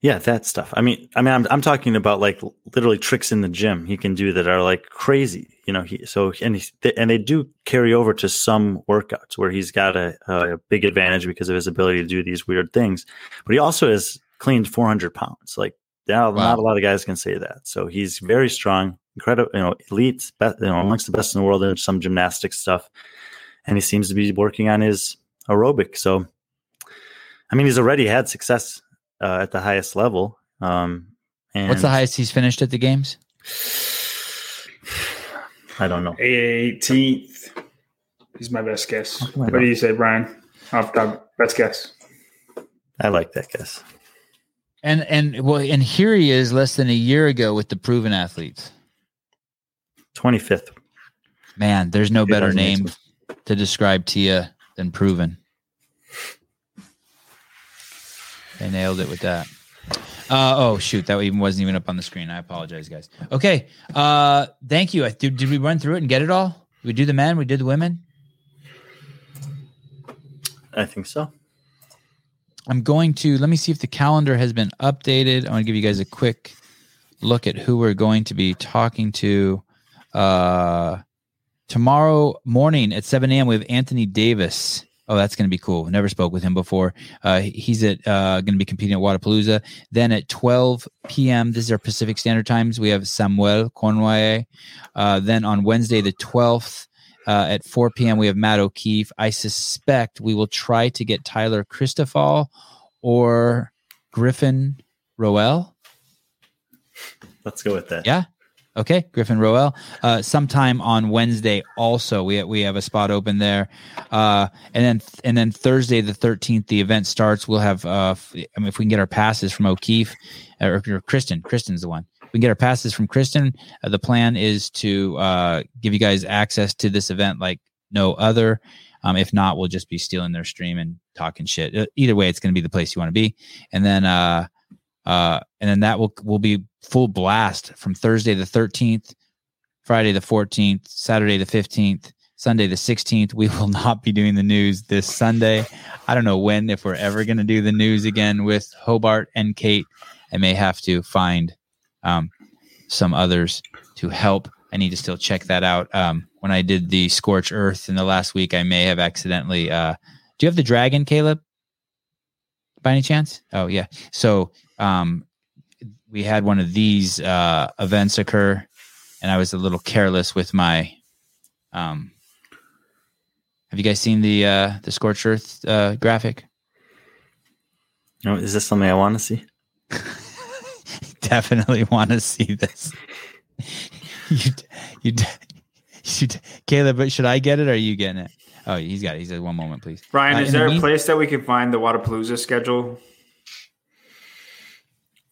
Yeah, that stuff. I mean, I mean, I'm I'm talking about like literally tricks in the gym he can do that are like crazy. You know, he so and he and they do carry over to some workouts where he's got a, a big advantage because of his ability to do these weird things. But he also has cleaned 400 pounds. Like, not, Wow. not a lot of guys can say that. So he's very strong, incredible, you know, elite, you know, amongst the best in the world in some gymnastics stuff. And he seems to be working on his aerobic. So, I mean, he's already had success uh, at the highest level. Um, and What's the highest he's finished at the games? I don't know. 18th. He's my best guess. Oh my What do you say, Brian? Off the top, best guess. I like that guess. And and well, and here he is less than a year ago with the proven athletes. 25th. Man, there's no better name to describe Tia than proven. They nailed it with that. Uh, oh shoot, that even wasn't even up on the screen. I apologize, guys. Okay, uh, thank you. Did, did we run through it and get it all? Did we do the men, we did the women. I think so. I'm going to let me see if the calendar has been updated. I want to give you guys a quick look at who we're going to be talking to. Uh, tomorrow morning at 7 a.m. we have Anthony Davis. Oh, that's going to be cool. Never spoke with him before. Uh, he's at uh, going to be competing at Wodapalooza. Then at 12 p.m. This is our Pacific Standard Times. We have Samuel Cournoyer. Uh, then on Wednesday the 12th uh, at 4 p.m. we have Matt O'Keefe. I suspect we will try to get Tyler Christophel or Griffin Roelle. Let's go with that. Yeah. Okay, Griffin Roelle. Uh, sometime on Wednesday, also we we have a spot open there, uh, and then and then Thursday the thirteenth, the event starts. We'll have, uh, I mean, if we can get our passes from O'Keefe or, or Kristen, Kristen's the one. If we can get our passes from Kristen. Uh, the plan is to uh, give you guys access to this event like no other. Um, if not, we'll just be stealing their stream and talking shit. Uh, Either way, it's going to be the place you want to be. And then, uh, and then that will will be full blast from Thursday the thirteenth, Friday the fourteenth, Saturday the fifteenth, Sunday the sixteenth. We will not be doing the news this Sunday. I don't know when, if we're ever going to do the news again with Hobart and Kate. I may have to find um, some others to help. I need to still check that out. Um, when I did the Scorch Earth in the last week, I may have accidentally. Uh, do you have the dragon, Caleb? By any chance? Oh yeah. So um, we had one of these uh, events occur, and I was a little careless with my. Um, have you guys seen the uh, the scorched Earth uh, graphic? No, is this something I want to see? Definitely want to see this. you, you, you, Caleb, but should I get it or are you getting it? Oh, he's got it. He said, "One moment, please." Brian, Uh, is in the there a mean- place that we can find the Wodapalooza schedule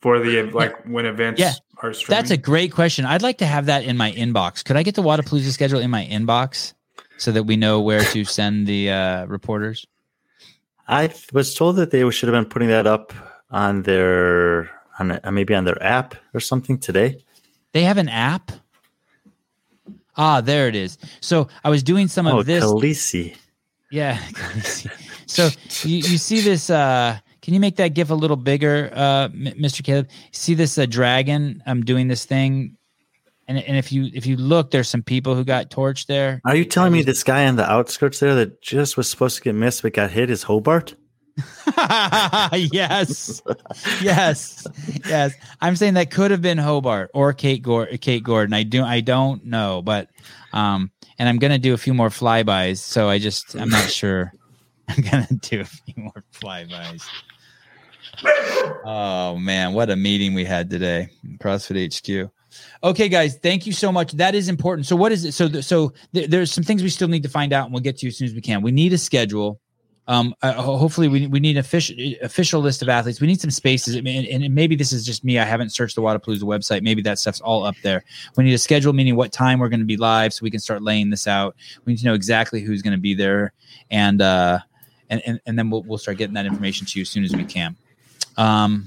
for the like when events Yeah. are streaming? That's a great question. I'd like to have that in my inbox. Could I get the Wodapalooza schedule in my inbox so that we know where to send the uh, reporters? I was told that they should have been putting that up on their on uh, maybe on their app or something today. They have an app. Ah, there it is. So I was doing some of Oh, this. Khaleesi. Yeah. so you, you see this uh can you make that gif a little bigger uh Mr. Caleb? See this uh, dragon I'm doing this thing and and if you if you look there's some people who got torched there. Are you telling me this guy on the outskirts there that just was supposed to get missed but got hit is Hobart? yes. yes. Yes. I'm saying that could have been Hobart or Kate Gor- Kate Gordon. I do I don't know, but um and I'm going to do a few more flybys, so I just I'm not sure. I'm going to do a few more flybys. Oh man, what a meeting we had today. CrossFit HQ. Okay, guys, thank you so much. That is important. So, what is it? So, th- so th- there's some things we still need to find out, and we'll get to you as soon as we can. We need a schedule. Um, uh, hopefully, we we need official official list of athletes. We need some spaces. And, and maybe this is just me. I haven't searched the Wodapalooza website. Maybe that stuff's all up there. We need a schedule, meaning what time we're going to be live, so we can start laying this out. We need to know exactly who's going to be there, and uh, and and, and then we'll we'll start getting that information to you as soon as we can. Um,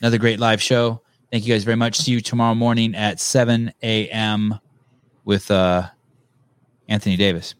another great live show. Thank you guys very much. See you tomorrow morning at 7 a.m. with uh, Anthony Davis.